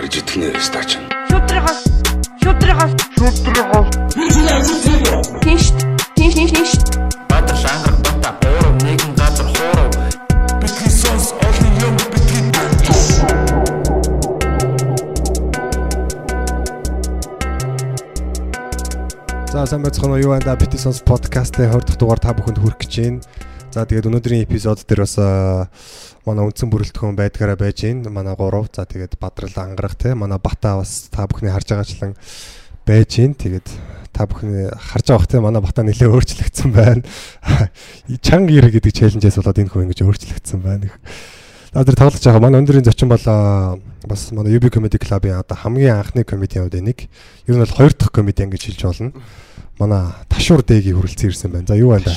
гарч идэх нэ стач. Шудрагаас шудрагаас шудрагаас Тинш тинш тинш тинш Баатар шангар бата буурав нэгэн газар хуурав. Бидний сонс олон юм бидний За сайн байцгаана уу? Юу байна да? Petisons podcast-ийн 20 дахь дугаар та бүхэнд хүрэх гэж байна. За тэгээд өнөөдрийн эпизод дээр бас аа, манай үндсэн бүрэлдэхүүн байдгаараа байж байна. Манай 3. За тэгээд Бадрал ангарах те манай Бата бас та бүхний харж байгаачлан байж байна. Тэгээд та бүхний харж байгаа бах те манай Бата нэлээ өөрчлөгдсөн байна. Чанга ир гэдэг челленжээс болоод энэ хүн ингэж өөрчлөгдсөн байна. За тэр тоглож байгаа манай өндрийн зочин бол бас манай UB Comedy Club-ийн одоо хамгийн анхны комедиан үед энийг ер нь бол хоёр дахь комедиан гэж хэлж болно. Манай Ташуур дэгийн хүрэлцэн ирсэн байна. За юу байна?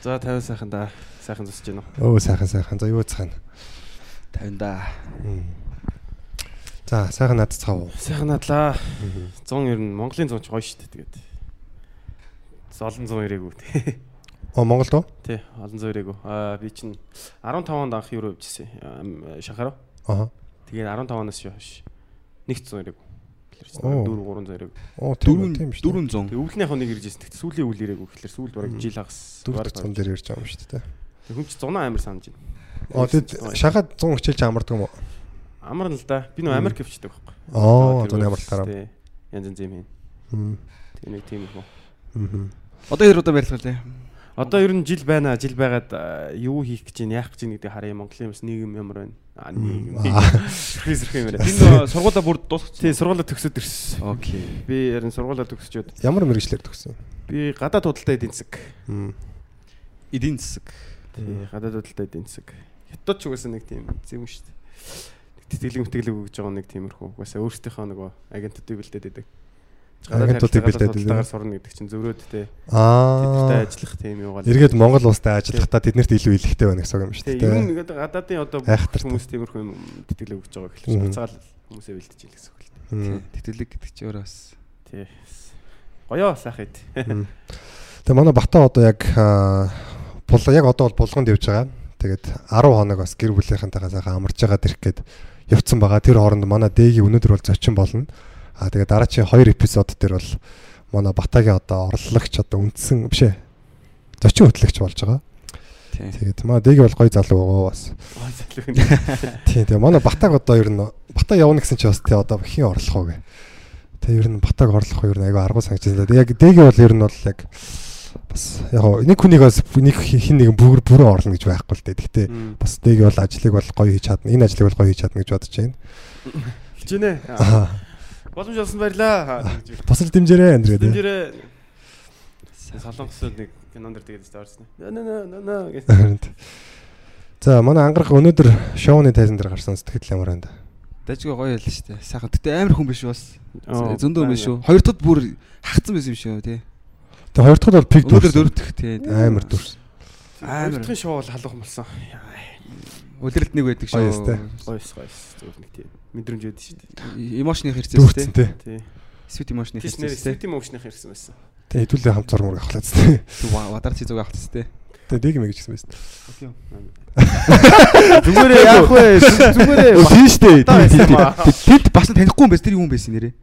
За 50 сайхан да. Сайхан зусж байна Өө уу? сайхан сайхан. За юу цаана? 50 да. За сайхан над цав. Сайхан надлаа. 100 ер нь Монголын 100 ч гоё шүү дээ тэгээд. Олон 100 ирээгүй тий. Оо Монголд уу? Тий, олон 100 ирээгүй. Аа би чинь 15 онд анх евро авчихсан. Шанхараа. Аа. Тэгээд 15 оноос хойш нэгт 100 ирээгүй. Оо. 4 300 ирээгүй. Оо тийм шүү. дээ. 400. Тэгээд өвлнийх нэг ирж ирсэн. Тэгт сүүлийн үйл ирээгүй. Тэгэхээр сүүл бараг жил хагас. Дөрөв цон дээр ирж байгаа юм шүү дээ. Тэг хүн чи 100 амар санаж байна. Оо тэгэд шахаад 100 хичээлж амардаг юм уу? Амар л да. Би нөө Америк хөвчдөг байхгүй. Оо Тэр 100 бол амарлахаараа. тий, Янз янз юм хин. Тэгээ нэг тийм үү. Мм. Одоо хэр удаа барилгал тий. Одоо ер нь жил байна. Жил байгаад юу хийх гэж байна, яах гэж байна гэдэг харъя. Монголын бас нийгэм ямар байна? А нийгэм. Сэрхий юм байна. Би нөө сургуулаа бүр дуусгацсан. Тий, сургуулаа төгсөд ирсэн. Окей. Би ярин сургуулаа төгсчөөд Ямар мэрэгчлэр төгсөн? би гадаад худалдаа эдийн засаг. Эдийн засаг. Тий, гадаад худалдаа эдийн засаг. Хятад ч угаасаа нэг тийм зэм шүү дээ. Тэтгэлэг мэтгэлэг өгж байгаа нэг тиймэрхүү. Угаасаа өөрсдийнхөө нөгөө агентуудыг бэлдээд байдаг. Агентуудыг бэлдээд байдаг. худалдаагаар сурна гэдэг чинь зөрөөд тий. Аа. Тэдтэй ажиллах тийм юугаар. Эргээд Монгол улстай ажиллахдаа тэднэрт илүү илэхтэй байна гэсэн үг юм шүү дээ. нь ингээд гадаадын одоо хүмүүс тиймэрхүү юм тэтгэлэг өгж байгаа гэхэлж буцаал хүмүүсээ бэлдэж ил гэсэн үг л. Мм. Тэтгэлэг гэдэг чи өөрөө бас. Тий. Гоёо сайхад. Мм. Тэгээ манай Бата одоо яг бул яг одоо бол булганд явж байгаа. Тэгээд 10 хоног бас гэр бүлийнхэнтэйгээ сайхан амарч байгаад ирэх гээд явцсан байгаа. Тэр хооронд манай дээгийн өнөөдөр бол зочин болно. Аа тэгээд дараачийн 2 эпизод дээр бол манай Батагийн одоо орлогч одоо үндсэн биш ээ. Зочин хөтлөгч болж байгаа. Тэгээд манай дээги бол гоё залуу байгаа бас. Аа залуу. Тийм тэгээ манай Батаг одоо ер нь Бата явна гэсэн чи бас тий одоо хин орлох уу гэ. Тэгээ ер нь Батаг орлох уу ер нь айгүй аргу санагдаж байна. Яг дээги бол ер нь бол яг бас яг нэг хүнийг бас нэг хин нэгэн бүр бүрэн орлно гэж байхгүй л дээ. Гэхдээ бас дээги бол ажлыг бол гоё хийж чадна. Энэ ажлыг бол гоё хийж чадна гэж бодож байна. Хэлж гинэ. Боломж олсон баярлаа. би. Тусал дэмжээрэй энэ гэдэг. Дэмжээрээ. Солонгосод нэг кинонд тэгээд орсон. Нэ нэ нэ нэ гэж. За манай ангарах өнөөдөр шоуны тайзан дээр гарсан сэтгэл ямар байна да. Дажгаа гоё ялла шүү дээ. Сайхан. Гэтэ амар хүн биш бас. Зөндөө хүн биш шүү. Хоёр дахьд бүр хагцсан байсан юм шүү тий. Тэгээ хоёр дахь нь бол пик Өнөөдөр дүрс. дөрөв дэх тий. Амар дүрс. Амар. Амар. Өөртөө шоу бол халуухан болсон. Улиралт нэг байдаг шүү. Гойс гойс зөв нэг тийм мэдрэмж өгдөө шүү дээ. Эмошны Дүрцэн тий. тий. Тий. Нэр хэрэгцээс тий. сэтим өвчнөх ирсэн байсан. Тэгээ хэдүүлээ хамт зурмаг авахлаа зү. Тэг вадар чи зүг авчихсан тий. Тэгээ дэг мэг гэсэн байсан. Зүгээрээ яах вэ? Зүгээрээ. Тийм штэ. Тэд бас танихгүй юм байс тэр юм байсан нэрээ.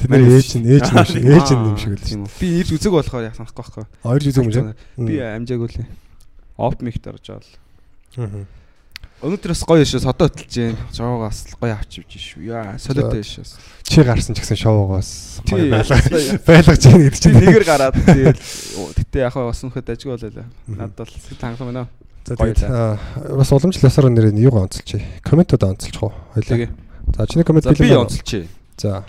Тэд нэр ээж нь ээж юм шиг ээж юм шиг л Тийм үү. Би ирж үзег болохоор яг санахгүй байхгүй. Хоёр жиг юм шиг. Би амжаагүй лээ. Опт мигт орж байгаа л. Аа. Өнөөдөр бас гоё шүү. Содоо хөтлж जैन. Жоогоос л гоё авч ивж шүү. Яа, солиотой шүү. Чи гарсан ч гэсэн шоугоос Тий. байлгаж ийн гэдэг Чи чинь. нэгээр гараад тэгэл гэтээ яг бас өнөхөд ажиг болоо. Надад бол хангалуун байна. За гоё тэгээд бас уламжлал ясаар нэр нь юугаа онцолчих. Комментод онцолчих уу? Хоёлаа. За чиний коммент би онцолчих. За.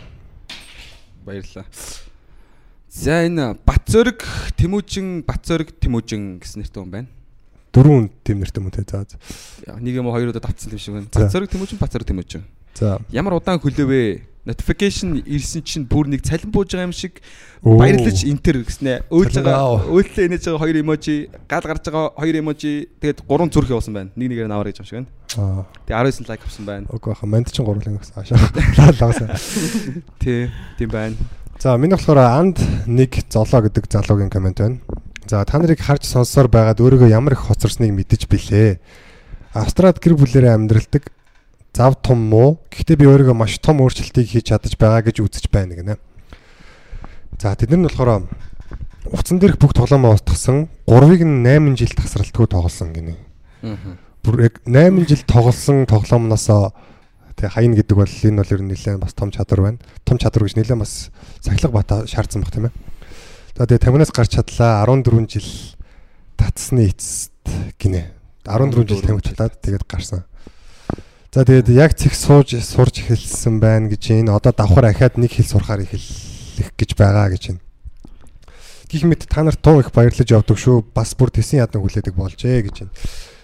Баярлалаа. За энэ Батзөрг Тэмүүжин Батзөрг Тэмүүжин гэсэн нэртэй хүн байна. Дөрвөн тэм нэртэй мөн тэ. За. Нэг юм уу хоёр удаа давтсан юм шиг байна. Батзөрг Тэмүүжин Батзөрг Тэмүүжин. За. Ямар удаан хөлөөвэ? Notification ирсэн чинь бүр нэг цалин бууж байгаа юм шиг баярлаж энтер гэснэ. Өөлж байгаа аав. өөлөө инээж байгаа хоёр эможи, гал гарч байгаа хоёр эможи, тэгээд гурван зүрх явуулсан байна. Нэг нэгээр навар гэж юм шиг байна. Тэгээд 19 лайк авсан байна. Окей хаа манд чин гурлын гэсэн аашаа. Лагсан. Тий, тийм байна. За миний болохоор анд нэг золоо гэдэг залуугийн коммент байна. За та нарыг харж сонссоор байгаад өөрийгөө ямар их хоцорсныг мэдэж билээ. Австрад гэр бүлэрээ амьдралдаг зав том муу. Гэхдээ би өөрийгөө маш том өөрчлөлтийг хийж чадаж байгаа гэж үзэж байна гинэ. За тэд нар нь болохоор утсан дээрх бүх тоглоомоо устгасан 3-ыг нь 8 жил тасралтгүй тоглосон гинэ. Аа. Бүр яг 8 жил тоглосон тоглоомноосоо тэг хаяна гэдэг бол энэ бол ер нь нэлээд бас том чадвар байна. Том чадвар гэж нэлээд бас сахилга бата шаардсан баг тийм ээ. За тэгээ 50-аас гарч чадлаа 14 жил татсны эцэст гинэ. 14 жил тамхи татаад тэгээд гарсан. За тэгээд яг цэг сууж сурж эхэлсэн байна гэж энэ одоо давхар ахаад нэг хэл сурахаар эхэллэх гэж байгаа гэж байна. Гэх мэт та нарт тун их баярлаж явдаг шүү. Бас бүр тесэн ядан хүлээдэг болжээ гэж байна.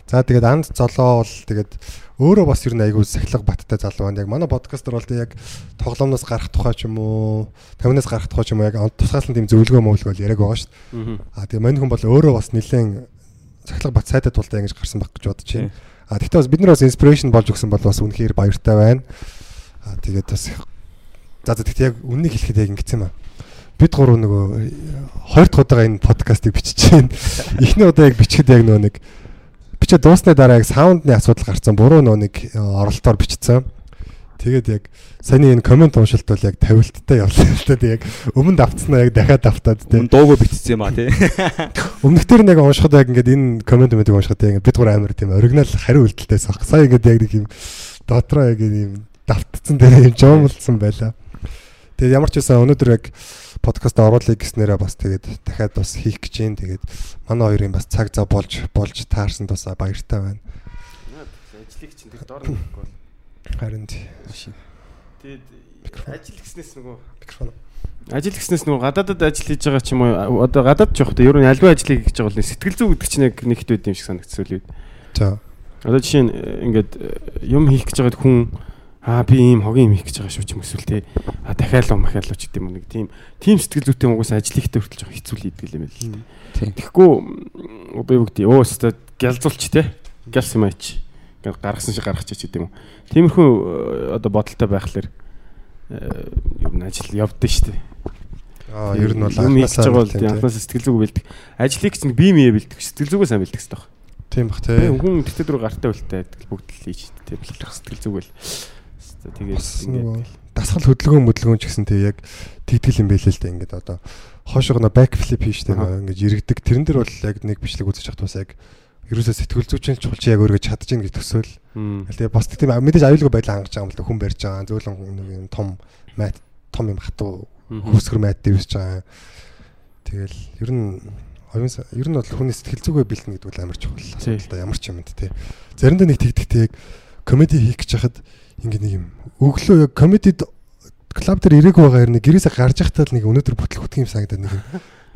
За тэгээд анд золоо бол тэгээд өөрөө бас ер нь айгүй сахилга баттай залуу байна. Яг манай подкастер бол яг тоглоомноос гарах тухай ч юм уу, 50-наас гарах тухай ч юм уу яг тусгаалсан тийм зөвлөгөө мөвлөгөө яриаг байгаа шүү дээ. Аа тэгээд мань хүн бол өөрөө бас нэлээд сахилга бат сайтай тултай ингэж гарсан баг гэж бодож байна. Аа тэгтээ бас бид нар бас инспирэшн болж өгсөн бол бас үнэхээр баяртай байна. Аа тэгээд бас за тэгтээ яг үннийг хэлэхэд яг ингэсэн юм аа бид гурав нөгөө хоёр дахь удаага энэ подкастыг бичиж байна. Эхний удаа яг бичихэд яг нөгөө нэг бичээ дуусны дараа яг саундны асуудал гарцсан буруу нөө нэг э, оролтоор бичсэн. Тэгээд яг саний энэ комент уншилт бол яг тавилттай явлаа л та. Тэгээд яг өмнө давтснаа яг дахиад давтаад тийм. Дуугүй бичсэн юм а тий. Өмнөхдөр нэг уншихад яг ингээд энэ комент мэдээ уншихад яг бид гур амар тийм оригинал хариу үйлдэлтэйс баг. Сая ингээд яг нэг юм дотроо яг юм давтцсан дээр юм жоомлсон байлаа. Тэгээд ямар ч байсан өнөөдөр яг подкаст оруулъя гэснээрээ бас тэгээд дахиад бас хийх гэж юм. Тэгээд манай хоёрын бас цаг зав болж болж таарсанд бас баяртай байна. Ажлыг чинь тэр доор нэхгүй бол. Харин тий. Тэгээд ажил гэснээс нөгөө микрофон. ажил гэснээс нөгөө гадаадад ажил хийж байгаа ч юм уу одоо гадаад жоох та ер нь альва ажлыг хийж байгаа бол сэтгэл зүй гэдэг чинь яг нэгт байд юм шиг санагдсан үл. За. Одоо жишээ нь э, ингээд э, юм хийх гэж байгаад хүн аа би ийм хогийн юм хийх гэж байгаа шүү ч юм эсвэл те а дахиад л махиад л ч гэдэг юм нэг тийм тийм сэтгэл зүйтэй угаас ажил ихтэй хүртэл жоох хэцүү л идэг юм байл. Тийм. Тэгэхгүй одоо юу гэдэг өө өстө гялзуулч те гялс юм аач ингээд гаргасан шиг гаргачих ч гэдэг юм. Тиймэрхүү э, одоо бодолтой байхлаар э, ер нь ажил явдсан шүү дээ. Аа ер нь бол байгаа бол анхнаасаа сэтгэл зүг бэлдэг. Ажлыг чинь би мие бэлдэг. Сэтгэл зүгөө сайн бэлдэг хэрэгтэй. Тийм бах тий. хүн тэгтээ дөрөв гартаа үлдээ тэгэл бүгд л хийж тийм л сэтгэл зүг бэл. Тэгээд ингээд дасгал хөдөлгөөн мөдөлгөөн ч гэсэн тий яг тэгтгэл юм байлээ л дээ ингээд одоо хоошоо нөө бэк флип хийжтэй ингээд иргэдэг тэрэн дээр бол яг нэг бичлэг үзэж хахт бас яг ерөөсөө сэтгэл зүйчэн чухал чи яг өөргө чадж гин гэж төсөөл тэгээ бас тийм мэдээж аюулгүй байдал хангаж байгаа юм л да. Хүн барьж байгаа зөөлөн нэг юм том мат том юм хатуу Мгм. хөөсгөр мат дэвсэж байгаа. Тэгэл ер нь оюун ер нь бол хүний сэтгэл зүгөө бэлтэн гэдэг бол амар чухал асуудал да ямар ч юмд тий. Заримдаа нэг тэгдэгтэй яг комеди хийх гэж хахад ингээд нэг юм өглөө яг комедид клуб дээр ирээгүй байгаа хэрнээ гэрээсээ гарч явахтаа л нэг өнөөдөр бүтэл хүтг юм санагдаад нэг юм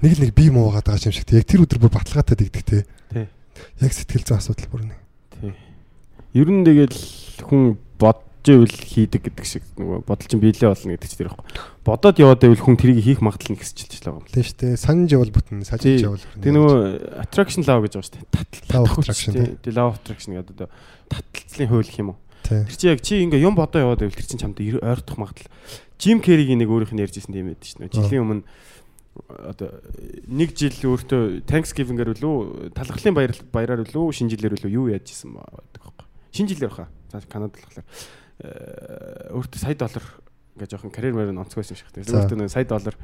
нэг л нэг бие муугаад байгаа юм шиг тий. Яг тэр өдөр бүр баталгаатай дэгдэг тий. Тий. Яг сэтгэл зүйн асуудал бүр нэг Тий. Ер нь тэгэл хүн бодж ивэл хийдэг гэдэг шиг нөгөө бодол чинь биелээ болно гэдэг чинь тэр ихгүй. Бодоод яваад байвал хүн тэрийг хийх магадлал нь хэсчилж байгаа юм. тий штэ санаж явал бүтэн сажиж явал Тэгээ нөгөө attraction love гэж байгаа шүү дээ. Татал татах attraction, тий. Тэгээ love attraction гэдэг одоо таталцлын хууль гэх юм уу? тий Тэр чи яг чи ингээ юм бодоо яваад байвал тэр чин чамд ойртох магадлал. Jim Carrey-гийн нэг өөрийнх нь ярьжсэн тийм байдаг шүү дээ. Жилийн өмнө одоо нэг жил өөртөө Thanksgiving-аар үлээ талхлын баяр баяраар үлээ шинэ жилээр үлээ юу яаж исэн байдаг байхгүй. Шинэ жилээр баха. За Канадад болохоор э, өөртөө сая доллар ингээ жоохон карьер мөр онцгой байсан шиг. Тэгээ өөртөө нэг сая доллар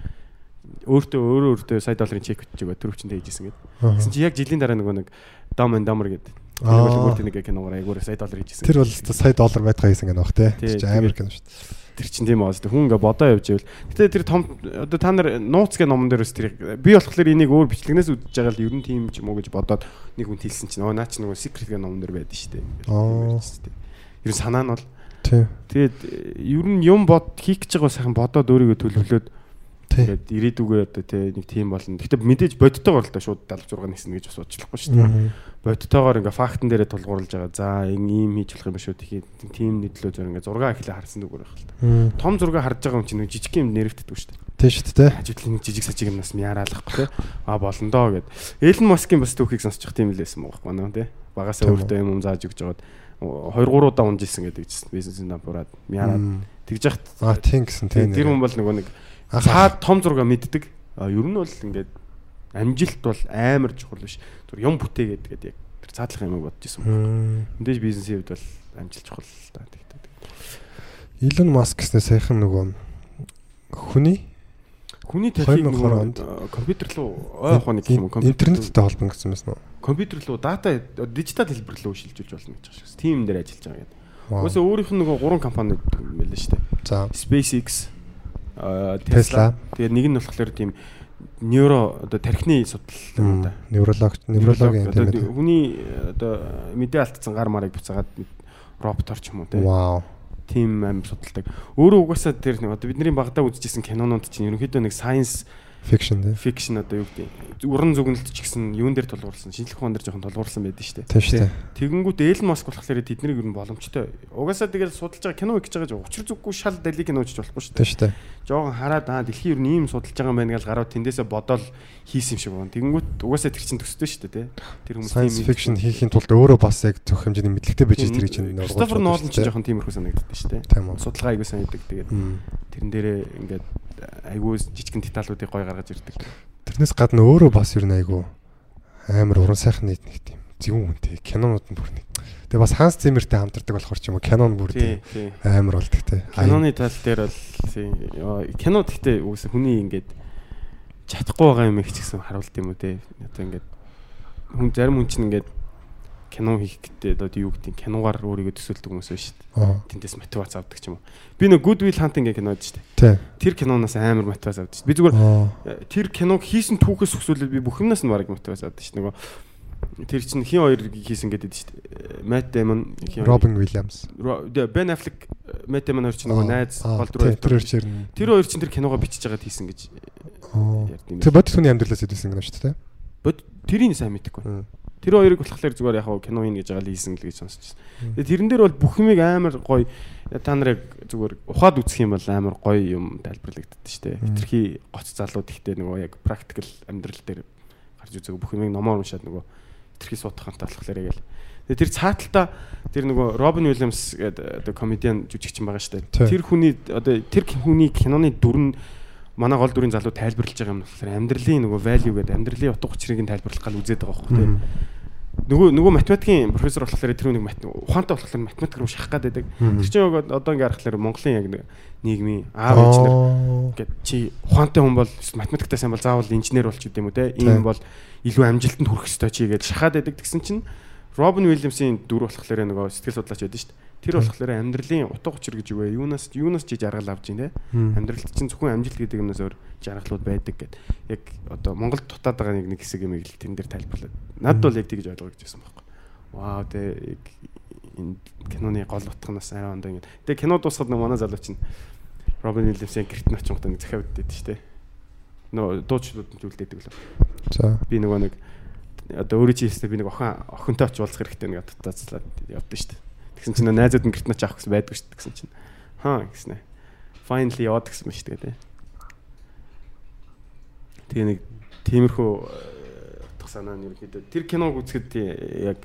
өөртөө өөрөө өөртөө сая долларын чек бичиж байгаа төрөвчөндөө хийжсэн гэдэг. Гэсэн чи яг жилийн дараа нөгөө нэг Dumb and Dumber гэдэг. Тэр бол Аа. өөртөө нэг киногоор айгуур сая доллар хийжсэн. тэр бол сая доллар байтгаа хийсэн гэнэ баг тий Тий, чи амар гэнэ шүү дээ тэр чин тийм аа. Хүн ингээ бодоо явж ивэл. Гэтэ тэр том одоо та нар нууц гэ номон дээрээс тэр би болохоор энийг өөр бичлэгнээс үзэж байгаа л ер нь тийм ч юм уу гэж бодоод нэг хүн хэлсэн чинь өө наа чи нөгөө secret гэ номон дээр байдаг шүү дээ. Ер нь санаа нь бол тэгээд э, ер нь юм бод хийх гэж байгаа сайхан бодоод өөрийгөө төлөвлөөд тэгээд ирээдүгөө одоо тий нэг тийм болно. Гэтэ мэдээж бодтойгоор л да шууд 76 нисэн гэж бас уучлахгүй шүү дээ. Бодтойгоор ингээ фактн дээрээ тулгуурлаж байгаа. За ийм хийж болох юм ба шүү. Тэгэхээр тийм нийтлөө зөв ингээ зураг ихлэ харсан дүүгээр байх л та. Мм. Том зураг харж байгаа юм чинь жижиг юм нэрвддэг шүү дээ. тий шүү дээ Хажуудлын нэг жижиг сажиг юмнаас мяараалахгүй те. А болно доо гэд. Элен Маскын бас түүхийг сонсчих тийм л байсан байхгүй наа те. Багасаа Тийм өөртөө юм юм зааж өгч жагаад 2 3 удаа унжсэн гэдэг чинь бизнесийн нампураад мяараад Мм. тэгж яхад а тийм гэсэн тий тэр хүн бол нөгөө нэг Цаад том зураг мэддэг. Ер нь бол ингээд амжилт бол амар чухал биш. Зүр юм бүтээгээд гэдэг яг тэр цаадлах юм бодож исэн. Мэдээж бизнесийн хувьд бол амжилт чухал л та. Илон Маск гэснээр саяхан нөгөө хүний Хүний тархийг 2020 нөгөө онд компьютер руу ой ухааны гэх юм компьютер интернеттэй холбон гэсэн юм уу? компьютер руу дата дижитал хэлбэр рүү шилжүүлж болно гэж байна шүү. Тим дээр ажиллаж байгаа гэдэг. Угсаа өөрийнх нь нөгөө гурван компани байлаа шүү дээ. За. SpaceX Tesla. Tesla. Тэгээд нэг нь болохоор тийм нейро одоо тархины судал юм да. Невролог неврологийн тийм ээ. хүний э, одоо мэдээ алдсан гар марыг буцаагаад роботор ч юм уу те. Вау. Тим амир судалдаг. Өөрөө угаасаа тэр нэг одоо бидний багада үзчихсэн кинонууд чинь ерөнхийдөө нэг science Fiction тийм. fiction одоо юу гэдэг уран зөгнөлт ч гэсэн юун дээр тулгуурласан шинжлэх ухаан дээр жоохон тулгуурласан байдаг шүү дээ. Тийм шүү дээ. Тэгэнгүүт Элон Маск болохоор тэднийг ер нь боломжтой. Угаасаа тэгэл судалж байгаа кино гэж байгаа учир зүггүй шал дали кино гэж болохгүй шүү Тийм дээ. шүү дээ. Жохон хараад аа дэлхий ер нь ийм судалж байгаа юм байна гэж гараад тэндээсээ бодоол хийсэн юм шиг байна. Тэгэнгүүт угаасаа тэр чинь төстэй шүү дээ, тэ. Тэр хүмүүс Science тийм fiction хийхин тулд өөрөө бас яг зөвх хэмжээний мэдлэгтэй байж тэр чинь Кристофер Нолан ч жоохон тиймэрхүү санагддаг шүү дээ. Тийм. Судалгаа айгуу сайн хийдэг. Тэгээд тэрэн дээрээ ингээд айгуу жижигэн деталуудыг гой гаргаж ирдэг. Тэрнээс гадна өөрөө бас ер нь айгу амар уран сайхан нийт нэг тийм зөвүүн үнтэй кинонууд нь бүр нэг. Тэгээ бас Ханс Циммертэй хамтардаг болохоор ч юм уу кинон бүр Тий, тийм тий. амар болдог те. Киноны тал дээр бол кино гэхдээ үгүйс хүний ингээд чадахгүй байгаа юм их ч гэсэн харуулт юм уу те. Одоо ингээд хүн зарим хүн чинь ингээд кино хийх гэдэг одоо юу гэдэг киногаар өөрийгөө төсөөлдөг хүмүүс байна шүү дээ. Тэндээс мотивац авдаг ч юм уу. Би нэг Good Will Hunting гэх кино дээ шүү дээ. Тэр киноноос амар мотивац авдаг шүү дээ. Би зүгээр э, тэр киног хийсэн түүхээс өсвөлээд би бүх юмнаас нь бараг мотивац авдаг шүү дээ. Нөгөө тэр чинь хин хоёр хийсэн гэдэг шүү дээ. Matt Damon хин хоёр-. Ро- дээ, Ben Affleck Matt Damon хоёр чинь нөгөө найз гол дүр тэр чир нь. Тэр хоёр чинь тэр киногоо бичиж байгаад хийсэн гэж Аа. ярьд юм. Тэр бодит хүний амьдралаас идэвсэн гэнэ шүү дээ. Бод тэрийг сайн мэдэхгүй. Тэр хоёрыг болохоор зүгээр яг кино хийн гэж байгаа л хийсэн л гэж сонсчихсон. Тэгээ тэрэн дээр бол бүх юмыг амар гоё та нарыг зүгээр ухаад үзэх юм бол амар гоё юм тайлбарлагддаг шүү дээ. Хитрхи гоц залууд ихтэй нөгөө яг практикал амьдрал дээр гарч үзээг бүх юмыг номоор уншаад нөгөө хитрхи суутахантай болохоор яг л. Тэгээ тэр цааталтаа тэр нөгөө Робин Уильямс гэдэг одоо комедиан жүжигчин байгаа шүү дээ. Тэр хүний одоо тэр хүний киноны дүр нь манай гол дүрийн залуу тайлбарлаж байгаа юм болохоор амьдралын нөгөө value гэдэг амьдралын утга учирыг нь тайлбарлах гал үзээд байгаа байхгүй тий. Нөгөө нөгөө математикийн профессор болохоор тэр мат ухаантай болохоор математик руу шахах гээд байдаг. Тэр чинь одоо ингээ харахаар Монголын яг нэг нийгмийн аав нар ингээд чи ухаантай хүн бол математиктай сайн бол заавал инженер болч гэдэг юм уу те ийм бол илүү амжилтанд хүрэх ёстой чи гэж шахаад байдаг гэсэн чинь Робин Уильямсийн дүр болохоор нөгөө сэтгэл судлаач байдаг шүү дээ. Тэр болохоор амьдралын утга учир гэж юу вэ? Юунаас юунаас чи жаргал авж ийн те. Амьдралд чинь зөвхөн амжилт гэдэг юмнаас өөр жаргалууд байдаг гэд. Яг одоо Монголд дутаад байгаа нэг нэг хэсэг юм ийг л тэн дээр тайлбарлаад. Надад бол яг тэгж ойлгоо гэж байсан байхгүй. Вау те энэ киноны гол утганаас арай ондоо ингэ. Тэгээ кино дуусахад нэг манай залуу чинь Робин Уильямсийн гэрт нь очингод нэг захиа шүү дээ. Нөө дуучлууд нь зүйлдээдэг лөө. За. Би нөгөө нэг одоо өөрөө чи хэлсэн би нэг охин охинтой оч уулзах хэрэгтэй нэг татацлаад явдсан шүү дээ. Тэгсэн чинь найзууд нь гэрт нь очих гэсэн байдгүй шүү дээ гэсэн чинь. Хаа гэснэ. Finally яваад гэсэн мэт тэгээ. Тэгээ нэг тиймэрхүү утга санаа нь ерөөхдөө тэр киног үзэхэд яг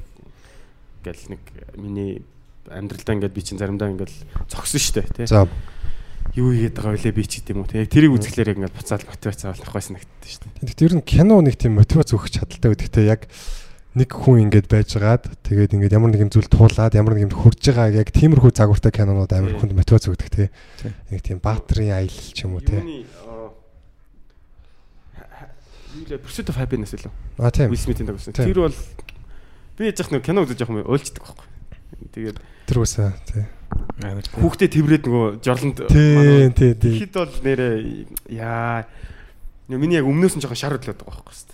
гэл нэг миний амьдралдаа ингээд би чинь заримдаа ингээд зогсон шүү дээ тий За. юу хийгээд байгаа вэ би ч гэдэг юм уу те тэрийг үзэхлээр яг ингээд буцаад мотивац авах байсан нэгтдээ шүү дээ. Тэгэхдээ ер нь кино нэг тийм мотивац өгөх чадaltaй гэдэгтэй яг нэг хүн ингээд байжгаад тэгээд ингээд ямар нэгэн зүйл туулаад ямар нэг юмд хурж байгаа яг тиймэрхүү загвартай кинонууд амар хүнд мотивац өгдөг тий. Нэг тийм баатрын аялал ч юм уу тий. Юуны аа, ха- ха- юу лээ Pursuit of Happiness лөө. А тийм. Will Smith-ийн дагуулсан. Тийм. Тэр бол би яж нэг кино үзэж явах юм ойлцдог байхгүй. Тэгээд Тэр үсэ тий. Хүүхдээ тэврээд нөгөө жорлонд Тий, тий, тий. Тэгэхэд бол нэрээ яа миний яг өмнөөс нь жоохон шар өдлөөд байгаа байхгүй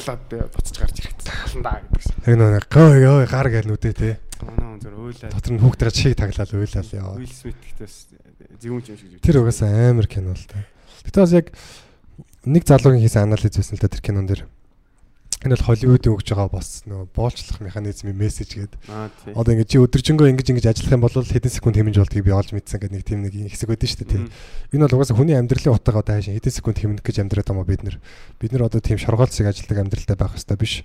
Халаад буцаж гарч ирэхтэй. Халандаа гэдэгсэн. Яг нэг гоо ёо гар гээл нүдэ тий. Манай хүн зөв ойлаа. Дотор нь хүүхдэр чиг таглал уйлал ёо. Will Smith гэхдээ зөвүүн юм шиг. Тэр угаасаа амар кино л та. Гэтэ бас яг нэг залуугийн хийсэн анализ байсан л да тэр кинон дэр. Энэ бол Холливуудын өгж байгаа бас нөгөө боолчлох механизмын мессеж тий. Одоо ингээд чи өдөржингөө ингэж ингэж ажиллах юм бол хэдэн секунд хэмнэж болдгийг би олж мэдсэн гэдэг нэг тийм нэг хэсэг байдаг шүү дээ. Энэ бол угаасаа хүний амьдралын утга одоо хаашаа хэдэн секунд хэмнэх гэж амьдраад байгаа бид нар. Бид нар одоо тийм шоргоолцыг ажилдаг амьдралтай байх хэрэгтэй биш.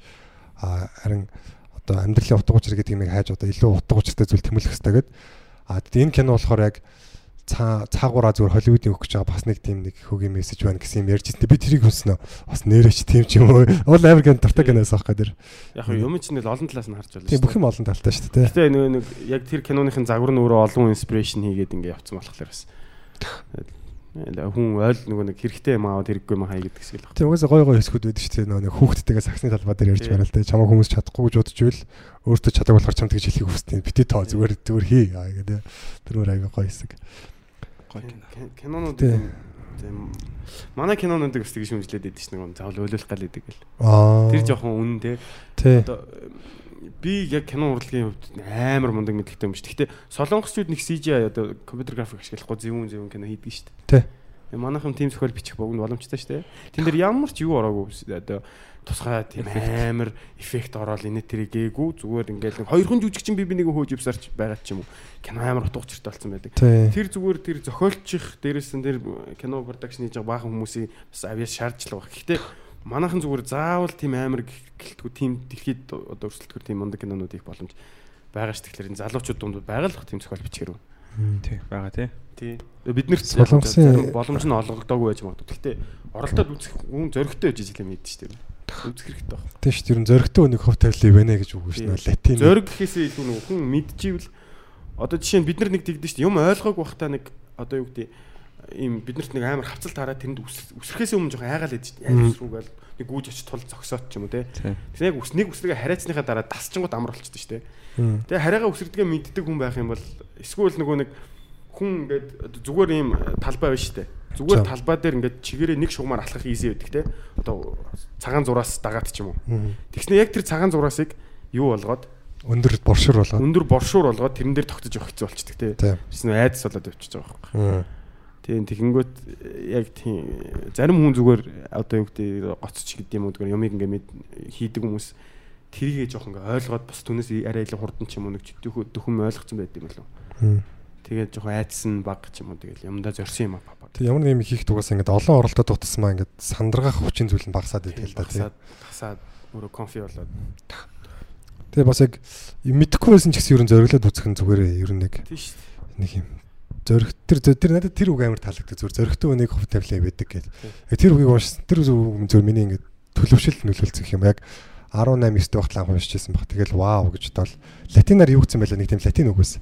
А харин одоо амьдралын утга учир гэдэг юмыг хайж одоо илүү утга учиртай зүйл тэмүүлэх хэрэгтэй гэдэг. А энэ кино болохоор яг цаа цаагаараа зүгээр Холливуудын өгч байгаа бас нэг тийм нэг хөгийн мессеж байна гэсэн юм ярьж ирсэн. Би тэрийг хүснэ. Бас нэрэж тийм ч юм уу. Уул Америкийн дуртай киноос аахгүй тэр. Яг юм чинь л олон талаас нь харж байна. Тийм бүх юм олон талтай шүү дээ. Гэтэ нөгөө нэг яг тэр киноныхын загвар нь өөрөө олон инспирэшн хийгээд ингээ явцсан болохоор бас. Хүн ойл нөгөө нэг хэрэгтэй юм аваад хэрэггүй юм хаа гэдэг хэсэг л байна. Тийм угаасаа гой гой хэсгүүд байдаг шүү дээ. Нөгөө нэг хүүхдтэйгээ саксны талбай дээр ярьж байна л дээ. Чамаа хүмүүс чадахгүй гэж бодож ивэл өөртөө чаддаг болохоор чамд гэж хэлхийг хүсдэг. Битээ тоо зүгээр зүгээр хий гэдэг. Тэр өөр аяга гоё хэсэг. Гоё кино. Кинонууд Тийм. тийм манай кинонууд бас тэгж шүмжлээд байдаг шнэ гоо заавал өөлөх гал идэг гэл. Аа. Тэр жоохон үнэн те. тий. Одоо би яг кино урлагийн хувьд амар мундаг мэддэг юм шүү. Гэхдээ солонгосчууд нэг CGI одоо компьютер график ашиглахгүй зөвүүн зөвүүн кино хийдэг. Тий. дээ. Манайхан тим зохиол бичих богино боломжтой дээ. Тэн дээр ямар ч юу ороогүй одоо тусгай тийм амар эффект ороод инээ тэрийг гээгүй зүгээр ингээл нэг хоёр хүн жүжигчин би би нэг хөөж ивсарч байгаа ч юм уу. Кино амар утга учиртай болсон байдаг. Тэр зүгээр тэр зохиолчих дээрээс нь тэр кино продакшн хийж байгаа баахан хүмүүсийн бас авьяас байгаа. Гэхдээ манайхан зүгээр заавал тийм амар гэлтгүй тийм дэлхийд одоо өрсөлдөхөр тийм мундаг кинонууд их боломж байгаа ш. Тэгэхээр энэ залуучууд дунд байгаа л тийм зохиол бичгэр. Тий, байгаа тий. Тий. Бид нэр Солонгосын- боломж нь олгогдоогүй байж магадгүй. Гэхдээ оролдоод үзэх хүн зөрөгтэй байж мэддэг шүү дээ. Үзэх хэрэгтэй байна. Тийм шүү. Тэр нь зөрөгтэй өнийг хөв тавилаа ивэнэ гэж үг шүү дээ. Латин. Зөрөг гэхээсээ илүү нэг хүн мэдчихвэл одоо жишээ нь бид нар нэг тэгдэж шүү дээ. Юм ойлгоогүй бахта нэг одоо юу гэдэг ийм биднэрт нэг амар хавцал тараад тэнд үс- үсрэхээс өмнө жоохон айгаал. Яг үсрүүгээл нэг гүйж очиж тул зогсоод ч юм уу те. Тэгсэн яг үс нэг үсрэгээ хариацсныхаа дараа дасчингууд амар болчихсон шүү дээ. Мм. Тэгээ хариагаа үсрэгдгээ мэддэг хүн байх юм бол эсвэл нөгөө нэг хүн ингээд зүгээр ийм талбай байна шүү дээ. Зүгээр талбай дээр ингээд чигээрээ нэг шугамаар алхах easy байдаг те. Одоо цагаан зураас дагаад ч юм уу. Тэгснэ яг тэр цагаан зураасыг юу болгоод Өндөр боршир болоод. өндөр боршуур болгоод тэрэн дээр тогтож явах хэцүү болчихдаг те. Тэсн айдас болоод явчихж байгаа байхгүй. Тийм тэгэнгүүт яг тийм зарим хүн зүгээр одоо юу гэдэг гоцч гэдэг юм уу зүгээр юмыг ингээ мэд хийдэг хүмүүс тэрийгээ жоох ингээ ойлгоод бас түнээс арай илүү хурдан ч юм уу нэг дөхөм дөхөм ойлгоцсон байд юм болов. Тэгээд жоох айдсан баг ч юм уу тэгэл юмдаа зорсон юм аа баг. Тэг ямар нэг юм хийх дугаас ингээд олон оролтод тутасмаа ингээд сандрагах хүчин зүйл нь багасаад идэг л да тийм. Хасаад хасаад өөрөө конфи болоод. Тэгээ бас яг мэдэхгүй байсан ч гэсэн ер нь зориглоод үзэх нь зүгээр ер нь нэг нэг юм зөрөх тэр тэр надад тэр үг амар таалагддаг зүгээр зөрөхтэй үнийг хөв тавилаа байдаг гэдэг. Яг тэр үгийг уншсан тэр үг зүгээр миний ингээд төлөвшөл нөлөөлцөх юм яг 18 9 дэх багтлаа уншижсэн баг. Тэгэл вау гэж бодвол латинаар юу гэсэн байлаа нэг тийм латин үг байсан.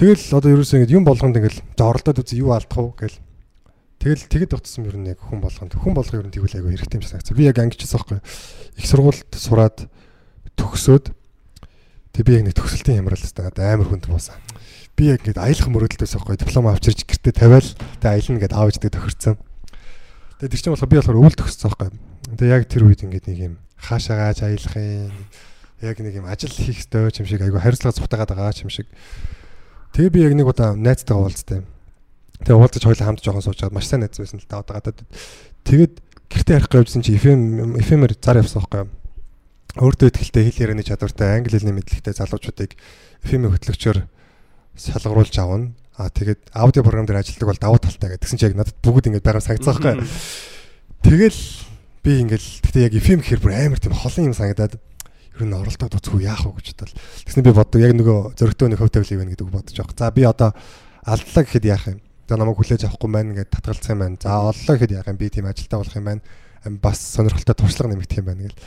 Тэгэл одоо ерөөсөө ингэж юм болгонд ингээл за оролдоод үзье юу алдах уу гэл. Тэгэл тэгэд утсан ер нь яг хүн болгонд хүн болгоо ер нь тэгвэл айгу хэрэгтэй юм шиг санагцсан. Би яг ангичсан байхгүй. Их сургуульд сураад төгсөөд тэг би яг нэг төгсөлтийн ямрал л та амар хүнд буусан. Би яг ингэж аялах мөрөөдөлтөөс байхгүй диплом авчирч гэртээ тавиал тэг аялна гэд аав ээжтэй тохирцсан. Тэгээ тэр чинь болохоор би болохоор өвөл төгссөн байхгүй. Тэгээ яг тэр үед ингэж нэг юм хаашаа гааж аялах юм яг нэг юм ажил хийх ёстой юм шиг айгу хариуцлага цухтагаад байгаа юм шиг. Тэгээ би яг нэг удаа найзтайгаа уулзтай. Тэгээ уулзаж хоёлаа хамт жоохон сууж байгаа маш сайн найз байсан л та одоо гадаад. Тэгээд гэртээ харих гэвжсэн чи FM FM-ээр зар явсан байхгүй юу? Өөртөө ихтэй хэл ярианы чадвартай англи хэлний мэдлэгтэй залуучуудыг FM-ийн хөтлөгчөөр шалгаруулж авна. Аа тэгээд аудио програм дээр ажилладаг бол давуу талтай гэдэг. Тэгсэн чи яг надад бүгд ингэж байгаа санагцсан байхгүй юу? Тэгэл би ингээл гэхдээ яг FM гэхэр бүр амар тийм холын юм санагдаад ер нь оролдоод үзэхгүй яах вэ гэж бодлоо. Тэгснэ би боддог яг нөгөө зөрөгтэй нэг хөв тавил ивэн гэдэг бодож байгаа. За би одоо алдлаа гэхэд яах юм? За намайг хүлээж авахгүй байна гэдээ татгалцсан юм байна. За оллоо гэхэд яах юм? Би тийм ажилтаа болох юм байна. Бас сонирхолтой туршлага нэмэгдэх юм байна гэл.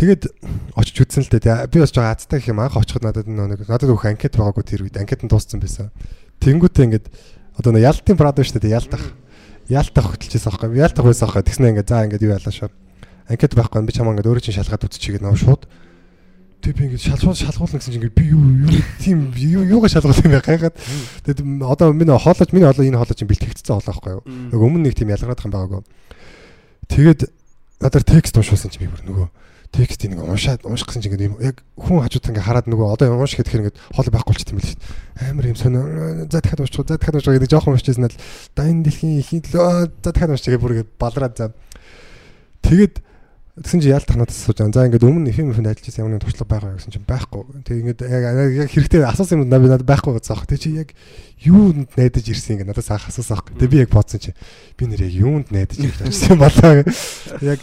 Тэгэд очиж үзсэн л дээ. Би бас жоо азтай гэх юм анх очиход надад нэг надад өөх анкет байгаагүй тэр үед анкет нь дууссан байсан. Тэнгүүтээ ингээд одоо нэг ялтын прад шүү дээ ялтах. Ялтах хөтөлчихсэн аахгүй. Ялтах байсан аахгүй. Тэгснэ ингээд за ингээд юу ялаа шүү. Анкет байхгүй би чамаа ингээд өөрөө чинь шалгаад үтчихгээд нөө шууд. Тэг би ингээд шалгуул шалгуулна гэсэн чинь ингээд би юу юу тийм юу юугаа шалгуулсан юм бэ гайхаад. Тэгэд одоо миний хоолойч миний хоолой энэ хоолой чинь бэлтгэгдсэн хоолой аахгүй юу. Нөгөө өмнө нэг тийм ялгараад байгаа байгаагүй. Тэгээд надаар текст уншуулсан чинь би бүр нөгөө текстийг нэг уншаад унших гэсэн чинь ингээд юм яг хүн хажууд ингээд хараад нөгөө одоо унших гэхээр ингээд хоол байхгүй болчихсон юм шүү дээ. Амар юм сонио за дахиад уншчих за дахиад уншчих гэдэг жоохон уншижсэн л да энэ дэлхийн ихийн төлөө за дахиад уншчих гэх бүр ингээд балраад за. Тэгээд тэгсэн чинь яалтах надад асууж байгаа. За ингээд өмнө FM FM ажиллаж байсан ямар нэгэн туршлага байгаа гэсэн чинь байхгүй. Тэгээд ингээд яг хэрэгтэй асуусан юм надад байхгүй гэсэн аах. Тэг чи яг юунд найдаж ирсэн ингээд надад саах асуусан аах. Тэг би яг бодсон чи би нэр яг юунд найдаж ирж байсан юм болоо. Яг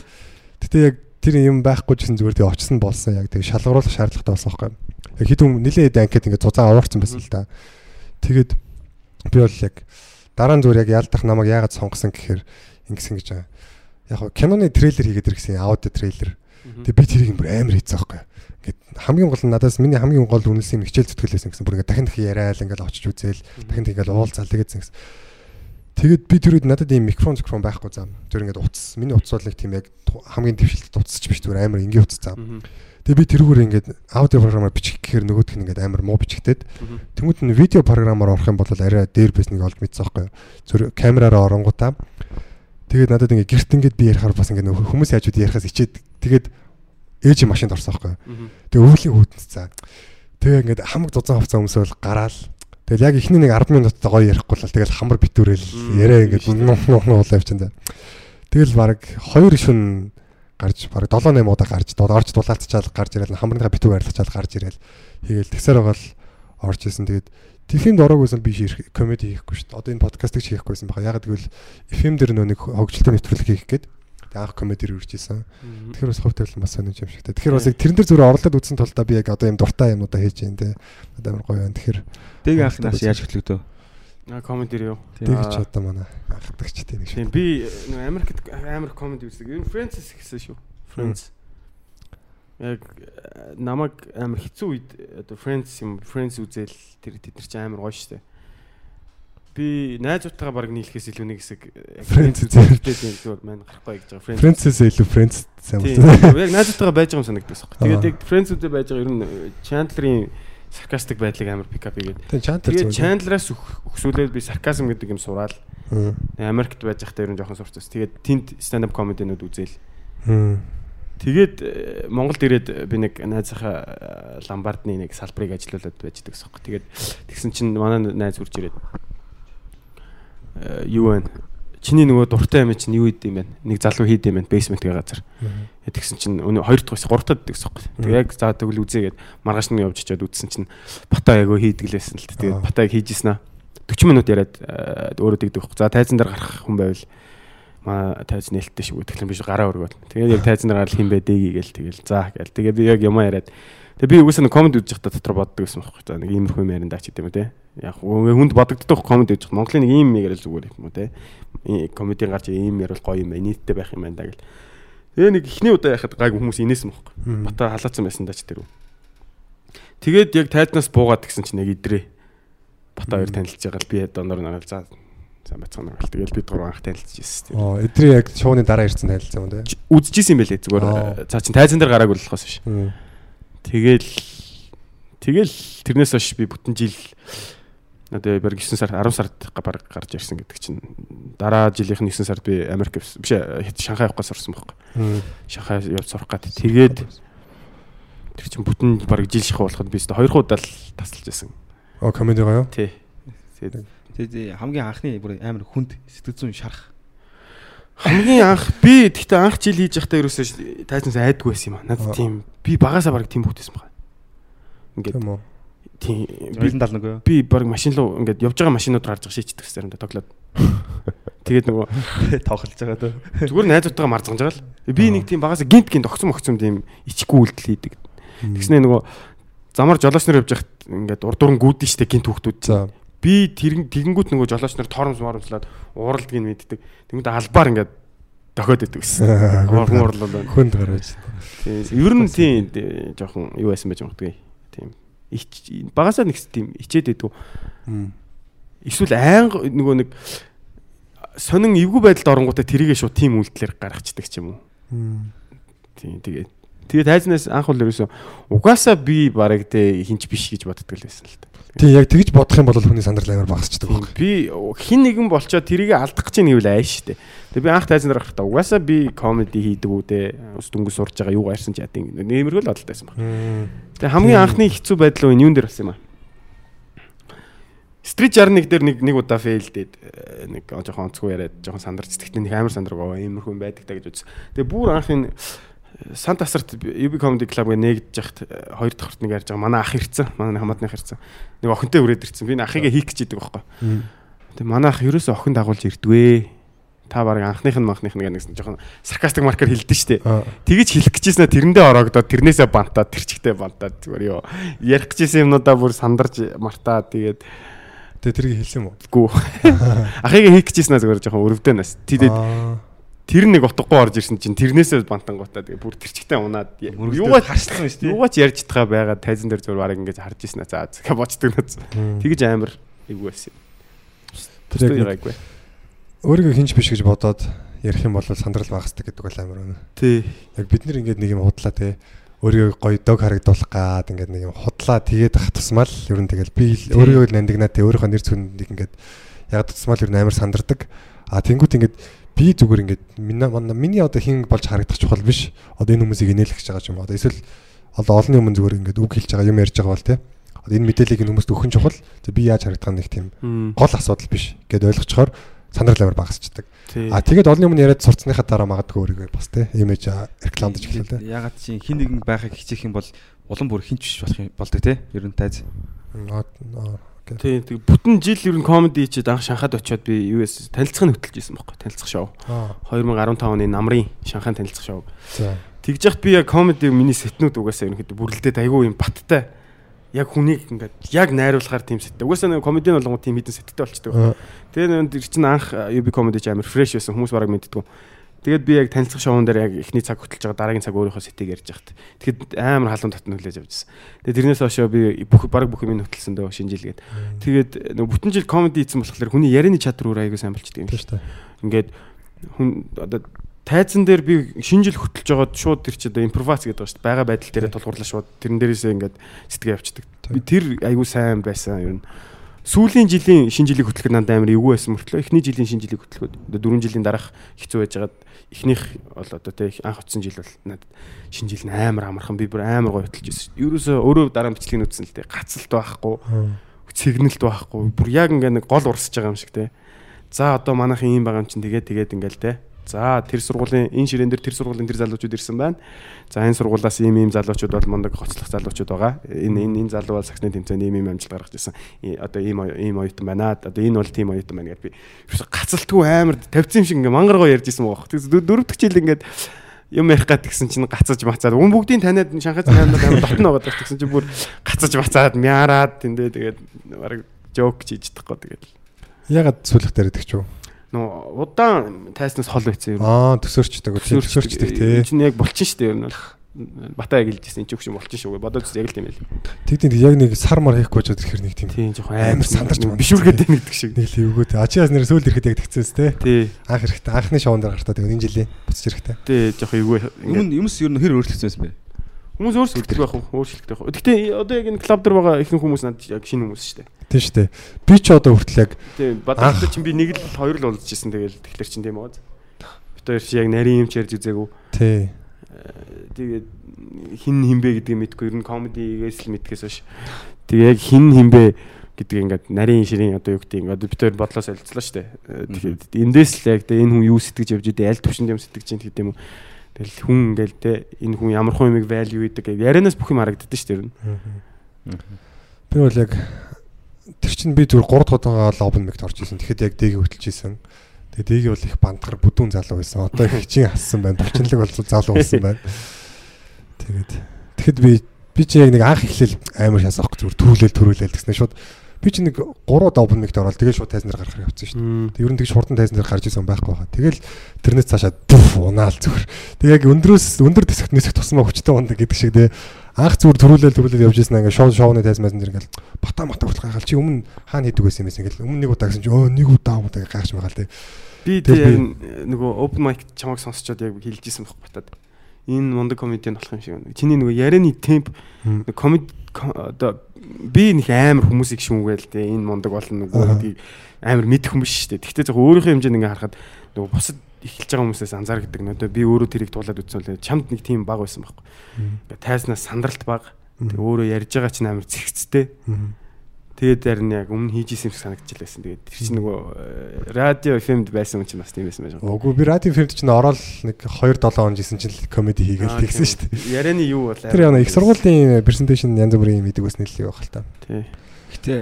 гэтээ яг тэр юм байхгүй гэсэн зүгээр тэг очсон болсон яг тэг шалгаруулах шаардлагатай болсон байхгүй. Яг хэд хүн нилээ хэд анкет ингээд цуцаа аваарсан байсан л да. Тэгээд би бол яг дараа нь зүгээр яг ялдах намайг яагаад сонгосон гэхээр ингэсэн гэж байгаа. Яг хоо киноны трейлер хийгээд ирсэн аудио трейлер. Тэгээ би тэрийг бүр амар хийцээ байхгүй. Ингээд хамгийн гол нь надаас миний хамгийн гол үнэлсэн юм хичээл зүтгэлээсэн гэсэн. Бүр ингээд дахин дахин яриад ингээд очиж үзээл дахин ингээд уулзаал тэгээдсэн гэсэн. Тэгээд би тэр үед надад ийм микрофон микрофон байхгүй зам. Тэр ингээд утас. Миний утас бол нэг тийм яг хамгийн дэвшилтэд утасч биш зүгээр амар энгийн утас зам. Тэгээ би тэрүүгээр ингээд аудио програмаар бичих гэхээр нөгөөх нь ингээд амар муу бичигдээд тэнгууд нь видео програмаар орох юм бол арай дээр бэс нэг олд мэдсэн байхгүй. Зүр камераараа оронгуудаа тэгээд надад ингээд гэрт ингээд би ярихаар бас ингээд нөх хүмүүс яаж үд ярихаас ичээд тэгээд ээж машинд орсон байхгүй юу. Тэгээ өвлийн хүүдэн цаа. Тэгээ ингээд хамаг зузаан хувцас өмсөөл гараал. Тэгэл яг ихний нэг 10 минуттай гоё ярихгүй л тэгэл хамар битүүрэл яриа ингээд уулаа явчихсан. Тэгэл баг 2 шүн гарч бараг 7 8 удаа гарч орж дулаалтчаал гарч ирээл хамрынхаа битүү арилгачаал гарч ирээл хийгээл тэгсээр байгаа л орж исэн тэгээд Тэхийн дороггүйсэн би комеди хийхгүй шүү дээ. Одоо энэ подкастыг хийхгүйсэн баха. Яг гэвэл FM дээр нөө нэг хөгжилтэй нэвтрүүлэг хийх гээд анх комедир үрж исэн. Тэгэхээр бас хувь тавилан бас сонирч юм шиг. Тэгэхээр бас яг тэрэн дээр зүгээр орлоод үзсэн тул та би яг одоо юм дуртай юмудаа хийж байна те. Одоо амар гоё байна. Тэгэхээр Дэг анх нас яаж хөтлөгдөө? Аа комедир юу? тэгж одоо манай анхдагч тийм нэг шүү. Тийм би Америкт амар комеди үздэг. Энэ Francis гэсэн шүү. Friends. Яг э, намайг амар хэцүү үед одоо Friends юм Friends үзэл тэр тэд нар чи амар гоё штэ. Би найзуудтайгаа баг нийлэхээс илүү нэг хэсэг Friends үзэлтэй тийм зүгээр маань гарахгүй гэж байгаа. Friends. Friends-с илүү Friends сайн байна. Яг найзуудтайгаа байж байгаа юм санагдсан. Тэгээд яг Friends-үүдээ байж байгаа ер нь Chandler-ийн саркастик байдлыг амар хийгээд. Тийм чантер Тэгээд. Chandler-аас өксүүлээд би сарказм гэдэг юм сураал. Америкт байж байхдаа ер нь жоохон сурцсан. Тэгээд тэнд stand up comedy-нууд үзээл. Тэгээд э, Монголд ирээд би нэг найзынхаа э, ламбардны нэг салбарыг ажиллаулад байж байгаа гэсэн. Тэгээд тэгсэн чинь манай найз хурж ирээд э, юу вэ? Чиний нөгөө дуртай юм чинь юу идэм бэ? Нэг залуу хийд юм байна. Basement гэ газар. Э, Тэгсэн чинь өнөө хоёр дахь бас гурав дахь гэсэн. Тэгээ яг за тэгвэл үзээгээд маргааш нь явж чад үзсэн чинь бата айгөө хийдгэлээсэн л. Тэгээд батаг хийжсэн аа. 40 минут яриад э, өөрөө байхгүй. За тайзан дээр гарах хүн байвал маа тайз нээлттэй шүү. Тэгэхээр би гараа өргөөл. Тэгээд яг тайзан дээр гарал хин дэги гээл тэгэл за гээл. Тэгээд би яг юмаа яриад Тэгээ би угсаа нэг комеди үзэж байхдаа дотор боддог гэсэн байхгүй. За нэг иймэрхүү юм яринд аач гэдэг юм те. Яг хүнд бодогддог комеди үзэж Монголын нэг ийм юм яриад зүгээр юм уу те. Комедийн гарч ийм ярил гоё юм байна. Нийттэй байх юм байна да гэл. Тэгээ нэг ихний удаа яхад гайг хүмүүс инээсэн байхгүй. Бата халаацсан байсан даач тэр үү. Тэгээд яг тайзнаас буугаад гисэн чинь яг идрээ. Бата хоёр танилцж байгаа л би донор нараа за сайн бацхан гал. Тэгэл бид гурав анх танилцж ирсэн тийм. Оо эдрий яг шууны дараа ирсэн танилцсан юм тий. Үзчихсэн юм байлээ зүгээр. Аа. За чин тайзан дээр гараагүй л болохоос биш. Тэгэл тэгэл тэрнээс хойш би бүтэн жил одоо баг 9 сар 10 сард баг гарч ирсэн гэдэг чинь дараа жилийнх нь 9 сард би Америк биш Шанхай явахгаас орсон байхгүй. Хм. Шанхай явж сурах гад. Тэгээд тэр чинь бүтэн баг жил шахах болоход би өстө хоёр удаа л тасалж байсан. Оо комеди гоё юу? Тий. Тэгээд Тэгээд хамгийн анхны бүр амар хүнд сэтгэл зүйн шарах. хамгийн анх би тэгтээ анх жил хийж байхдаа ерөөсөө тайзнаас айдгүй байсан юм аа. Надад тийм би багасаа баг тийм бүтээсэн байгаа. Ингээд Тийм үү. тийм би Биелэн тал нөгөө. би баг машин руу ингээд явж байгаа машинууд гарч байгаа шийддэг гэсэн юм да тоглоод. Тэгээд нөгөө тоглож байгаа дөө. зүгээр найзуудтайгаа марзгаж байгаа л. Би нэг тийм багасаа гинт гинт огцом огцом тийм ичгүй үйлдэл хийдэг. Тэгснэ нөгөө замар жолооч нар явж байхад ингээд урд дуран гүйдэн штэ гинт хүүхдүүд. Би тэгэнгүүт нөгөө жолооч нар торомс моромслаад ууралдгийг мэддэг. Тэнгүүд албаар ингээд дохиод идэг гэсэн. Хүн урлал. Хүнд гараж. Тийм. Ер нь тийм жоохон юу байсан байж магадгүй. Тийм. Багасаа нэг тийм ичээд идэв. Эсвэл айнг нөгөө нэг сонин эвгүй байдалд оронгуудаа тэрийгээ шууд тийм үйлдэлээр гаргацдаг ч юм уу. Тийм тэгээд тэгээд тайзнаас анх бол ерөөсөө угаасаа би бараг тэ хинч биш гэж боддог л байсан л та. Тий яг тэгж бодох юм бол хүний сандрал амар багасчдаг Тийм, баг. би хин нэгэн болчоо тэрийг алдах гэж нэвэл айш штэ. Тэгээ би анх тайзан дээр гарахтаа угаасаа би комеди хийдэг үү те. Ус дөнгөс сурж байгаа юу гарсан ч ядын нэмэрхүү л бодолтой байсан баг. Тэгээ хамгийн анхны хэцүү байдал үе юун дээр болсон юм аа. Стрит 61 дээр нэг нэг удаа фейлдээд э, нэг жоохон онцгой яриад жоохон сандарч тэгтээ нэг амар сандраг оо иймэрхүү юм байдаг та гэж үзсэн. Тэгээ бүр анх энэ Сант асарт UB Comedy Club гээ нээгдэж яхад э, хоёр дахь нэг ярьж байгаа манай ах ирцэн манай хамаатных ирцэн нэг охинтой үрээд ирцэн би энэ ахыгаа хийх гэж идэг байхгүй. Тэгээ манай ах ерөөсөө охин дагуулж ирдвэ. Та баг анхных нь манхных нэг нэгсэн жоохон саркастик маркер хэлдэж штэ. Тэгэж хэлэх гэжсэн тэрэндээ ороогдоод тэрнээсээ бантаад тэр чигтээ бантаад зүгээр ёо. Ярих гэжсэн юмнуудаа бүр сандарч мартаа тэгээд Тэгээ тэрийг хэлсэн юм уу? Гүү. Ахыгаа хийх гэжсэн зүгээр жоохон өрөвдөө нас. Тэгээд. Тэр нэг утгагүй орж ирсэн чинь тэрнээсээ бантангуудаа тэгээ бүр тэрчгтэй унаад юугаа харшлах юм шүү дээ. юугаа ч ярьж байгаа байгаа тайзан дээр зүгээр бараг ингэж харж ирсэн аа. За нац. Мм. Тэгэж амар эвгүй байсан. Тэр яг өөрийгөө хинж биш гэж бодоод ярих юм бол сандрал багасдаг гэдэг бол амар өнө. Тий. Яг бид нар ингээд нэг юм худлаа те өөрийгөө гоё дог харагдуулах гад ингээд нэг юм худлаа тэгээд ах тусмал ер нь тэгэл би өөрийгөө л нандинаа те өөрийнхөө нэр зүүнийг ингээд яг тусмал ер нь амар сандардаг. А тэнгуут ингээд би зүгээр ингээд миний одоо хин болж харагдах чухал биш. Одоо энэ хүмүүсийг инээлгэж байгаа ч юм. Одоо эсвэл одоо олонний өмнө зүгээр ингээд үг хэлж байгаа юм ярьж байгаа бол те. Одоо энэ мэдээллийг энэ хүмүүст өгөх нь чухал. За би яаж харагдах нь нэг тийм гол асуудал биш гэд ойлгочхоор сандрал амар багасчдаг. А тэгээд олонний өмнө яриад сурцсныхаа дараа магадгүй өөрийгөө бас те имиж рекламдж эхэллээ. Ягаад чи хин нэгэн байхыг хичээх юм бол улам бүр хинч биш болох юм болдог те. Ер нь тайз. Тий. Тэг бүтэн жил ер нь комеди хийчихэд анх Шанхайд очиод би US танилцахыг хөтлөж исэн байхгүй. Танилцах шоу. Аа. 2015 оны намрын Шанхай танилцах шоу. Тэгж яхад би яг комеди миний сэтнүүд угаасаа ерөнхийдөө бүрлдээд айгүй юм баттай. Яг хүнийг ингээд яг найруулахаар тийм сэттэй. Угаасаа нэг комедийн болгоо тийм хитэн сэттэй болчдөг. Тэгээ тэр чинь анх UB comedy ч амар фреш байсан хүмүүс бараг мэддэггүй. Тэгээд би яг танилцах шоуун дээр яг эхний цаг хөтлж байгаа дараагийн цаг өөрийнхөө сэтийг ярьж байхад. Тэгэхэд амар халуун татна хүлээж авчихсан. Тэгээд тэрнээс хойш би бүх бараг бүх юм хөтлсөн дөө шинэ жилгээд. Тэгээд нөгөө бүтэн жил комеди хийсэн болохоор хүний ярианы чадвар өөр аягүй сайн болчихдээ юм шүү дээ. Ингээд хүн одоо тайзан дээр би шинэ жил хөтлж жагаад шууд тэр чи одоо импровиз гэдэг байгаа шүү дээ. Бага байдал дээрээ тулгуурлаа шууд тэрэн дээрээсээ ингээд сэтгэе явчихдаг. Би тэр аягүй сайн байсан ер нь. Сүүлийн жилийн шинэ жилийг хөтлөхөд надад амар эвгүй байсан мөртлөө эхний жилийн шинэ жилийг хөтлөхөд одоо 4 жилийн дараах хэцүү байжгаад эхнийх бол одоо тэг анх утсан жил бол надад шинэ жил нь амар амархан би бүр амар гоё хөтлж байсан. Ерөөсөө өөрөө дараа бичлэгийг үтсэн л дээ. Гацалт байхгүй сэгнэлт байхгүй. Бүр яг ингээ нэг гол урсж байгаа юм шиг те. За одоо манайхан ийм байгаа юм чинь тэгээд тэгээд ингээл те. За тэр сургуулийн энэ ширээн дээр тэр сургуулийн тэр залуучууд ирсэн байна. За энэ сургуулиас ийм ийм залуучууд бол мундаг хоцлох залуучууд байгаа. Энэ энэ энэ залуу бол сагсны тэмцээнд ийм ийм амжилт гаргаж ирсэн. И- Одоо ийм ийм оюутан байна. Одоо энэ бол тийм оюутан байна гэдээ би ерөөсө гацалтгүй амар тавьсан юм шиг ингээ мангаргоо ярьж исэн байгаа. Тэгээс дөрөв дэх жил ингээд юм ярих гад гэсэн чинь гацаж мацаад өн бүгдийн таниад шанхай цаанаад амар дотно байгаа гэсэн чинь бүр гацаж мацаад мяарад тэндээ тэгээд баг жок хийж чадахгүй тэгээд Ягаад сүлэх дээр идэх ч юу? Нөө удаан тайснаас хол байцсан юм. Аа төсөрчдөг. Төсөрчдөг тий. Энэ чинь яг болчин шүү дээ ер нь бол. Батаа яг хэлжсэн энэ ч үгш болчин шүү. Бодоод үзсэн яг л тийм байл. Тэгтийн яг нэг сар мар хийхгүй ч тэгэхээр нэг тийм Тийм жоохон Амар сандарч бишүргээд нэгдэг шиг. нэг л тий. Ачаас нэр сүүл ирэхэд яг тэгцээс тий. Тий. Анх ирэхдээ анхны шоунд дээр гартаа энэ жилийн буцаж ирэхдээ. Тий жоохон эвгүй. Өмнө юмс ер нь хэр өөрчлөгдсөн юм бэ? Хүмүүс өөрсөлдөх байх уу? Өөрчлөлттэй байх уу? Гэхдээ одоо яг энэ клуб дээр байгаа ихэнх хүмүүс надад яг шинэ хүмүүс шүү дээ. Тийм шүү дээ. Би ч одоо хүртэл яг Тийм бадралтай чинь би нэг л хоёр л уулзчихсан тэгэл тэгэхээр чинь тийм үү. Бид хоёр чи яг нарийн юм ч ярьж үзээгүй. тий. Тэгээд хин хинбэ гэдгийг мэдгүй ер нь комедигээс л мэдгээс биш. Тэгээ яг хин хинбэ гэдэг ингээд нарийн ширийн одоо юу гэдэг ингээд бид хоёр бодлоо солилцлоо шүү дээ. Э, Тэгэхээр эндээс л яг тэ энэ хүн юу сэтгэж явж идэв аль төвшөнд юм сэтгэж чинь гэдэг юм уу. Тэгэл хүн ингээл тэ энэ хүн ямар хүн юмыг value гэдэг ярианаас бүх юм харагддаг шүү дээ ер нь. Би бол яг тэр чинь би зүгээр 3 дахь удаага л open mic-д орж исэн. Тэгэхэд яг дэгийг хөтлж исэн. Тэгээ дэгийг бол их бандгар бүдүүн залуу байсан. Одоо их хичээн ассан байна. Булчинлаг бол залуу болсон байна. Тэгээд тэгэхэд би би чи яг нэг анх эхлэл амар шасаах зүгээр төрүүлэл төрүүлэл гэсэн шууд би чи нэг 3 удаа open mic-д ороод тэгээд шууд тайзан дээр гарахаар явцсан шүү дээ. Тэг ер нь тэгж хурдан тайзан дээр гарч исэн байхгүй байгаа. Тэгэл тэрнээс цаашаа бүф унаал зүгээр. Тэг яг өндрөөс өндөр тэсэгт нисэх тусмаа хүчтэй ундаг гэдэг шиг тэгээ анх зүгээр төрүүлэл төрүүлэл явж исэн ингээ шоу шоуны тайзмаас энэ ингээл бата мата хүртэл гайхал чи өмнө хаана хийдэг байсан юм бэ ингээл өмнө нэг удаа гэсэн чи өө нэг удаа удаа гайхаж байгаа л тэг. Би би- нөгөө open mic чамайг сонсчод яг хэлж исэн баг батад. Энэ мундаг комедиан болох юм шиг байна. Чиний нөгөө ярианы темп комеди одоо би нэг амар хүмүүсийг шүүгээл те энэ мундаг болно нөгөө Аа. гэдгийг амар мэдэх биш шүү дээ. Гэхдээ зөв өөрийнхөө хэмжээнд ингээ харахад нөгөө бусад эхэлж байгаа хүмүүсээс анзаар гэдэг нь одоо би өөрөө тэрийг туулаад үзсэн л чамд нэг тийм баг байсан байхгүй. Ингээ тайснаас сандралт баг. Тэг өөрөө ярьж байгаа чинь амар зэгцтэй. Тэгээд харин яг өмнө хийж исэн юм шиг санагдчихлаа байсан. Тэгээд тэр чинь нөгөө э, радио FM-д байсан хүн чинь бас тийм байсан байж байгаа. Үгүй би радио ферд чинь ороод нэг 2 7 он жисэн чинь комеди хийгээл тэгсэн шүү дээ. Ярианы юу бол Тэр яна их сургуулийн презентацийн янз бүрийн мэдэг бас нэлээд байх л та. Тий. Гэтэ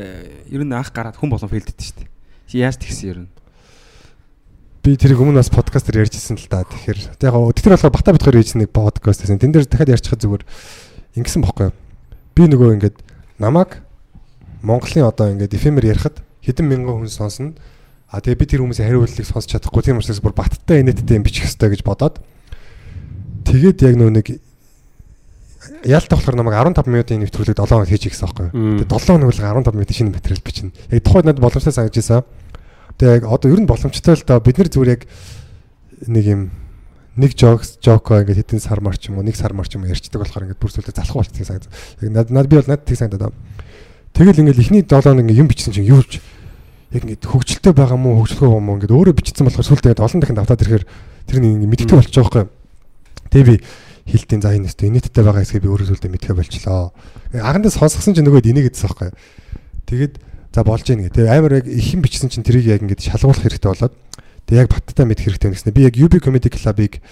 ер нь анх гараад хүн болон фейлдэд шүү дээ. Яаж тэгсэн ер нь? Би тэрийг өмнө бас подкастер ярьжсэн л да. Тэгэхээр яг гоо тэр болохоор бата битгаар хийсэн нэг подкаст байсан. Тэн дээр дахиад ярьчихад зүгээр ингэсэн бохгүй юу? Би нөгөө ингээд намайг Монголын одоо ингээд эфемер ярихад хэдэн мянган хүн сонсно. А тэгээ би тэр хүмүүсийн хариултыг сонсч чадахгүй тийм учраас бүр баттай инээдтэй юм бичих хэрэгтэй гэж бодоод тэгээд яг нөө нэг яалтаа болохоор намайг 15 минутын нэвтрүүлэг 7 хоног хийж ихсэн байхгүй. Тэгээд 7 хоног бол 15 минутын шинэ материал бичнэ. Яг тухайд надад боломжтой санагдаж байсан. Тэгээд яг одоо ер нь боломжтой л да бид нар зүгээр яг нэг юм нэг жокс жоко ингээд хэдэн сар марч юм уу нэг сар марч юм ярьцдаг болохоор ингээд бүр сүлдө залах болчихсон санагдав. Яг над над би бол надад тийг санагдаад. Тэгэл ингээд эхний 7 хоног ингээд юм бичсэн чинь юуч яг ингээд хөгжилтэй байгаа мó хөгжлөхгүй байгаа мó ингээд өөрөө бичсэн болохоор сүлдө ингээд олон дахин давтаад ирэхээр тэр нэг ингээд мэддэг болчих жоохгүй. Тэгээ би хилтийн за энэ өстө инээдтэй байгаа хэсгийг би өөрөө сүлдө мэдхэ болчлоо. Агандаа сонсгосон чинь нөгөөд энийг гэдсэн байхгүй. Тэгээд за болж ийн гэ. Тэгээ амар яг их юм бичсэн чинь тэрийг яг ингээд шалгуулах хэрэгтэй болоод тэгээ яг баттай мэдэх хэрэгтэй гэсэн. Би яг UB Comedy Club-ыг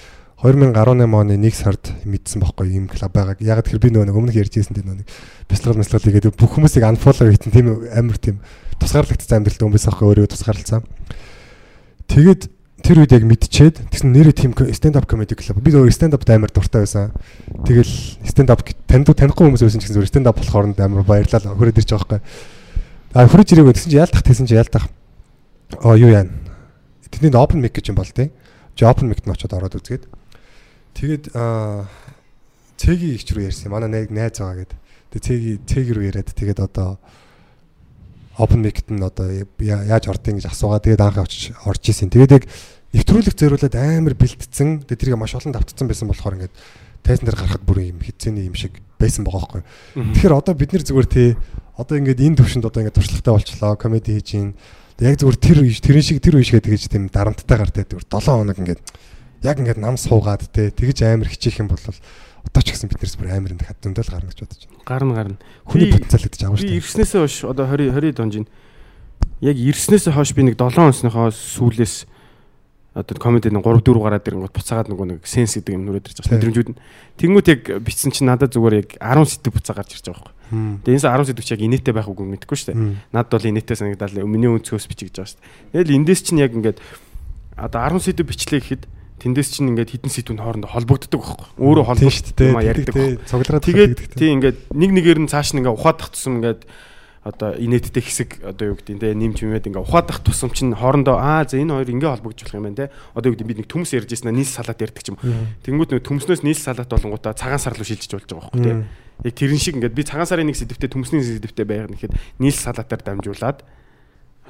2018 оны 1 сард мэдсэн байхгүй юм клуб байгааг. Яг тэр би нөгөө өмнөх ярьж ирсэн тийм нэг бяцлал мэслэл игээд бүх хүмүүсийг unfollow хийсэн тийм амар тийм тусгаарлагдсан амьдралтай хүмүүс байхгүй өөрөө тусгаарлалцсан. Тэгээд тэр үед яг мэдчихэд тэгсэн нэрээ тийм stand up comedy club. Би өөр stand up амар дуртай байсан. Тэгэл stand up танд танихгүй хүмүүс байсан ч гэсэн stand up болохоор амар баярлалаа. Хөрөөд ирж байгаа байхгүй. А хөрөж ирээгүй тэгсэн чи яалтах тэгсэн чи яалтах. Оо юу яа. Тэний open mic гэж юм бол тий. Чи open mic-д нь очиод ороод үзгээд. Тэгээд аа цэгийн ихч рүү ярьсан. Манай нэг найз байгаа гэдэг. Тэгээд цэгийн цэг рүү яриад тэгээд одоо open mic-т нь одоо яаж ордгийг гэж асуугаа. Тэгээд анх очиж орж исэн. Тэгээд яг нэвтрүүлэг зөөрүүлээд амар бэлтцсэн. Тэгээд тэрийг маш олон давтцсан байсан болохоор ингээд тайзан дээр гарахад бүр юм хитцээний юм шиг байсан байгаа байхгүй. Тэгэхээр одоо бид нэр зүгээр тий одоо ингээд энэ төвшөнд одоо ингээд туршлагатай болчлоо. Комеди хийж гин. Яг зүгээр тэр тэрэн шиг тэр үе шиг тэгэж тийм дарамттайгаар тий зүгээр 7 хоног ингээд яг ингээд нам суугаад тий тэгэж амар хичих юм бол одоо ч гэсэн биднээс бүр амар энэ хад зөндөл гарна гэж бодож байна. Гарна гарна. Хүний потенциал гэдэг чинь Би ирснээсээ хойш одоо 20 20 донжин. Яг ирснээсээ хойш би нэг 7 онсныхоо сүүлээс одоо комеди нэг 3 4 гараад ирэнгүүт буцаагаад нөгөө нэг сенс гэдэг юм нүрээд ирж байгаа мэдрэмжүүд нь. Тэнгүүт яг бичсэн чинь надад зүгээр яг 10 сэдв буцаа гарч ирж байгаа байхгүй. Тэгээ энэс 10 сэдв чи яг инээтэй байх үгүй мэдэхгүй шүү дээ. Надад бол инээтэй санагдал миний өнцгөөс бичиж байгаа шүү дээ. Тэгэл эндээс чинь яг ингээд одоо 10 сэдв бичлээ гэхэд тэндээс чинь ингээд хідэн сэдвүүнд хоорондоо холбогддог байхгүй. Өөрөө холбогддог юм а ярьдаг. Цуглараад Тэгээд тий ингээд нэг нэгээр нь цааш нь ингээд ухаадах тусам ингээд одоо инээдтэй хэсэг одоо юу гэдэг нь нэмж юмэд ингээ ухаадах тусам чинь хоорондоо аа за энэ хоёр ингээ холбогдож болох юм байна те одоо юу гэдэг бид нэг төмс ярьж ирсэн нийс салаат ярьдаг юм тэнгууд нэг төмснөөс нийс салаат болонгуудаа цагаан сар руу шилжиж болж байгаа байхгүй те яг тэрэн шиг ингээд би цагаан сарын нэг сэдвтэ төмсний сэдвтэ байх нэхэд нийс салаатаар дамжуулаад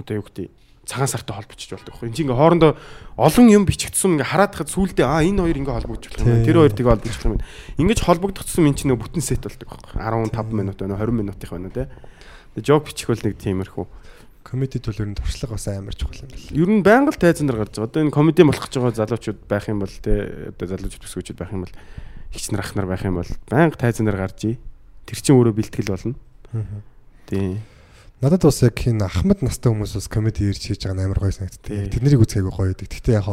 одоо юу гэдэг цагаан сартай холбогдож болдог байхгүй. Энд чинь ингээ хоорондоо олон юм бичигдсэн ингээ хараад хад сүулдэ аа энэ хоёр ингээ холбогдож болох юм. Тэр хоёр тийг холбогдож болох юм. Ингэж холбогдсон юм чинь нөө бүтэн сет болдог байхгүй. 15 минут байна 20 минутын байна те. Тэгээ жок бичих бол нэг тиймэрхүү. комеди төлөөрөнд туршлага бас амар чухал юм байна. Ер нь байнга л тайзан дээр гарч байгаа. Одоо энэ комеди болох гэж байгаа залуучууд байх юм бол те одоо залуучууд төсгөөчүүд байх юм бол хич нар ах нар байх юм бол байнга тайзан дээр гарч ий. Тэр чинь өөрөө бэлтгэл болно. Тийм. Надад бас яг хин Ахмад настай хүмүүс бас комеди ирж хийж байгаа нь амар гоё санагддаг. Тэднийг үзэх айгүй гоё байдаг. Гэхдээ яг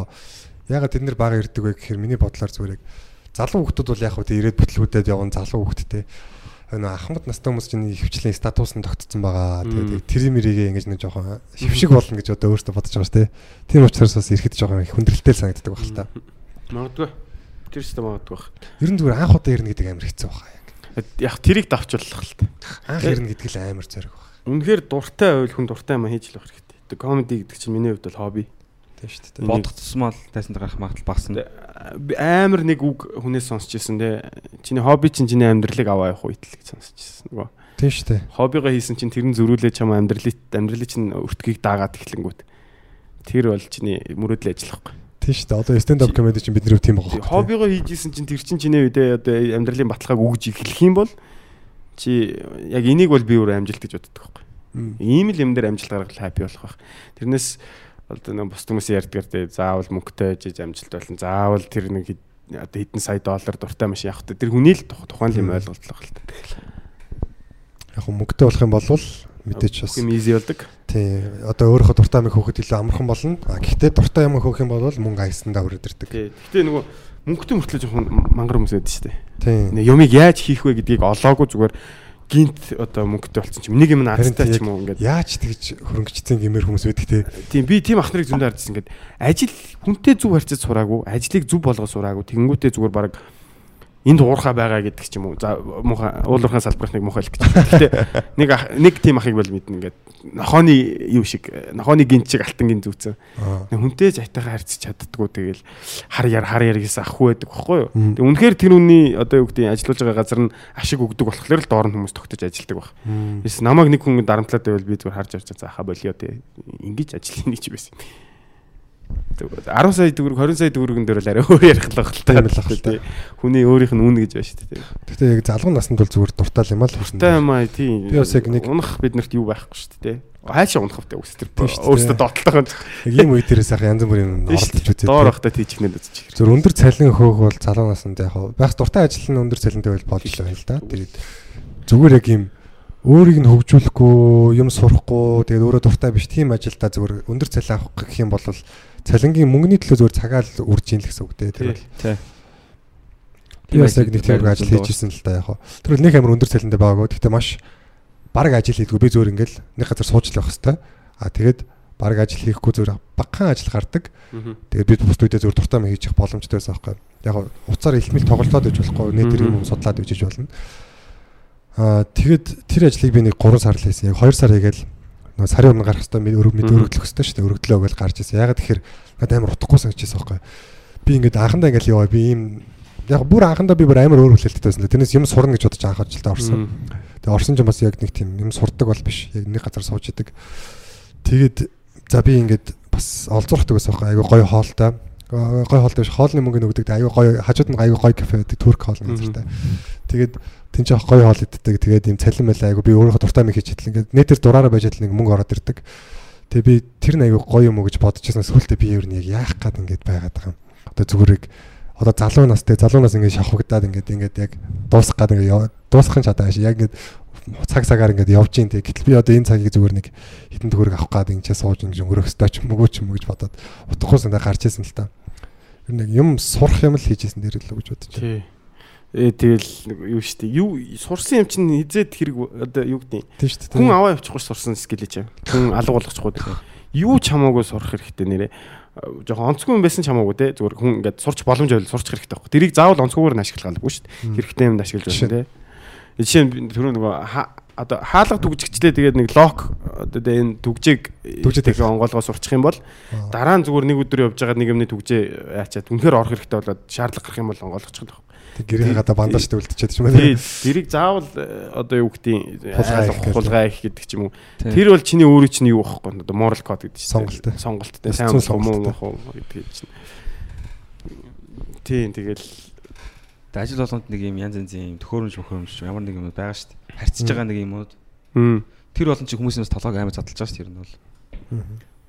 ягаад тэд нар бага ирдэг вэ гэхээр миний бодлоор зүгээр яг залуу хүмүүс бол яг хөө ирээд бүтлгүүдэд явган залуу хүмүүстэй энэ Ахмад настай хүмүүс чинь хөвчлийн статус нь тогтцсон байгаа. Тэгээд тэр мэрийгээ ингэж нэг жоохон хөвшиг болно гэж одоо өөртөө бодож байгаа шүү дээ. Тийм учраас бас ирэхэд жоохон хүндрэлтэй санагддаг байх л та. Магадгүй. Тэр ч магадгүй бах. Ер нь зүгээр анх удаа ирнэ гэдэг амар хэцүү байна яг. Яг тэрийг давчуулах л та. Анх ирнэ гэдэг л амар зориг байна. Үнэхээр дуртай байвал хүн дуртай юм хийж л байх хэрэгтэй. Тэгээ комеди гэдэг чинь миний хувьд бол хобби. Тийм шүү дээ. Бодох тусмал тайсан дээр гарах магадлал багасна. Амар нэг үг хүнээс сонсч ирсэн те. Чиний хобби чинь чиний амьдралыг аваа явах үед л гэж сонсч ирсэн нөгөө. Тийм шүү дээ. Хоббигоо хийсэн чинь тэр нь зөрүүлээ чам амьдралыг амьдралыг чинь өртгийг даагаад эхлэнгүүт. Тэр бол чиний мөрөөдлийн ажил байхгүй. Тийм шүү дээ. Одоо stand up comedy чинь бидний тийм байгаа. Хоббигоо хийжсэн чинь тэр чинь чиний үедээ одоо амьдралын баталгааг өгж эхлэх юм бол чи яг энийг бол би өөр амжилт гэж боддог байхгүй. Ийм л юм дээр амжилт гаргал хаппи болох байх. Тэрнээс одоо нэг бус хүмүүс ярьдгаар те заавал мөнгөтэй жиж амжилт болно. Заавал тэр нэг одоо хэдэн сая доллар дуртай машин явах те тэр хүний л тухайн юм ойлголт л байна та. Яг мөнгөтэй болох юм бол мэдээч бас юм easy болдог. Тий. Одоо өөрийнхөө дуртай юм хөөхөд илүү амархан болно. А гэхдээ дуртай юм хөөх юм бол мөнгө аясандаа өрөөд ирдэг. Тий. Гэхдээ нөгөө мөнгөтэй мөртлөө жоохон мангар хүмүүс байдаг шүү дээ. Юмыг яаж хийх вэ гэдгийг олоогүй зүгээр гинт одоо мөнгөтэй болсон юм нэг юм наацтай ч юм уу ингээд яаж тэгж хөрөнгөчсөн гэмээр хүмүүс байдаг те. Тийм би тийм ах нарыг зөндөө хардсан ингээд ажил хүнтэй зүв харьцаж сураагүй ажлыг зүв болгож сураагүй тэгэнгүүтээ зүгээр баг энд уурхаа байгаа гэдэг ч юм уу. За муухай уулуурхаа салбарх нэг муухай л гэж. Гэхдээ нэг ах- нэг тийм ахыг бол мэднэ ингээд нохооны юу шиг нохооны гинт шиг алтан гин зүүцэн. Хүнтэй зайтайгаа харьцаж чаддггүй тэгэл хар яр хар яр гэсэн ахгүй байдаг байхгүй юу. Тэг үнэхээр тэр үний одоо юу гэдэг ажиллаж байгаа газар нь ашиг өгдөг болохоор л доор нь хүмүүс тогтож ажилладаг баг. Эсвэл намайг нэг хүн дарамтлаад байвал би зүгээр харж авч зааха болио те. Ингиж ажиллах нэг ч байсан. Зүгээр 10 сая төгрөг 20 сая төгрөгөн дээр л арай өөр ярих л баг л та. Л л. Тий. Хүний өөрийнх нь үн гэж байна шүү дээ. Гэхдээ яг залгуу наснд бол зүгээр дуртай юм аа л хүрсэн. Тэ маа тий. Би бас яг нэг- унах биднэрт юу байхгүй шүү дээ. Хайшаа унах шүү дээ. өөрсдөө доотлоо. Яг ийм үе дээрээс ах янз бүрийн юм оролдож үзээ. Доор ахтай тийчгнээд үзчих. Зөв өндөр цалин хөөх бол залуу наснд яг байх дуртай ажил нь өндөр цалинтай байл болж байгаа юм л да. Тэгээд зүгээр яг ийм өөрийг нь хөгжүүлэхгүй, юм сурахгүй, тэгээд өөрөө дуртай биш тийм ажилдаа зүгээр өндөр цалин авах гэх юм бол цалингийн мөнгөний төлөө зүгээр цагаал үрж ийн л гэсэн үг дээ. Тэр бол би бас яг нэг тийм ажил хийж ирсэн л да яг хав. Тэр бол нэг амар өндөр цалинтай байгаагүй. Гэхдээ маш баг ажил хийдгүү би зүгээр ингээл нэг газар сууж л байх хэвээр. А тэгээд баг ажил хийхгүй зүгээр багахан ажил гардаг. Тэгээд бид бус үедээ зөв дуртай мэй хийж явах боломжтой байсан байхгүй. Яг нь уцаар илмэл тоглолтоод иж болохгүй, нэтэр юм судлаад ижиж болно. Аа тэгэд тэр ажлыг би нэг 3 сар л хийсэн. Яг 2 сар хийгээл нөө сарын өмнө гарах хэвээр өрөг мэд өргөдлөх хэвээр шүү дээ. Өргөдлөө гэж гарч ирсэн. Яг тэгэхээр надад амар утгагүй санагдчихсан байхгүй. Би ингээд анхандаа ингээл яваа би ийм яг бүр анхандаа би бүр амар өөр хүлээлттэй байсан. Тэрнээс юм сурна гэж бодож анх ажилдаа орсон. Тэгээ орсон ч бас яг нэг тийм юм сурдаг бол биш. Яг нэг газар сууж идэг. Тэгээд за би ингээд бас олзуурхдаг байсан байхгүй. Айгу гоё хоолтой. Гой хоолтой биш. Хоолны мөнгө нөгдөг. Айгу гоё хажууд нь айгу гоё кафе байдаг. Турк хоол газартай. Тэгээд тэн чинь гоё хоол иддэг. Тэгээд юм цалин мэл айгу би өөрөө дуртай мэй хийж идэл. Ингээд нэтэр дураараа байж идэл нэг мөнгө ороод ирдэг. Тэгээ би тэр нь айгу гоё юм уу гэж бодож байсан. Сүүлдээ би ер нь яг яах гээд ингээд байгаад байгаа юм. Одоо зүгээрийг одоо залуу настай залуу нас ингээд шавхагдаад ингээд ингээд яг дуусах гээд ингээд дуусахын чадаа биш. Яг ингээд цаг цагаар ингээд явж ийн тэг. Гэтэл би одоо энэ цагийг зүгээр нэг хитэн төгрөг авах гээд ингээд сууж ингээд өнгөрөх ёстой ч мөгөө ч юм гэж бодоод утгагүй санаа гарч ирсэн л та. Ер нь юм сурах юм л хийж исэн дээр л гэж бодож байна. Ээ тэгэл юу штэ юу сурсан юм чинь хизээд хэрэг одоо юу гэдэг дээ. хүн аваа явчихгүй сурсан скил чи. Хүн алга болгочихгүй. Юу ч хамаагүй сурах хэрэгтэй нэрээ. Жохон онцгүй юм байсан ч хамаагүй те. Зүгээр хүн ингээд сурч боломж байвал сурч хэрэгтэй байхгүй. Тэрийг заавал онцгүйгээр нь ашиглах албагүй шүү дээ. Хэрэгтэй юмд ашиглаж байна те. Жишээ нь түрүү нөгөө одоо хаалга түгжигчлээ тэгээд нэг лок одоо энэ түгжийг Түгжээ тэгээ онгоолгоо сурчих юм бол дараа нь зүгээр нэг өдөр явж байгаа нэг юмны түгжээ яачаад үнэхээр орох хэрэгтэй болоод шаардлага гарах юм бол онгоолгочих л Тэг гэрээ гадаа бандажтай үлдчихэд ч юм тий уу. тэрийг заавал э, одоо юу гэдэг Хулгай их гэдэг. хулгай их гэдэг ч юм уу тэр бол чиний өөрөө чинь юу байхгүй одоо moral code гэдэг чинь Сонголттой. сонголттой сайн хүмүүс сонголттой. муу гэдэг чинь тий тэгэл Тэгээ ажил болгонд нэг юм янз янзын юм төхөөрөмж мөхөөрөмж ямар нэг юм байгаа шүү дээ. Харьцаж байгаа нэг юмуд. Тэр болон чи хүмүүсээс толгойг амар задлаж байгаа шүү. Тэр нь бол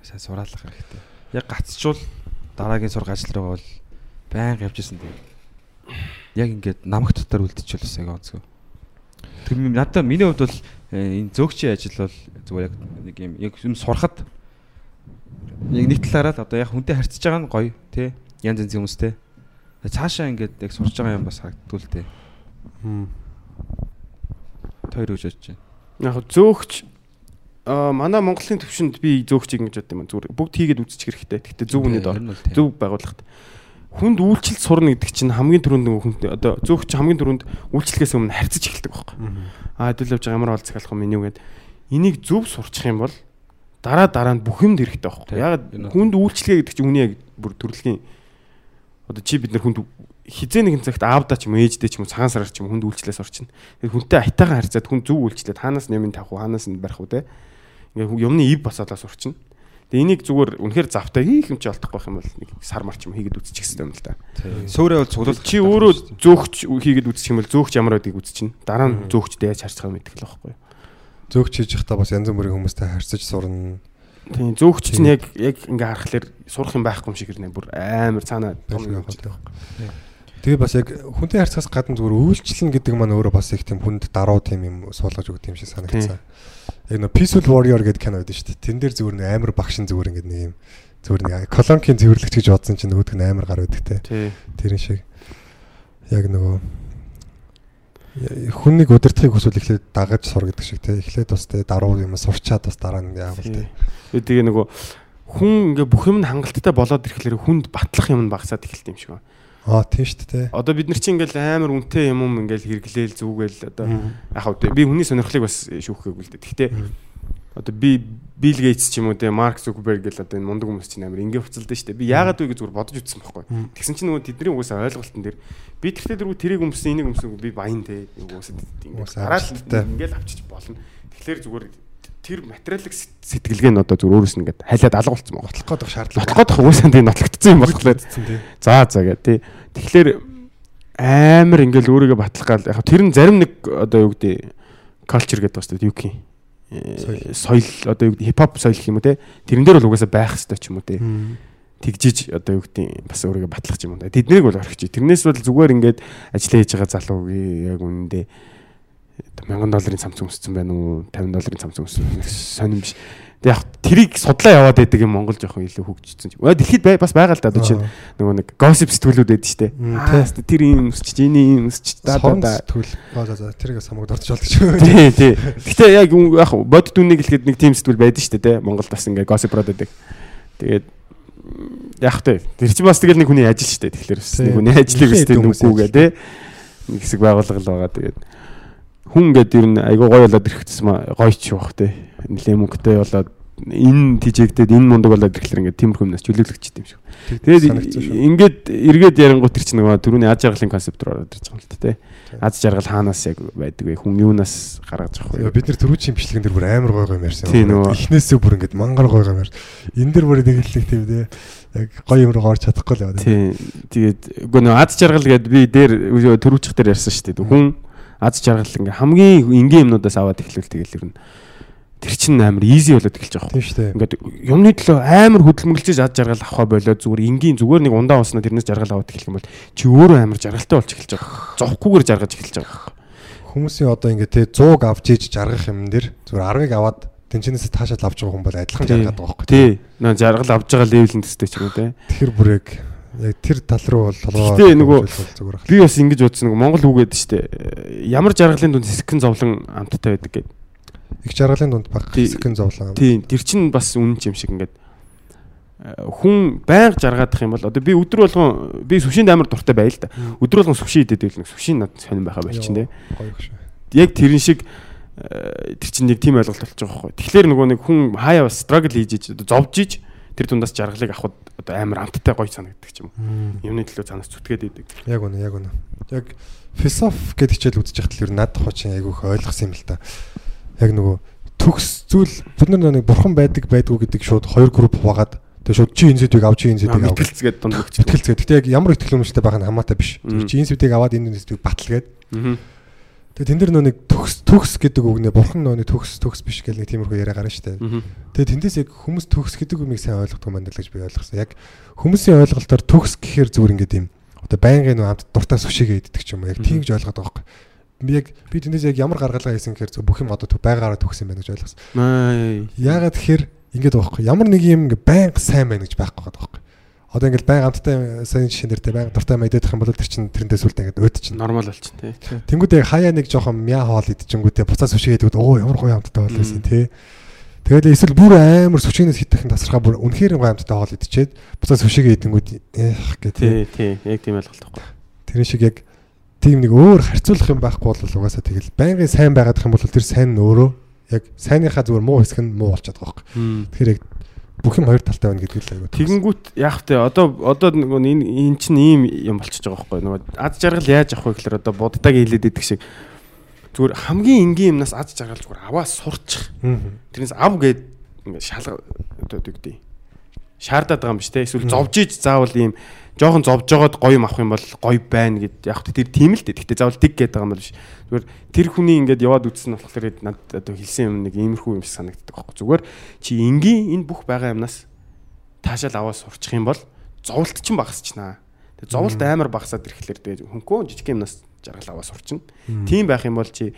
сайн сураалах хэрэгтэй. Яг гацчвал дараагийн сурга ажил руу бол байнга явж исэн дээ. Яг ингээд намаг дотор үлдчихвэл яг онцгой. Тэр юм надад миний хувьд бол э, энэ зөөгчийн ажил бол зүгээр яг нэг юм яг юм сурахад яг нэг талаараа л одоо яг хүнтэй харьцаж байгаа нь гоё тий янз янзын хүмүүстэй. Цаашаа ингээд яг сурж байгаа юм бас харагддгүй л дээ. Тэр үж бодож байна. яг зөөгч а манай Монголын төвшөнд би зөөгчийг ингэж боддог юм зүгээр бүгд хийгээд үзчих хэрэгтэй. Гэхдээ зөв үнэд ор зөв байгууллагт хүнд үйлчлэл сурна гэдэг чинь хамгийн түрүүнд хүнд одоо зөөгч хамгийн түрүүнд үйлчлэгээс өмнө харьцаж эхэлдэг байхгүй. А хэдүүл явж байгаа ямар бол захиалах юм меню гэд энийг зөв сурчих юм бол дараа дараа нь бүх юмд хэрэгтэй байхгүй. Яг хүнд үйлчлэгээ гэдэг чинь үний яг бүр төрөлхийн одоо чи бид нар хүнд хизээ нэгэн цагт аавдаа ч юм ээждээ ч юм цагаан сараар ч юм хүнд үйлчлээс орчин. Тэр хүнтэй айтайхан харьцаад хүн зөв үйлчлээд хаанаас юм тавих уу хаанаас нь барих уу те. Ингээ юмны ив басаалаас орчин. Тэгээ энийг зүгээр үнэхээр завтай хийх юм чи олдохгүй байх юм бол нэг сар мар ч юм хийгээд үзчих хэрэгтэй юм л да. Сөөрэ бол цуглуулах. Чи өөрөө зөөгч хийгээд үзчих юм бол зөөгч ямар байдгийг үзчихнэ. Дараа нь зөөгчтэй яаж харьцах юм мэдэх л байхгүй. Зөөгч хийж явахдаа бас янз бүрийн хүмүүстэй харьцаж сурна. Тийм зөөгч чинь яг яг ингээ харахаар сурах юм байхгүй юм шиг хэрнээ бүр амар цаанаа том юм байгаа. Тэгээ бас яг хүнтэй харьцахаас гадна зүгээр үйлчлэн гэдэг маань өөрөө бас их тийм хүнд даруу тийм юм суулгаж өгдөг юм шиг санагдсан. Яг нөө Peaceful Warrior гэдэг кино байдаг шүү дээ. Тэн дээр зүгээр нэг амар багшин зүгээр ингээд нэг юм зүгээр нэг колонкийн цэвэрлэгч гэж бодсон чинь нөгөөх нь амар гар байдаг те. Тий. Тэрэн шиг яг нөгөө хүнийг удирдахыг хүсвэл эхлээд дагаж сур гэдэг шиг те. Эхлээд бас те даруу юм сурчаад бас дараа нь яавал те. Тэгээ нөгөө хүн ингээ бүх юм хангалттай болоод ирэхлээр хүнд батлах юм нь багасаад эхэлт юм шиг байна. Аа тийм шүү дээ. Одоо бид нар чинь ингээл амар үнэтэй юм юм ингээл хэрэглээл зүгэл одоо яг хав би хүний сонирхлыг бас шүүхгээгүй л дээ. Гэхдээ одоо би Билл Гейтс ч юм уу те Марк Зукерберг гэл одоо энэ мундаг хүмүүс чинь амар ингээ буцалдаа дээ. Би яагаад вэ гэж зүгээр бодож үзсэн байхгүй. Тэгсэн чинь нөгөө тэдний угаасаа ойлголтын дээр би тэртээ дэргүү тэрийг өмсөн энийг өмсөн би баян те угаасаа ингээ гараад ингээл авчиж болно. Тэгэхээр зүгээр тэр материалын сэтгэлгээ нь одоо зүгээр өөрөөс нь ингээд хайлаад алга болцсон байгаа. Нотлох гээд шаардлага. Нотлох гээд угаасаа тийм нотлогдсон юм болохоор. За за гэ тий. Тэгэхээр амар ингээл өөрийгөө батлах гал яг тэр нь зарим нэг одоо юу гэдэг culture гэдэг шүү дээ. Юу гэх юм соёл. Одоо юу гэдэг хипхоп соёл гэх юм уу те? Тэрэн дээр бол угаасаа байх хэрэгтэй ч юм уу те? Тэгжиж одоо юу гэдэг бас өөрийгөө батлах юм да тэднийг бол орхиж тэрнээс бол зүгээр ингээд ажиллаа хийж байгаа залуугийн яг үнэндээ 1000 долларын цамц өмссөн байна уу? 50 долларын цамц өмссөн сонирм биш яг тэрийг судлаа яваад байдаг юм Монгол жоохон илүү хөгжсөн. Өө дэлхийд бас байгаа л да одоо чинь нөгөө нэг gossip сэтгүүлүүд байдаг штэ. Тэр юм өсч, эний юм өсч да да да. Сэтгүүл. За за тэрийг самаг дорч болдог ч. Тий, тий. Гэтэ яг яг бод дүнийг хэлэхэд нэг team сэтгүүл байдаг штэ те. Монголд бас ингээ gossip-род байдаг. Тэгээд яг тэ тэр чинь бас тэгэл нэг хүний ажил штэ. Тэгэхээр бас нэг хүний ажлыг бас тэр нүгүүгээ те. Нэг хэсэг байгууллага л байгаа. Тэгээд хүн ингээд ер нь айгуу гоё болоод маа гоё ч байх те. Нилээ мөнгөтэй болоод энэ тижээгдээд энэ мундаг болоод ирэхлээр ингээд тиймэрхүү юмнаас чөлөөлөгч юм шиг. Тэгээд ингээд эргээд ярангуут чинь нөгөө түрүүний аз жаргалын концепт руу ороод ирж байгаа юм л те. Аз жаргал хаанаас яг байдаг вэ? Хүн юунаас гаргаж авах вэ? Бид нар төрүүчийн бичлэгэн дээр бүр амар гоё гоё ярьсан. Эхнээсээ бүр ингээд мангар гоё гоё ярьсан. Энэ дэр бүр нэг хэллэг тийм те яг гоё юм руу орж чадахгүй л яваа. Тийм. Тэгээд үгүй нөө аз жаргал гэдэг би дээр төрүүчих дээр ярьсан шүү дээ. Хүн аз жаргал ингээ хамгийн энгийн юмнуудаас аваад эхлүүл тэгэл ер нь тэр чинь амар easy болоод эхэлж байгаа. Тийм шүү дээ. Ингээд юмны төлөө амар хөдөлмөрлөж аз жаргал авахаа болоод зүгээр энгийн зүгээр нэг ундаа уснаа тэрнээс жаргал аваад эхлэх юм бол чи өөрөө амар жаргалтай болж эхэлж байгаа. Зовхгүйгээр жаргаж эхэлж байгаа. Хүмүүсийн одоо ингээ те 100 авч ийж жаргах юм дэр зүгээр 10-ыг аваад тэнчнээс таашаал авч байгаа хүн бол адилхан жаргаад байгаа байхгүй. Тий. Наа жаргал авж байгаа левелэнд төстэй ч юм уу те. Тэгэхээр бүр яг тэр тал руу бол толгоо Гэтэ нөгөө би бас ингэж бодсон нөгөө Монгол үгээд штэ ямар жаргалын дунд хэсэгэн зовлон амттай байдаг гэдэг. Их жаргалын дунд баг хэсэгэн зовлон. Тийм тэр чин бас үнэн юм шиг ингээд хүн байнга жаргаадах юм бол одоо би өдөр болгон би сүшинд амар дуртай байл та. Өдөр болгон сүшин идэдэг л нэг сүшин над сонирн байхаа болчин те. Яг тэрэн шиг тэр чин нэг тийм ойлголт болчих жоох байхгүй. Тэгэхээр нөгөө нэг хүн хаяа бас struggle хийж зовж иж тэр дундаас жаргалыг авахд одоо амар амттай гоё санагддаг юм. Юмны төлөө цаанаас зүтгээд идэг. Яг үнэ, яг үнэ. Яг философи гэдэг хичээл үзэж байхад ер над хучин айгүйх ойлгосон юм л та. Яг нөгөө төгс зүйл бид нар нэг бурхан байдаг байдгүй гэдэг шууд хоёр групп багаад Тэгээ шууд чи энэ сэдвийг авч энэ сэдвийг авах. Итгэлцгээд дунд өгч. Итгэлцгээд. Гэтэ яг ямар итгэл үнэмштэй байх нь хамаатай биш. Чи энэ сэдвийг аваад энэ сэдвийг баталгээд. Тэгээ тэн дээр нөө нэг төгс төгс гэдэг үгнээ бурхан нөө нэг төгс төгс биш гэл нэг тиймэрхүү яриа гарна штэ. Тэгээ тэндээс яг хүмүүс төгс гэдэг үгийг сайн ойлгохгүй байна л гэж би ойлгосон. Яг хүмүүсийн ойлголтоор төгс гэхээр зүгээр ингээд юм. Одоо байнгын нөө хамт дуртай сүшигээ иддэг ч юм уу. Яг тийм гэж ойлгоод байгаа. Би яг би тэндээс яг ямар гаргалгаа хийсэн гэхээр зөв бүх юм одоо байгаараа төгс юм байна гэж ойлгосон. Яагаад тэгэхээр ингээд байгаа байхгүй. Ямар нэг юм ингээд байнга сайн байна гэж байхгүй байгаа байхгүй одоо ингээл байн амттай сайн те байн дуртай мэдэх юм бол тэр чин тэрнээ сүлдээ ингээд өөд чин нормал болчин тий. Тэнгүүд яг хаяа нэг жоохон мяа хоол идчихэнгүүтээ буцаас сүшигээд оо ямар гоё амттай болоосэн тий. Тэгээд эсвэл бүр амар сүшигнээс хитэх тасархаа бүр үнэхээр гоё амттай хоол идчихэд буцаас сүшигээ идэнгүүд эх гэх тий. Тий, яг тийм ойлголт байхгүй. Тэр шиг яг тийм нэг өөр харьцуулах юм байхгүй бол угаасаа тэгэл байнгын сайн байгаад их юм бол тэр сайн нь өөрөө яг сайныхаа зүгээр муу хэсэг нь муу болчиход байгаа байхгүй. Тэгэхээр яг бүх юм хоёр талтай байна гэдэг л айгуу. Тэгэнгүүт яг тэ одоо одоо нөгөө энэ эн чинь ийм юм болчихж байгаа байхгүй нөгөө аз жаргал яаж авах вэ гэхээр одоо буддаг хэлээд идэг шиг зүгээр хамгийн энгийн юмнаас аз жаргал зүгээр аваа сурчих. Тэрнээс ав гээд ингээд шалга одоо үгдээ. Шаардаад байгаа юм биш те. Эсвэл зовж иж заавал ийм жоохон зовж жоод гоё юм авах юм бол гоё байна гэд яг тэр тийм л дээ. Гэхдээ заавал dig гэдэг байгаа юм биш. Зүгээр тэр хүний ингээд яваад үтсэн болохоор над одоо хэлсэн юм нэг иймэрхүү юм шиг санагддаг байхгүй. Зүгээр чи энгийн энэ бүх байгаа юмнаас таашаал аваад сурчих юм бол зовлт чинь багасчнаа. Тэгээ зовлт амар багасаад ирэхлээр тэгээ хөнкөө жижиг юмнаас жаргал аваад сурчна. Тийм байх юм бол чи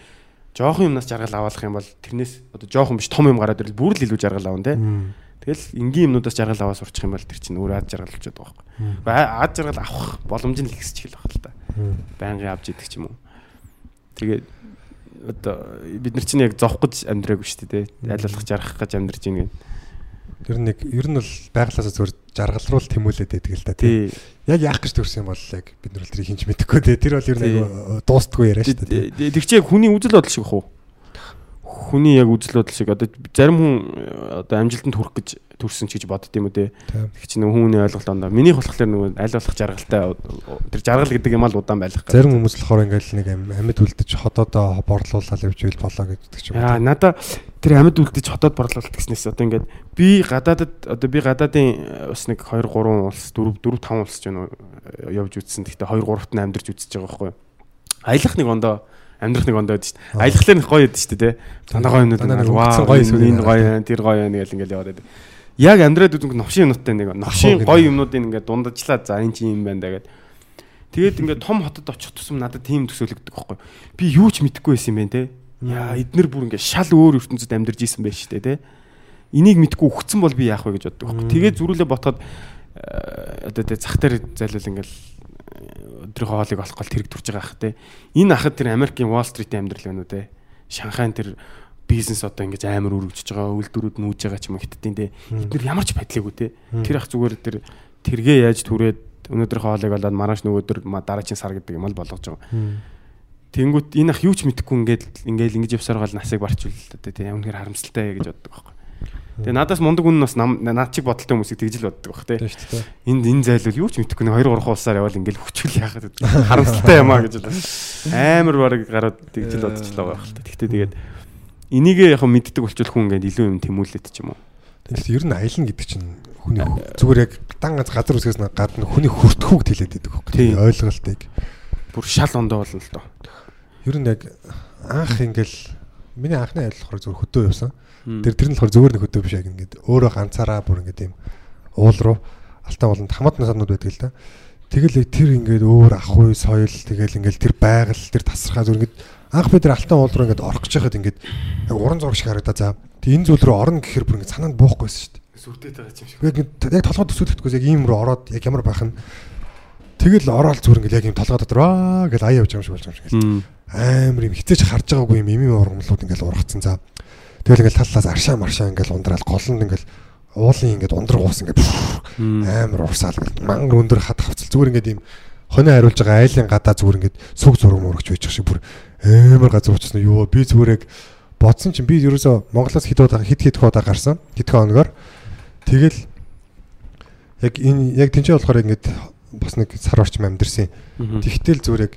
жоохон юмнаас жаргал аваалах юм бол тэрнээс одоо жоохон биш том юм гараад ирэл бүр л илүү жаргал аван те. Тэгэл энгийн юмнуудаас жаргал аваад сурчих юм бол тэр чинь өөр ад жаргал болчиход байгаа байхгүй. Ад жаргал авах боломж нь ихсэж эхэлэх байх л та. Байнгын авч идэх ч юм уу. Тэгээд одоо бид нар чинь яг зовх гэж амьдраагүй шүү дээ. Аль болох жаргах гэж амьдарч ийн гэн. Тэр нэг ер нь бол байглаасаа зөвөр жаргалруул тэмүүлээд байдаг л да тий. Яг яах гэж төрсөн юм бол яг бид нар бол тэрийг хинч мэдэхгүй тий. Тэр бол ер нь дуустдаггүй яриа шүү дээ. яг хүний үзэл бодол шиг хөө. Хүний яг үзэл бодол шиг одоо зарим хүн э, одоо амжилтанд хүрэх гэж төрсөн ч гэж бодд юм уу те. Тэг чи нэг хүний ойлголтоо минийх болохоор нэг аль болох жаргалтай тэр жаргал гэдэг юм аа л удаан байх гэх. Зарим хүмүүс болохоор ингээл нэг ам- амьд үлдэж хотоодоо борлуулаад явж ийл болоо гэдэг ч юм уу. надаа тэр амьд үлдэж хотод борлуулалт гэснээс одоо ингээд би гадаадад одоо би гадаадын э, бас нэг 2 3 улс 4 4 5 улс ч юм уу э, явж үзсэн. Гэхдээ 2 3-т нь амьдарч үзэж байгаа байхгүй юу. Аялах нэг ондоо амьдрах нэг ондоо гэдэг чинь. Аялахлаар нэг гоё гэдэг чинь те. Дандаа гоё юмнууд нэг өнгөцсөн гоё энэ гоё тэр гоё юм гэл ингээл яваад байдаг. Яг амьдраад үзэн новшин юмнуудтай нэг новшин гоё гэнэ. юмнуудыг ингээд дундажлаа за энэ чинь юм байна да гэдэг. Тэгээд ингээд том хотод очих тусам надад тийм төсөөлөгдөг байхгүй. Би юу ч мэдэхгүй байсан юм байна те. Яа эднэр бүр ингээд шал өөр ертөнцид амьдарч исэн байж штэ те. Энийг мэдгүй өгцөн бол би яах вэ гэж боддог байхгүй. Тэгээд зүрүүлээ ботход э, одоо тэ зах дээр зайлвал ингээл э, өдрийнхөө хоолыг олох гол тэрэг турж байгаа ах те. Энэ ахад тэр Америкийн Wall Street-ийн амьдрал байна уу те. Шанхайн тэр бизнес одоо ингэж амар өргөжж байгаа үйлдвэрүүд нүүж байгаа ч юм хиттийн те. Эднэр ямар ч байдлаагүй те. Тэр ах зүгээр тэр тэргээ яаж түрээд өнөөдрийнхөө хоолыг олоод маргааш нөгөөдөр дараагийн сар гэдэг юм л болгож байгаа. Тэнгүүт энэ ах юу ч мэдэхгүй ингээд ингээд ингэж явсаар гал насыг одоо тий үнэхээр харамсалтай гэж боддог байхгүй. Тэгээ надаас мундаг үнэн бас нам- наад чиг бодолтой хүмүүсийг тэгж л боддог байх тий. Энд энэ зайлвал юу ч мэдэхгүй нэг 2 3 хуусаар явал ингээд хүчүүл яхад харамсалтай юм а гэж л амар бараг гараад тэгж л бодож л байгаа байх л та. Гэхдээ тэгээд энийг яг мэддэг болчвол хүн ингээд илүү юм тэмүүлээд ч юм уу. Тэгэхээр ер нь аялна гэдэг чинь хүний зүгээр яг дан ганц газар үсгээс нь гадна хүний хүртхүүг хэлээд байдаг хөөхгүй. Тийм. Ойлголтыг. Бүр шал ондоо болно л доо. Ер нь яг анх ингээл миний анхны аялал болохоор зүгээр хөдөө явсан. Тэр тэр нь болохоор зүгээр нэг хөдөө биш яг ингээд өөрөө ганцаараа бүр ингээд юм уул руу алтан ууланд хамаат насанууд байдаг л да. Тэгэл яг тэр ингээд өөр ах уй соёл тэгэл ингээд тэр байгаль тэр тасархаа зүр ингээд анх бид тэр алтан уул руу ингээд орох гэж байхад ингээд яг уран зураг шиг харагдаа за. Тэг энэ зүйл рүү орно гэхээр бүр ингээд санаанд буухгүйсэн шүү дээ. сүрдээд байгаа юм шиг. Яг яг толгой төсөөлөхдгүйс яг ийм рүү ороод яг ямар байх нь тэгэл ороод зүгээр ингээд яг ийм толгой дотор аа гэж аяа явж байгаа юм шиг болж байгаа юм шиг. Амар юм хитэж харж байгаагүй юм имим ургамлууд ингээл ургацсан за. Тэгэл ингээл таллаас аршаа маршаа ингээл ундраал голонд ингээл уулын ингээд ундраг уус ингээд амар урсаал ингээл мангар өндөр хат хавцал. Зүгээр ингээд ийм хонио хариулж байгаа айлын гадаа зүгээр ингээд сүг зураг мөрөгч байж шиг бүр амар газар уучсан юу би зүгээр яг бодсон чинь би ерөөсөө Монголоос хэд удаа хэд хэд удаа гарсан? Хэдхэн хоногор тэгэл яг энэ яг тэнцээ болохоор ингээд бас нэг сар орчим амьдэрсэн. Тэгтэл зүгээр яг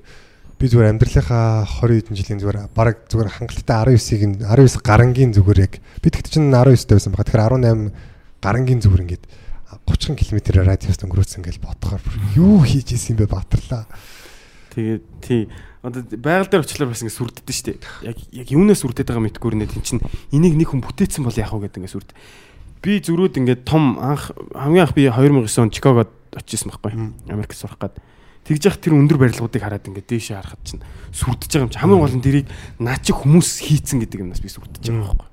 би зүгээр амьдралынхаа 20 хэдэн жилийн зүгээр баг зүгээр хангалттай 19-ыг нь 19 гарангийн зүгээр яг би тэгт чинь 19 тавьсан баг. Тэгэхээр 18 гарангийн зүгээр ингээд 30 км радиуст өнгөрөөсөн гэж бодохоор юу хийж исэн бэ баатарлаа. Тэгээд тий одоо байгаль дээр очлоор бас ингэ сүрддэж штэ. Яг яг юунаас сүрдээд байгаа мэдгүй нэ тэн чин энийг нэг хүн бүтээсэн бол яах вэ гэдэг ингэ сүрд. Би зүрүүд ингээд том анх хамгийн анх би 2009 онд Чикагод очижсэн байхгүй. Америкт сурах гад. Тэгж яхад тэр өндөр барилгуудыг хараад ингээд дээшээ харахад чинь сүрдэж байгаа юм чи. Хамгийн гол нь тэрийг наа чи хүмүүс хийцэн гэдэг юмнаас би сүрдэж байгаа байхгүй.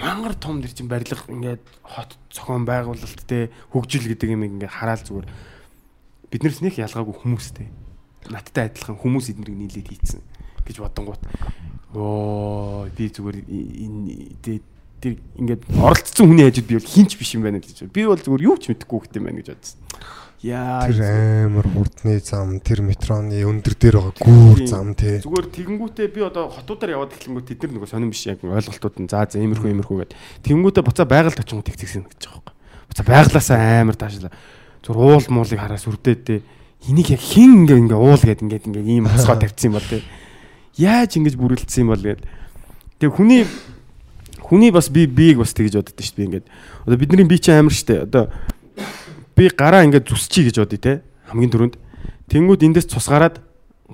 Мангар том тэр чин барилга ингээд хот цохон байгуулалт те хөгжил гэдэг юм ингээд хараал зүгээр. Биднээс нэг ялгаагүй хүмүүстэй надтай адилхан хүмүүс эднэрийг нийлээд хийцэн гэж бодонгууд. Оо би зүгээр энэ тэ- тэр ингээд оролцсон хүний хажууд би бол хинч биш юм байна гэж би бол зүгээр юу ч мэдэхгүй хөхт юм байна гэж бодсон. Яа Тэр амар хурдны зам, тэр метроны өндөр дээр байгаа гүүр зам тий. зүгээр тэгэнгүүтээ би одоо хотуудаар яваад эхлэнгүүт тэд нар нөгөө сонирн биш яг ойлголтууд нь заа за иймэрхүү иймэрхүү гэд. Тэгэнгүүтээ буцаа байгальд очингууд тэгцгсэн гэж байгаа байхгүй. Буцаа байгалаасаа амар таашла. Зүгээр уул муулыг хараа сүрдээд те энийг яг хин ингээ ингээ уул гэд ингээ ингээ ийм хосгоо тавьчихсан юм бол те яаж ингэж бүрэлдсэн юм бол гэд. Тэг хүний хүний бас би биеийг бас тэгж боддоо шүү дээ би ингээд. Одоо бидний бие чинь амар штэ одоо би гараа ингээд зүсчий гэж бодъё те хамгийн түрүүнд тэнгууд эндээс цус гараад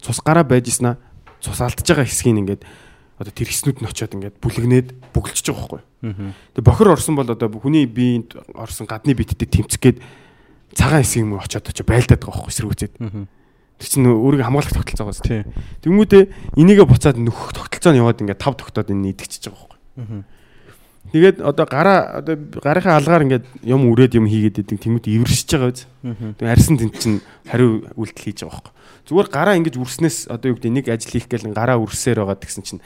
цус гараа байж иснаа цус алдж байгаа хэсгийг ингээд одоо тэр хэснүүд нь очиод ингээд бүлэгнээд бүгэлжиж байгаа байхгүй. Тэгээ бохор орсон бол одоо хүний биеинд орсон гадны биттэй тэмцгээд цагаан хэсэг юм очиод очиод байлдаад байгаа байхгүй сэргүүцээд. Тэр чинь өөрийгөө хамгаалах тогтолцоогоос. Тий. Тэнгүүдээ энийгээ буцаад нөхөх тогтолцоонд яваад ингээд тав тогтоод энэ идэгчиж байгаа байхгүй. Тэгээд одоо гараа одоо гарынхаа алгаар ингээд юм үрээд юм хийгээд идэг тэнгууд эвэршиж байгаа биз. Тэгээд арьсан тэн чинь хариу үйлдэл хийж байгаа байхгүй. Зүгээр гараа ингэж үрснээс одоо юу гэдэг нэг ажил хийх гээл гараа үрсээр байгаа гэсэн чинь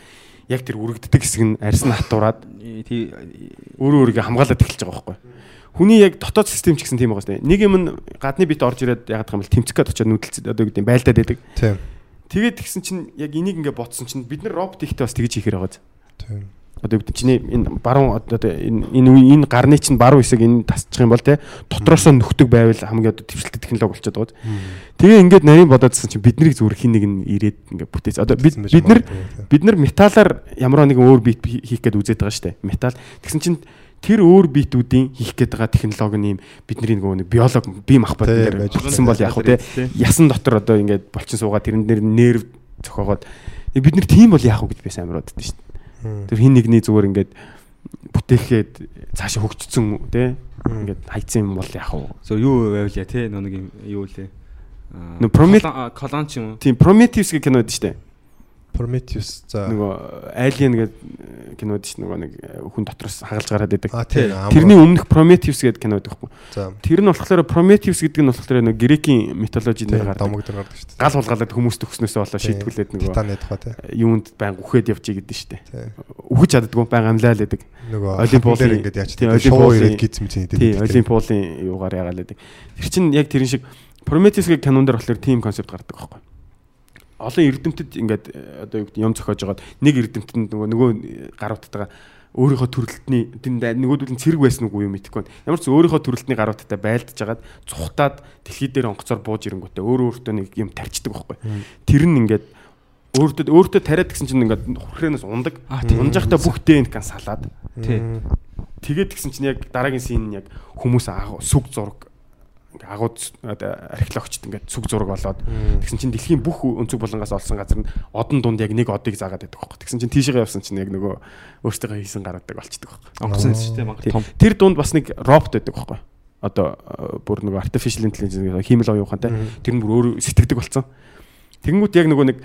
яг тэр үрэгддэг хэсэг нь арьсан хатуураад Тий өөрөө өөрийгөө хамгаалаад эхэлж байгаа байхгүй. хүний яг дотоод систем ч гэсэн тийм байгаа шүү дээ. Нэг юм нь гадны бит орж ирээд ягаад юм бол тэмцэх гээд очиод нүүдэлцээд одоо юу гэдэг байлдаад байдаг. Тийм. Тэгээд тэгсэн чинь яг энийг ингээ бодсон чинь бид нар робот ихтэй бас тэгж хийхээр байгаа. Тийм. Одоо юу гэдэг чиний энэ баруун одоо энэ энэ энэ гарны чинь баруун хэсэг энэ тасчих юм бол те дотроосоо нөхдөг байвал хамгийн одоо твшилтэй технологи болчиход байгаа. Тэгээ ингээд нарийн бодоодсэн чинь биднийг зүгээр хин нэг нь ирээд ингээ бүтээц. Одоо бид бид нар бид нар металлаар ямар нэгэн өөр бит хийх гээд үзээд байгаа шүү дээ. Металл. Тэгсэн чинь тэр өөр битүүдийн хийх гээд байгаа технологи нь юм бидний нөгөө нэг биолог бие махбод байж болсон бол яг хөө те ясан дотор одоо ингээд болчин суугаад тэрэн дээр нерв зохиогоод бид нар тийм бол яах вэ гэж би сайн боддоо шүү дээ. Тэр хин нэгний зүгээр ингээд бүтээхэд цаашаа хөгжцсөн те ингээд хайцсан юм бол яах вэ? зөв юу байвал яа те нэг юм юу лээ. Нөө Promet- колон- колон ч юм уу. Тийм Prometheus гэх кино байдаг шүү дээ. Prometheus за Нөгөө Alien гэдэг кино байдаг шүү дээ. Нөгөө нэг хүн дотроос хагалж гараад тийм. Тэрний өмнөх Prometheus гэдэг кино байдаг хгүй. за Тэр нь болохоор Prometheus гэдэг нь болохоор нэг грекийн митологи дээр гардаг. домог дээр гардаг шүү дээ. Гал хулгаалаад хүмүүст төгснөөсөө болоо шийтгүүлээд нөгөө Титаны тухай тий. юунд баян үхээд явж игээд шүү дээ. Үхэж чаддгүй баян амлаал байдаг. Нөгөө дээр ингээд яач тий. Шоу Олимпиадын- ирээд гиз мэт тий. Тийм, Олимпиадын юугаар ягаал байдаг. Тэр чинь яг тэрэн шиг Prometheus гэх кинон дээр болохоор team концепт гардаг байхгүй. Олон эрдэмтэд ингээд э, одоо юу гэдэг юм зохиож жагаад нэг эрдэмтэд нөгөө нөгөө гарууттайгаа өөрийнхөө төрөлтний тэнд нөгөөдөл нь цэрэг байсан уу юу мэдэхгүй байна. Ямар ч өөрийнхөө төрөлтний гарууттай байлдаж жагаад цухтаад дэлхий дээр онгоцоор бууж ирэнгүүтээ өөрөө өөртөө нэг юм тарьчдаг байхгүй. Тэр нь ингээд өөртөө өөртөө тариад гэсэн чинь ингээд хүрхрэнээс ундаг. Унжахтаа бүх ДНК салаад Тий. Тэгээд тэгсэн чинь яг дараагийн син нь яг хүмүүс агуу сүг зураг ингээ агууд археологчд ингээ сүг зураг болоод тэгсэн чинь дэлхийн бүх өнцөг булангаас олсон газар нь одон дунд яг нэг одыг заагаад байдаг байхгүй. Тэгсэн чинь тийшээ явсан чинь яг нөгөө өөртөө хийсэн гаргадаг болчдөг байхгүй. Онгоцны систем мага том. Тэр дунд бас нэг робот байдаг байхгүй. Одоо э, бүр нөгөө artificial intelligence хиймэл оюухантай тэр нь бүр өөр сэтгэдэг болсон. Тэгэнгүүт яг нөгөө нэг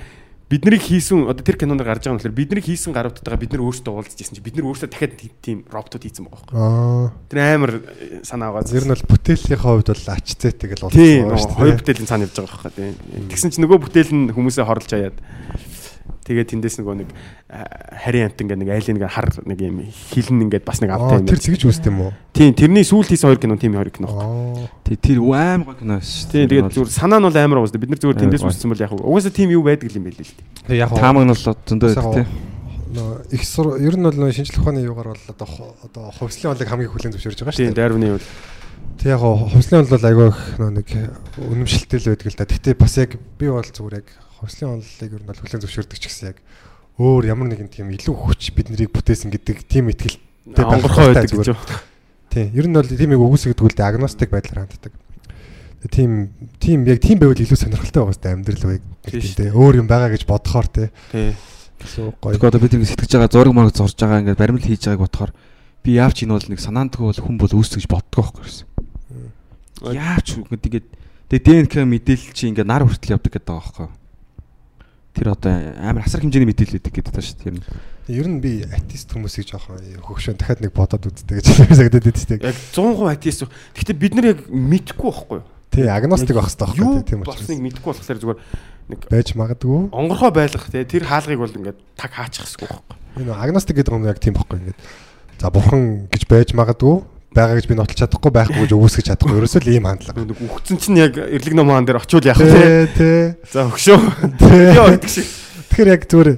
биднийг хийсэн одоо тэр кинонд гарч байгаа юм болохоор биднийг хийсэн гаруудтайгаа бид нар өөрсдөө уулзж ирсэн чинь бид нар өөрсдөө дахиад тийм роботууд хийсэн байгаа байхгүй. Тэр амар э, санаа байгаа. Зэр нь бол бүтээлийн хувьд бол ач зээтэй гэл болсон байгаа шүү дээ. хоёр бүтээлийн цаана явж байгаа байхгүй. Тэгсэн чинь нөгөө бүтээл нь хүмүүсээ хорлж аяад тэгээ тэндээс нөгөө нэг харийн амт ингээ нэг айлын ингээ хар нэг юм хилэн ингээд бас нэг автай юм. тэр зэгж үст юм уу? Тийм, тэрний сүүлд хийсэн хоёр кино тийм хоёр кино. Аа. Тий, тэр аим гоо кино шүү. Тийм, тэгээд зүгээр санаа нь бол амар уус. Бид нар зүгээр тэндээс үссэн бол яг. Угаасаа тийм юу байдаг юм байл л дээ. Тэгээ яг таамаг нь бол зөндөө байдаг тий. нөө их сур ер нь бол шинжлэх ухааны югаар бол одоо одоо хувьслын онлыг хамгийн хүлээн зөвшөөрж байгаа шүү Тийм, дээ. Дарвины бол Тэг яг хувьслын онл бол айгүй их нэг үнэмшилтэй л байдаг л да. Гэхдээ бас яг би бол зүгээр яг хувьслын онлыг ер нь бол хүлээн зөвшөөрдөг ч гэсэн яг өөр ямар нэгэн тийм илүү хүч бид нарыг бүтээсэн гэдэг тийм ихтгэлтэй байх онгорхоо байдаг гэж. зүгээр. Тийм. Ер нь бол тиймийг үгүйсгдэг үл агностик байдлаар ханддаг. Тийм тийм яг тийм байвал илүү сонирхолтой байгаа хэвээр амьдрал байг. Тийм. Өөр юм байгаа гэж бодохоор тий. Тийм. Гоё. Тэгэхээр одоо бид ингэ сэтгэж байгаа зураг мөрөг зорж байгаа ингээд баримл хийж байгааг бодохоор би яавч энэ бол нэг санаандгүй бол хүн бол үүсгэж боддог байхгүй гэсэн. Яавч ингээд тэгээд тэгээд ДНК мэдээлэл чи ингээд нар хүртэл явдаг гэдэг байгаа байхгүй. Тэр одоо амар асар хэмжээний мэдээлэл өгдөг гэдэг тааш нь. Ер нь би артист хүмүүсийг жоохон хөгшөө дахиад нэг бодоод үздэг гэж санагдаад байдаг тийм. Яг 100% атеист. Гэхдээ бид нар яг мэдхгүй байхгүй юу? Тий, агностик байх хэрэгтэй Юу байхгүй тийм болсныг учраас. мэдхгүй болохоор зүгээр нэг Байж магадгүй. онгорхоо байлгах те тэр хаалгыг бол ингээд таг хаачих хэсгүй байхгүй. Энэ агностик гэдэг нь яг тийм байхгүй ингээд. За бурхан гэж байж магадгүй байгаа гэж би нотолж чадахгүй байхгүй гэж өвөөсгөж чадахгүй. Ерөөсөө л ийм хандлага. Нэг үхсэн чинь яг эрлэг ном хаан дээр очивол яах вэ? Тий, тий. За өгшөө. Тий. Яа гэдэг шиг. Тэгэхээр яг зүгээр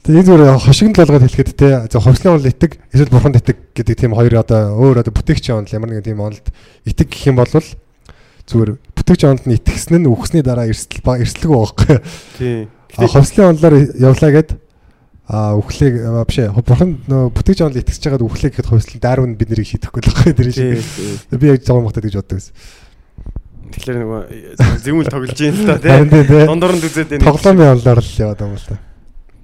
Тэгээ зүгээр хошигн толгойд хэлэхэд те за хувьслын онол итэг эсвэл бурханд итэг гэдэг тийм хоёр одоо өөр одоо бүтээгчийн онол ямар нэгэн тийм онолд итэг гэх юм бол зүгээр бүтээгчийн онолд нь итгэсэн нь үхсний дараа эрсдэл ба байгаа байхгүй. Тий. Хувьслын онолоор явлаа гэд а үхлийг ээ бурхан нөө бүтээгч онол итгэж байгаад үхлийг гэхэд хувьслын дарвин бид нарыг шийдэхгүй л байхгүй тэр шиг. Би яг зам махтад гэж боддог байсан. Тэгэхээр нөгөө зэмүүл тоглож юм л та Харин тий. тий, тий. Дундуур нь үзээд энэ. Тоглоомын онолоор л яваад юм л та.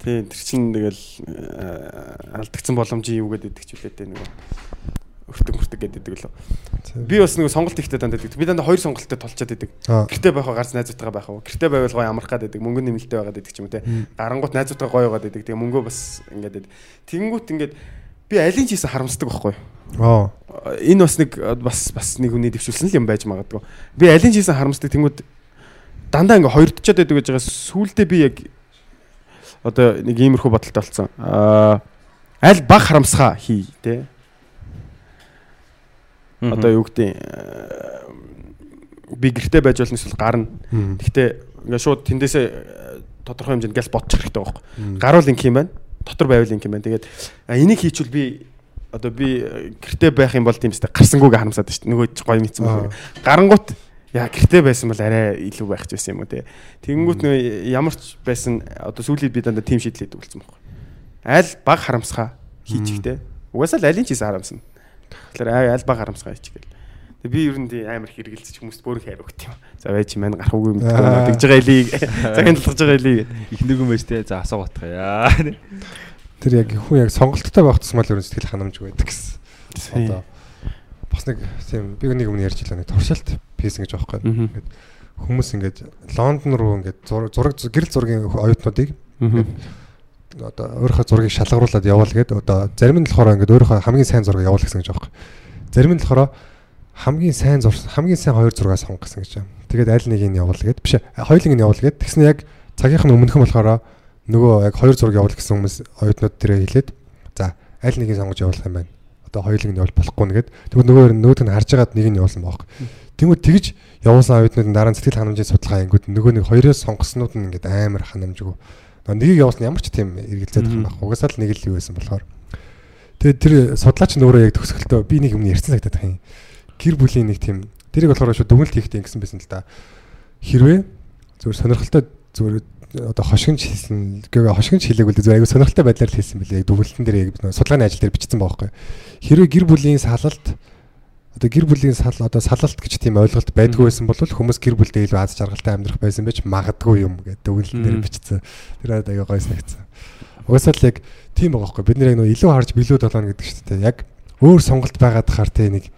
Тий, тэр чинь тэгэл алдагдсан боломжийн юу гэдэг ч үлээ дээ нөгөө өртөг мөртөг гэдэг лөө. Би бас нөгөө сонголт ихтэй дандаа гэдэг. Би дандаа хоёр сонголттой идэг. Аа. Гэртээ байх уу, гарц найзуудтайгаа байх уу? Гэртээ байвал гоё амрах гад идэг, мөнгө нэмэлттэй байгаад идэг ч юм уу те. Гарангуут найзуудтайгаа гоё байгаад идэг. Тэгээ мөнгөө бас ингээд идэг. Тэнгүүт ингээд би алийг хийсэн харамсдаг байхгүй юу? Аа. энэ бас нэг бас бас нэг хүний дэвшүүлсэн л юм байж магадгүй. Би алин хийсэн харамсдаг тэнгууд дандаа ингээ хоёрдчод байдаг гэж байгаа сүулдэ би яг одоо нэг иймэрхүү бодолтой болсон. Аа аль баг харамсгаа хий те. Одоо юу гэдэг би гэрте байж болно эсвэл гарна. Гэхдээ ингээ шууд тэндээсээ э, тодорхой хэмжээнд газ бодчих хэрэгтэй байхгүй. Гаруул инх юм байна. Дотор байвал инх юм байна. Тэгээд энийг хийчихвэл би одоо би э, гэрте байх юм бол тийм ч гарсангүйг харамсаад шүү дээ. Нөгөө гоё мэдсэн байна. Гарангуут яа гэрте байсан бол арай илүү байх ч байсан юм уу те. Тэгэнгүүт нөгөө ямар ч байсан одоо сүүлийн би дандаа тим шийдлээд үлдсэн байхгүй. Аль баг харамсгаа хийчихтэй. Угаасаа л аль нь ч хийсэн харамсна. Тэгэхээр аль баг харамсгаа хийчих гээл. Тэгээ би ер нь тий амар хэрэгэлцэж хүмүүст бөөрн хайр өгт юм. За байж маань гарах үгүй мэдгүй тэгж байгаа элийг цагийн талгаж байгаа элийг их нэгэн байж тээ за асуу батгаа яа. Тэр яг хүн яг сонголттой байх тусмал ер нь сэтгэл ханамж байдаг гэсэн. Одоо бас нэг тийм би нэг өмнө ярьж илаа нэг туршилт писэн гэж байхгүй. Ингээд хүмүүс ингээд Лондон руу ингээд зураг гэрэл зургийн оюутнуудыг одоо өөрийнхөө зургийг шалгаруулад явуул гэдэг одоо зарим нь болохоор ингээд өөрийнхөө хамгийн сайн зургийг явуул гэсэн гэж байгаа. Зарим нь болохоор хамгийн сайн зур хамгийн сайн хоёр зураг сонгох гэсэн гэж байна. Тэгээд аль нэгийг нь явуул гэд биш хоёулыг нь явуул гэд тэгснэ яг цагийнх нь өмнөхөн болохоор нөгөө яг хоёр зураг явуул гэсэн хүмүүс оюутнууд тэрэ хэлээд за аль нэгийг сонгож явуулах юм байна. Одоо хоёулыг нь явуул болохгүй нэгэд тэгвэл нөгөө нөгөөд нь харж агаад нэг нь явуулсан баах. Тэнгүүд тэгж явуулсан оюутнууд дараа нь сэтгэл ханамжийн судалгаа ангууд нөгөө нэг хоёроос сонгоснууд нь ингээд амар ханамжгүй. Нэгийг явуулсан ямар ч тийм эргэлзээд байх юм байна. Угасаал нэг л юу байсан болохоор. Тэгээд тэр судлаач нөөрөө яг төгсгөлтөө би нэг юм ярьсан цагтаа тах юм гэр бүлийн нэг тийм тэрийг болохоор шүү дүгнэлт хийхдээ ингэсэн байсан л да. Хэрвээ зүгээр сонирхолтой зүгээр одоо хошигнж хэлсэн гэвэ хошигнж хэлээгүүл зүгээр аягүй сонирхолтой байдлаар л хэлсэн билээ. Дүгнэлтэн дээр яг судалгааны ажил дээр бичсэн байгаа байхгүй. Хэрвээ гэр бүлийн салалт одоо гэр бүлийн сал одоо салалт гэж тийм ойлголт байдгүй байсан бол хүмүүс гэр бүлдээ илүү аз жаргалтай амьдрах байсан байж магадгүй юм гэдэг дээр бичсэн. Тэр аягүй гоё санагдсан. Угсаал яг тийм байгаа байхгүй. Бид нэр яг илүү харж билүүд болгоно гэдэг шүү дээ. Яг өөр сонголт байгаад хаар те нэг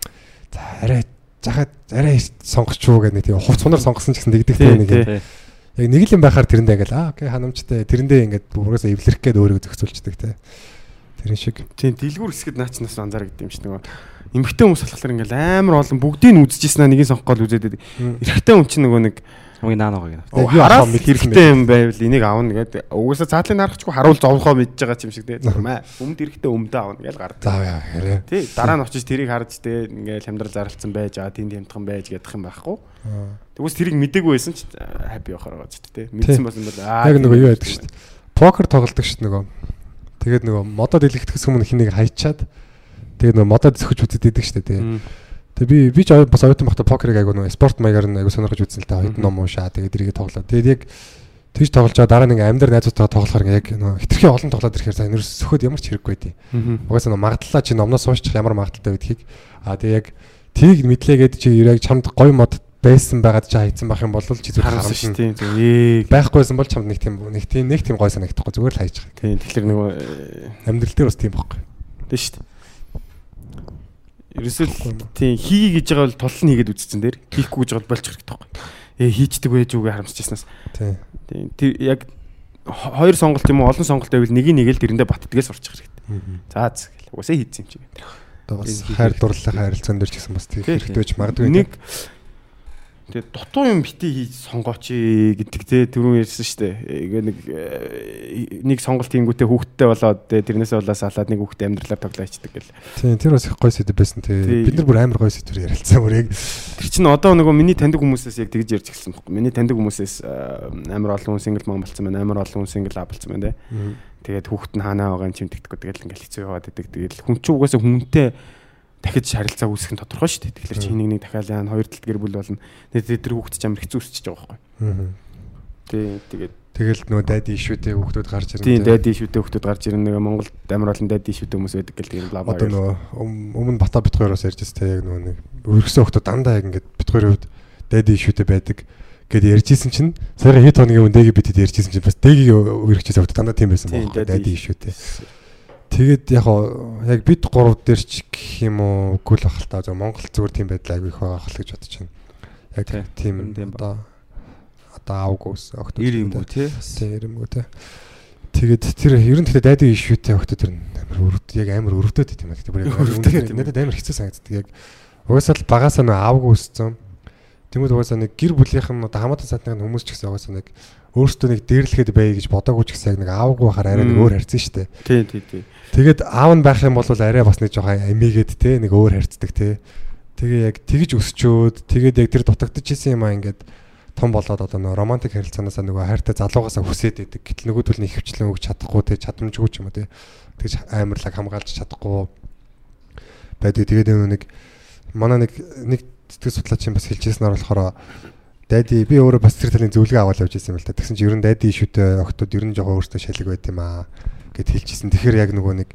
За арай захад арай сонгоч юу гэх нэг тийм хувц хунаар сонгосон ч гэсэн дэгдэх тийм нэг. Яг нэг л юм байхаар тэрэндээ ингээл аа окей ханамжтай тэрэндээ ингээд угаасаа эвлэрэх гээд өөрийгөө зохицуулчдаг те. Тэрэн шиг. Тийм дэлгүүр хэсгэд наач нас анзаардаг юм шиг нөгөө эмгтэй хүмүүс болохоор ингээл амар олон бүгдийг нь үзчихсэн аа нэгийг сонгох гол үзээд. Эрэгтэй хүн чинь нөгөө нэг хамгийн наан байгаа юм. Хараа хэрэгтэй юм байвал энийг аавна гэдэг. Угсаа цаатлын харахчгүй харуул зовхоо мэдж байгаа юм шиг те. Маа өмд эрэхтэй өмдөө аавна гэж гардаг. За яа хэрэг. Тий дараа нь очиж тэрийг харж те ингээл хямдрал зарлцсан байж байгаа тэнд хямдхан байж гэдэх юм байхгүй. Тэгвэл тэрийг мдэггүй байсан ч хаппи явахаар байгаа ч те. Мэдсэн болсон бол аа яг нөгөө юу яадаг шүү дээ. Покер тоглодог шүү дээ нөгөө. Тэгээд нөгөө модод илгэтгэс хүмүүс хэнийг хайчаад тэгээд нөгөө модод зөхөж үзээд идэг дээ те. Тэгээ би би ч бас оюутан багтаа покерыг айгу нэг спорт маягаар нь айгу сонирхож үзсэн л та хоёрын ном уншаа тэгээ дэрийг тоглоо. Тэгээд яг тэгж тоглож байгаа дараа нэг амьдар найзуудтайгаа тоглохоор яг нөө хитрхи олон тоглоод ирэхээр сайн нэрс сөхөд ямар ч хэрэггүй дээ. Угаасаа нөө магадлалаа чи номноос сууччих ямар магадaltaй гэдгийг аа тэгээ яг тийг мэдлээгээд чи яг чамд гоё мод байсан байгаад чи хайцсан байх юм бол чи зүгээр харамсан шүү дээ. Байхгүйсэн бол чамд нэг тийм нэг тийм нэг тийм гоё санагдахгүй зүгээр л хайж байгаа. Тийм тэгэхээр нөгөө амьдрал дээр бас тийм байхгүй. Тийм шүү дээ. Ерөөсөл тийм хийе гэж байгаа бол тол нь хийгээд үзсэн дээр хийхгүй гэж бол болчих хэрэгтэй байхгүй. Ээ хийчдэг байж үгээ харамсчихснаас. Тийм. Тэр яг хоёр сонголт юм уу олон сонголт байвал нэг нэг л тэрэндээ баттдгээс сурчих хэрэгтэй. За зэ гэл. Угсаа хийдсэн юм чи. Одоо бас хайр дурлалын харилцаан дээр ч гэсэн бас тийм хэрэгтэй байж магадгүй. Нэг Тэгээ дутуу юм бити хийж сонгооч гэдэг те түрүүн ярьсан шүү дээ. Ингээ нэг э, нэг сонголт хийнгүүтээ хүүхдтэй болоод тэрнээс болоо салаад нэг хүүхдээ амьдралаар тоглоочдөг гэл. Тийм тэр бас их гой сэдв байсан те. Бид нар бүр амар гой сэдвэр ярилцсан бүр яг. Тэр чинь одоо нөгөө миний таньдаг хүмүүсээс яг тэгж ярьж эхэлсэн байхгүй. Миний таньдаг хүмүүсээс э, амар олон хүн сингл ман болцсон байна. Амар олон хүн сингл а болцсон байна те. Тэгээд хүүхд нь хаанаа байгаа юм чимтэгдэхгүй тэгэл ингээл хэцүү яваад идэг. Тэгэл хүн чинь угаасаа хүнтэй дахиж харилцаа үүсэх нь тодорхой шүү дээ. Тэгэхээр чи нэг нэг дахиад яана хоёр талд гэр бүл болно. Тэгээд тэр хүүхд ч амар хэцүү өсчихөж байгаа байхгүй. Тий, тэгээд тэгэл нөө дайди ишүүтэй хүүхдүүд гарч ирнэ. Тий, дайди ишүүтэй хүүхдүүд гарч ирнэ. Нэг Монголд амар олон дайди ишүүтэй хүмүүс байдаг гэл тэгээд лава. Одоо нөө өмнө бата бит хоёроос ярьж байгаа яг нөө нэг өргөсөн хүүхдүүд дандаа яг ингээд бит хоёрын хувьд дайди ишүүтэй байдаг гэд ярьжсэн чинь саяхан хэд хоногийн өмнө дэги битэд ярьжсэн чинь бас дэгийг өргөжчихсэн хүүхдүүд дандаа тийм байсан байна. Дайди ишүүтэй. Тэгээд яг яг бид гурав дээр ч гэх юм уу үгүй л бахал та зөв Монгол зүгээр тийм байдал айгүй их байгаа хэл гэж бодож байна. Яг тийм одоо одоо август октод 90 юм уу тий? 90 юм уу тий. Тэгээд тэр ер нь тэгээд дайдын ишүүтэй октод тэр амар өрөвд яг амар өрөвдөд тийм аа. Тэгээд надад амар хэцүү санагддаг. Яг угаасаа л багасаа нөө авгүй өссөн. Тэнгүүд угаасаа нэг гэр бүлийнх нь одоо хамаатан сатны хүмүүс ч гэсэн угаасаа нэг өөртөө нэг дээрлэхэд бай гэж бодоагүй ч гэсэн яг нэг аавгүй байхаар арай нэг өөр харьцсан шүү дээ. Тий, тий, тий. Тэгээд аав нь байх юм бол арай бас нэг жоохон амигээд те нэг өөр харьцдаг те. Тэгээ яг тэгж өсчөөд тэгээд яг тэр дутагдчихсэн юм аа ингээд том болоод одоо нөгөө романтик харилцаанаасаа нөгөө хайртай залуугаасаа хүсээд идэг. Гэтэл нөгөө төлний хөвчлэн өгч чадахгүй те чадамжгүй ч юм уу те. Тэгж амарлаг хамгаалж чадахгүй байдаг. Тэгээд нэг манай нэг нэг сэтгэл судлаач юм бас хэлжсэнээр болохоор дайди би өөрөө бас тэр талын зөвлөгөө аваад явж байсан юм л та. Тэгсэн чинь ер нь дайди ишүүтэй охтууд ер нь жоохон өөртөө шалиг байт юм аа гэд хэлчихсэн. Тэгэхээр яг нөгөө нэг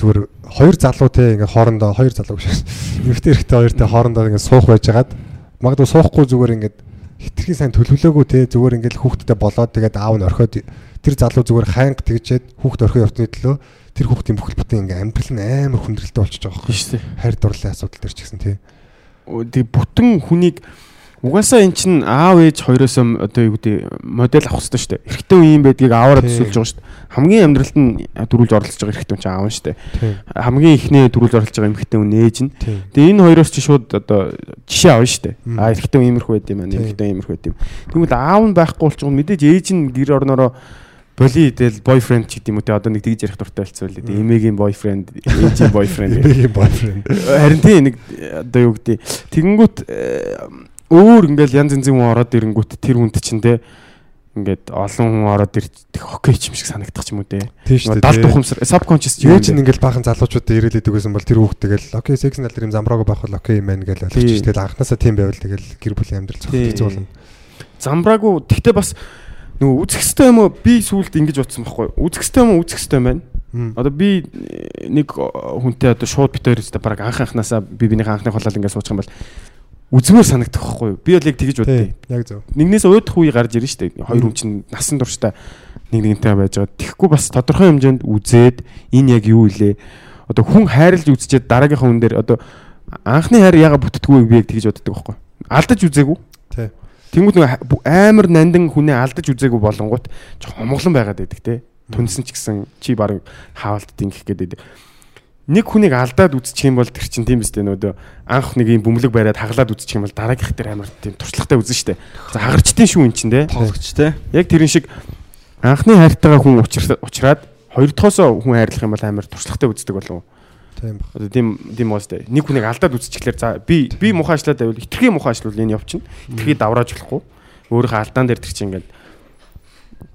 зүгээр хоёр залуу те ингээ хоорондоо хоёр залуу гэж нэмэгтэй эрэгтэй хоёртой хоорондоо ингээ суух байжгаад магадгүй суухгүй зүгээр ингээ хитрхийн сайн төлөвлөөгүй те зүгээр ингээ хүүхдтэй болоод тэгээд аав нь орхиод тэр залуу зүгээр хайнг тэгжээд хүүхд орхио явтны төлөө тэр хүүхдийн бүхэл бүтэн ингээ амьдрал нь амар хүндрэлтэй болчихж байгаа юм. Хайр дурлалын асуудал төр ч гэсэн те. Тэг бүтэн хүнийг угаасаа эн чин аав ээж хоёроос одоо юу гэдэг модель авах хэрэгтэй шүү дээ. Эрэгтэй үе юм байдгийг ааваараа төсөөлж байгаа шүү дээ. Хамгийн амьдралд нь дөрүүлж оролцож байгаа эрэгтэй хүн чинь аав нь шүү дээ. Хамгийн ихнээ дөрүүлж оролцож байгаа эмэгтэй хүн ээж нь. Тэгээ энэ хоёроос чи шууд одоо жишээ авна шүү дээ. Аа эрэгтэй хүн иймэрхүү байд юм аа, эмэгтэй иймэрхүү байд юм. Тэгвэл аав нь байхгүй болчихгоо мэдээж ээж нь гэр орноороо боли идэл бойфренд ч гэдэм үү те одоо нэг тэгж ярих дуртай болцсон л дээ. Эмээгийн бойфренд, ээжийн бойфренд. Эмээгийн бойфренд. Харин тийм нэг одоо юу гэдэг тэгэнгүүт э, өөр ингээл янз янзын хүн ороод ирэнгүүт тэр хүнд чинь те ингээд олон хүн ороод ирж хоккей ч юм шиг санагдах юм уу те. Далд ухамсар subconscious Юу ч ингээл баахан залуучуудад ирээд идэг гэсэн бол тэр хүүхдтэйгэл окей секс нал юм замбрааг байх бол окей юм байна гэж ойлгож Тийм. тэгэл анханасаа тийм байвал тэгэл гэр бүлийн амьдрал болно. замбраагүй тэгтээ бас нөгөө үзэх хэстэй юм уу? Би сүулт ингэж бодсон байхгүй үзэх хэстэй юм уу? Үзэх хэстэй байна. Одоо би э, нэг э, хүнтэй одоо шууд бит хоёр өстэй баг анх анханасаа би бинийхээ анхны холол ингэ суучих юм бол үзмээр санагдах байхгүй би бол яг тэгэж боддیں۔ Яг зөв. нэгнээс уудах үе гарч ирнэ шүү дээ хоёр хүн чинь насан туршдаа нэг нэгнтэй байж байгаа. Тэгэхгүй бас тодорхой хэмжээнд үзээд энэ яг юу илээ одоо хүн хайрлж үзчихэд дараагийнхаа хүн дээр одоо анхны хайр яга бүтдэггүй би яг тэгэж боддог байхгүй алдаж үзээгүй. Тий. Тэнгүүд бу- амар нандин хүнээ алдаж үзээгүй болонгууд жоо хомглон байгаад байдаг те. Түнсэн ч гэсэн чи баг хаалт дингэх гээд байдаг. Нэг хүнийг алдаад үзчих юм бол тэр чинь тийм үстэй нөөдөө анх нэг юм бөмбөлөг бариад хаглаад үзчих юм бол дараагийнх дээр амар тийм туршлагатай үзэн штэ. За хагарчтын шүү эн чинь те. Тоглогч те. Яг тэрэн шиг анхны хайртайгаа хүн учраад хоёр дахосоо хүн хайрлах юм бол амар туршлагатай үздэг болов. Тийм баг. Одоо тийм тийм уустай. Нэг хүнийг алдаад үзчихлээр за би би муухай ажиллаад байвал итгэхийн муухай ажиллавал энэ явчихна. Итгэхий даврааж болохгүй. Өөрийнхөө алдаан дээр тэр чинь ингээд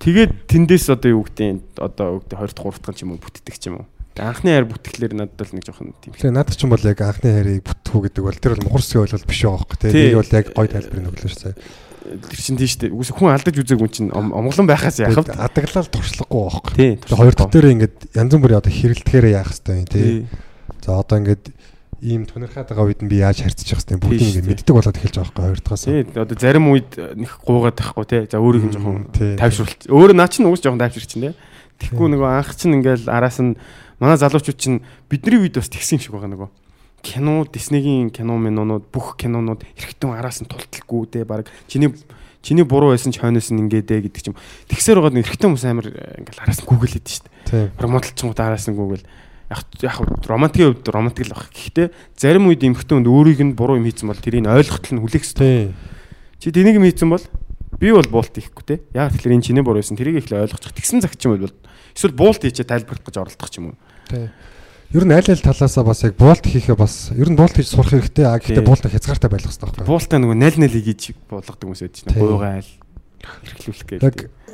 тэгээд тэндээс одоо юу гэдэг одоо юу гэдэг 2 дахь 3 дахь ч юм уу бүтдэг ч юм уу. Анхны хайр бүтгэлээр надад бол нэг жоохон тийм. Тэгээ надад ч юм бол яг анхны хайрыг бүтгүү гэдэг бол тэр бол мухарсгийн ойлголт биш байгаа байхгүй Тий. тийм. Би бол яг гой тайлбарыг өглөө шүү дээ. Тэр чинь тийм шүү дээ. Үгүйс хүн алдаж үзээгүй хүн чинь ом- омглон байхаас вэ? Адаглал туршлагагүй байхгүй. Тий. Тэгээ хоёр дахь дээр ингээд янз бүрийн одоо хэрэлдэхээр яах хэвтэй юм тий. За одоо ингээд ийм тунирхаад байгаа үед нь би яаж харьцаж явах хэвтэй бүгдийг ингээд мэддэг болоод эхэлж байгаа байхгүй хоёр дахаас. Тий. Одоо зарим үед нэг гуугаад тахгүй те. За өөрийнх нь жоохон тайвшруулт. Өөр наа чинь уус жоохон тайвширч чинь те. Тэгэхгүй нөгөө анх чинь ингээл араас нь манай залуучууд чинь бидний үед бас тэгсэн шиг байгаа нөгөө кино Диснейгийн кино минонууд бүх кинонууд эргэтэн араас нь тулталгүй те баг чиний чиний буруу байсан ч хойноос нь ингэдэ гэдэг ч юм. Тэгсээр байгаа нэг эргэтэн хүмүүс амар э, ингээл араас нь гүгэл идэв шүү дээ. Тийм. Романтикчгууд араас нь гүгэл яг романтикийн хувьд романтик л баг. Гэхдээ зарим үед эмхтэн хүнд өөрийг нь буруу юм хийсэн бол тэрийг ойлгохтол нь хүлээх хэрэгтэй. Чи тэнийг юм хийсэн бол би бол буулт хийхгүй те. Яг тэгэхээр энэ чиний буруу байсан. Тэрийг их л ойлгочих. Тэгсэн цаг ч юм бол эсвэл буулт хийчээ тайлбарлах гэж оролдох ч юм уу. Тийм. Ер нь аль аль талаасаа бас яг буулт хийхээ бас ер нь буулт хийж сурах хэрэгтэй. А гэхдээ Тий. буулт хязгаартай байх хэрэгтэй байхгүй. Буултаа нөгөө найл найл хийж болгодог хүмүүс байж байна. Гуйгаал эрхлүүлэх гэж.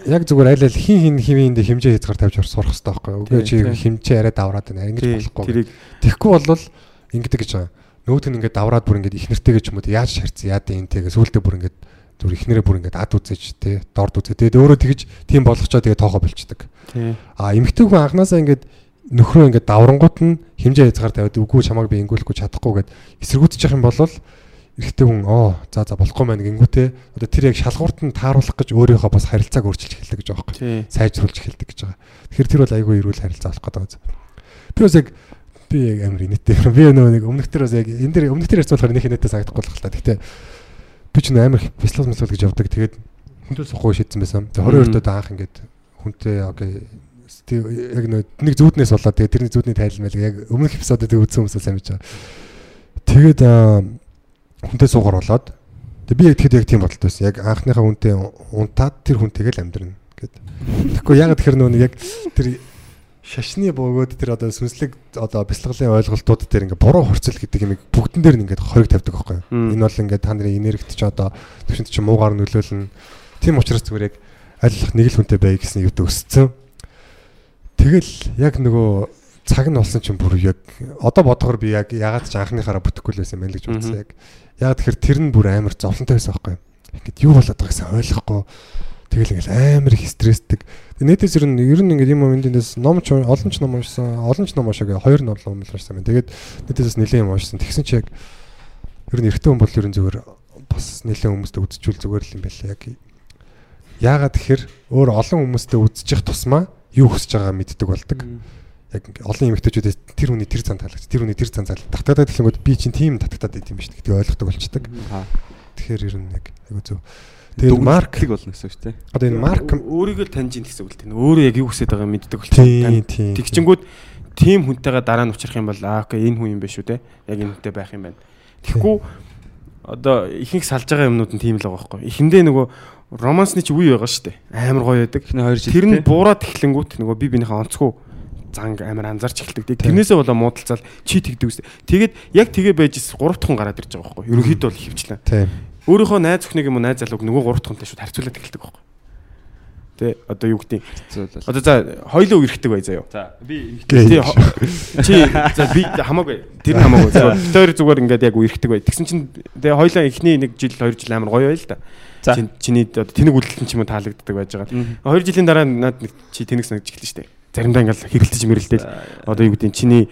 Яг зүгээр аль аль хин хин хивийн дэ хэмжээ хязгаар тавьж сурах хэрэгтэй байхгүй. Үгүй Тий, чи хэмжээ арай давраад байна. Ингэж болохгүй. Тэгэхгүй бол ингэдэг гэж байгаа. Нөгөөт нь ингээд давраад бүр ингээд ихнэртэйгээ ч юм уу яаж харьцсан яа дээ энтэйгээ сүултээ бүр ингээд зүр ихнэрээ бүр ингээд ад үзэж те дорд үзээ. Тэгээд өөрөө тэгж тийм болгочоо тэгээд тоохоо болчдөг. А эмэгтэй хүн анханасаа ингээд нөхрөө ингээд даврангууд нь хэмжээ хязгаар тавиад үгүй чамааг би ингүүлэхгүй чадахгүй гэд эсэргүүцэж явах юм бол эрэгтэй хүн оо за за болохгүй маань гингүүтээ одоо тэр яг шалгуурт нь тааруулах гэж өөрийнхөө бас харилцааг өөрчилж эхэлдэг гэж байгаа Тий. сайжруулж эхэлдэг гэж байгаа. Тэгэхээр тэр бол айгүй эрүүл харилцаа болох гэдэг. Би бас яг би яг амар инээдтэй. Би нөгөө нэг өмнөх тэр бас яг энэ дээр өмнөх тэр ярьцуулахаар нэг инээдтэй санагдахгүй л хэл та. Гэтэ би ч нөө амар бяцлал мэсэл гэж явдаг. Тэгээд хүнтэй сухгүй шийдсэн байсан. Тэгээд 22 доод анх ингээд хүнтэй окей яг нэг зүуднээс болоод тэгээд тэрний зүудний тайлмал яг өмнөх эпизодод үзсэн хүмүүс сайн мэдэж байгаа. Тэгээд хүнтэй суугаар болоод тэг би яг тэгэхэд яг тийм бодолтой байсан. Яг анхныхаа хүнтэй унтаад тэр хүнтэйгээ л амьдрна гэд. Тэгэхгүй яг тэгэхээр нөө нэг яг тэр шашны бөгөөд тэр одоо сүнслэг одоо бяцлаглалын ойлголтууд дээр ингээ буруу хорцол гэдэг юм бүгдэн дээр нь ингээ хориг тавьдаг байхгүй юу. Энэ бол ингээ та нарын энергит ч одоо төвшөнд чи муугаар нөлөөлнө. Тийм учраас зүгээр яг аль нэг л хүнтэй бай гэсэн юуд өссөн. Тэгэл яг нөгөө цаг нь болсон чинь бүр яг одоо бодохоор би яг ягаад ч анхныхаараа бүтэхгүй л байсан юм байна л гэж бодсон яг. Яг тэгэхээр тэр нь бүр амар зовлонтой байсан байхгүй юу. Ингээд юу болоод байгаа гэсэн ойлгохгүй. Тэгэл ингээл амар их стрессдэг. Нэтээс ер нь ер нь ингээд юм моментээс ном ч олон ч ном уншсан, олон ч ном уншааг хоёр ном уншсан байна. Тэгээд Нэтээс нэлээд юм уншсан. Тэгсэн чи яг ер нь эрэгтэй хүн бол ер нь зүгээр бас нэлээд хүмүүстэй үзчихвэл зүгээр л юм байлаа яг. Яагаад тэгэхээр өөр олон хүмүүстэй үзчих тусмаа юу хүсэж байгааг мэддэг болдог. Яг олон эмэгтэйчүүдээс тэр хүний тэр цан таалагч, тэр хүний тэр цан цаал татгатаад хэлэнгүүт би чинь тийм татгатаад байт юм биш гэдэг ойлгодог болчдөг. Тэгэхээр ер нь яг айгу зөв. Тэгээд марк марклиг болно гэсэн үг шүү дээ. одоо энэ марк өөрийгөө таньж ин гэсэн үг л тийм. Өөрөө яг юу хүсэж байгааг мэддэг тийм. Тэгчингүүд тийм хүнтэйгээ дараа нь учрах юм бол аа окей энэ хүн юм биш үү те. Яг энэ хүнтэй байх юм байна. Тэгэхгүй одоо ихэнх салж байгаа юмнууд нь тийм л байгаа байхгүй. Эхэндээ нөгөө романсны чи үе байгаа шүү дээ. Амар гоё байдаг. Эхний хоёр жил Тэр нь буураад эхлэнгүүт нөгөө би бинийхээ онцгүй занг амар анзаарч эхэлдэг. Тэрнээсээ болоо муудалцал чи тэгдэг үстэй. Тэгээд яг тэгээ байж 3 дахь хүн гараад ирж байгаа байхгүй. Ерөнхийдөө бол хөвчлээ. Тийм. Өөрийнхөө найз өхнийг юм уу найз залууг нөгөө 3 дахь хүнтэй шууд харьцуулаад эхэлдэг байхгүй. Тэ одоо юу гэдэг. зөөлөл. Одоо за хоёлоо үргэлдэг бай заяа. За би Тий хо- чи за би хамаагүй тэр хамаагүй тэр зүгээр ингээд яг үерхдэг бай. Тэгсэн чинь тэгээ хоёлаа эхний нэг жил хоёр жил амар гоё байл та. Чиний одоо тэнэг үйлдэлтэн ч юм уу таалагддаг байж байгаа. Хоёр жилийн дараа над нэг чи тэнэг санагдаж эхэлсэн шүү дээ. Заримдаа ингээд хэрэлдэж мэрэлдэл одоо юу гэдэг чиний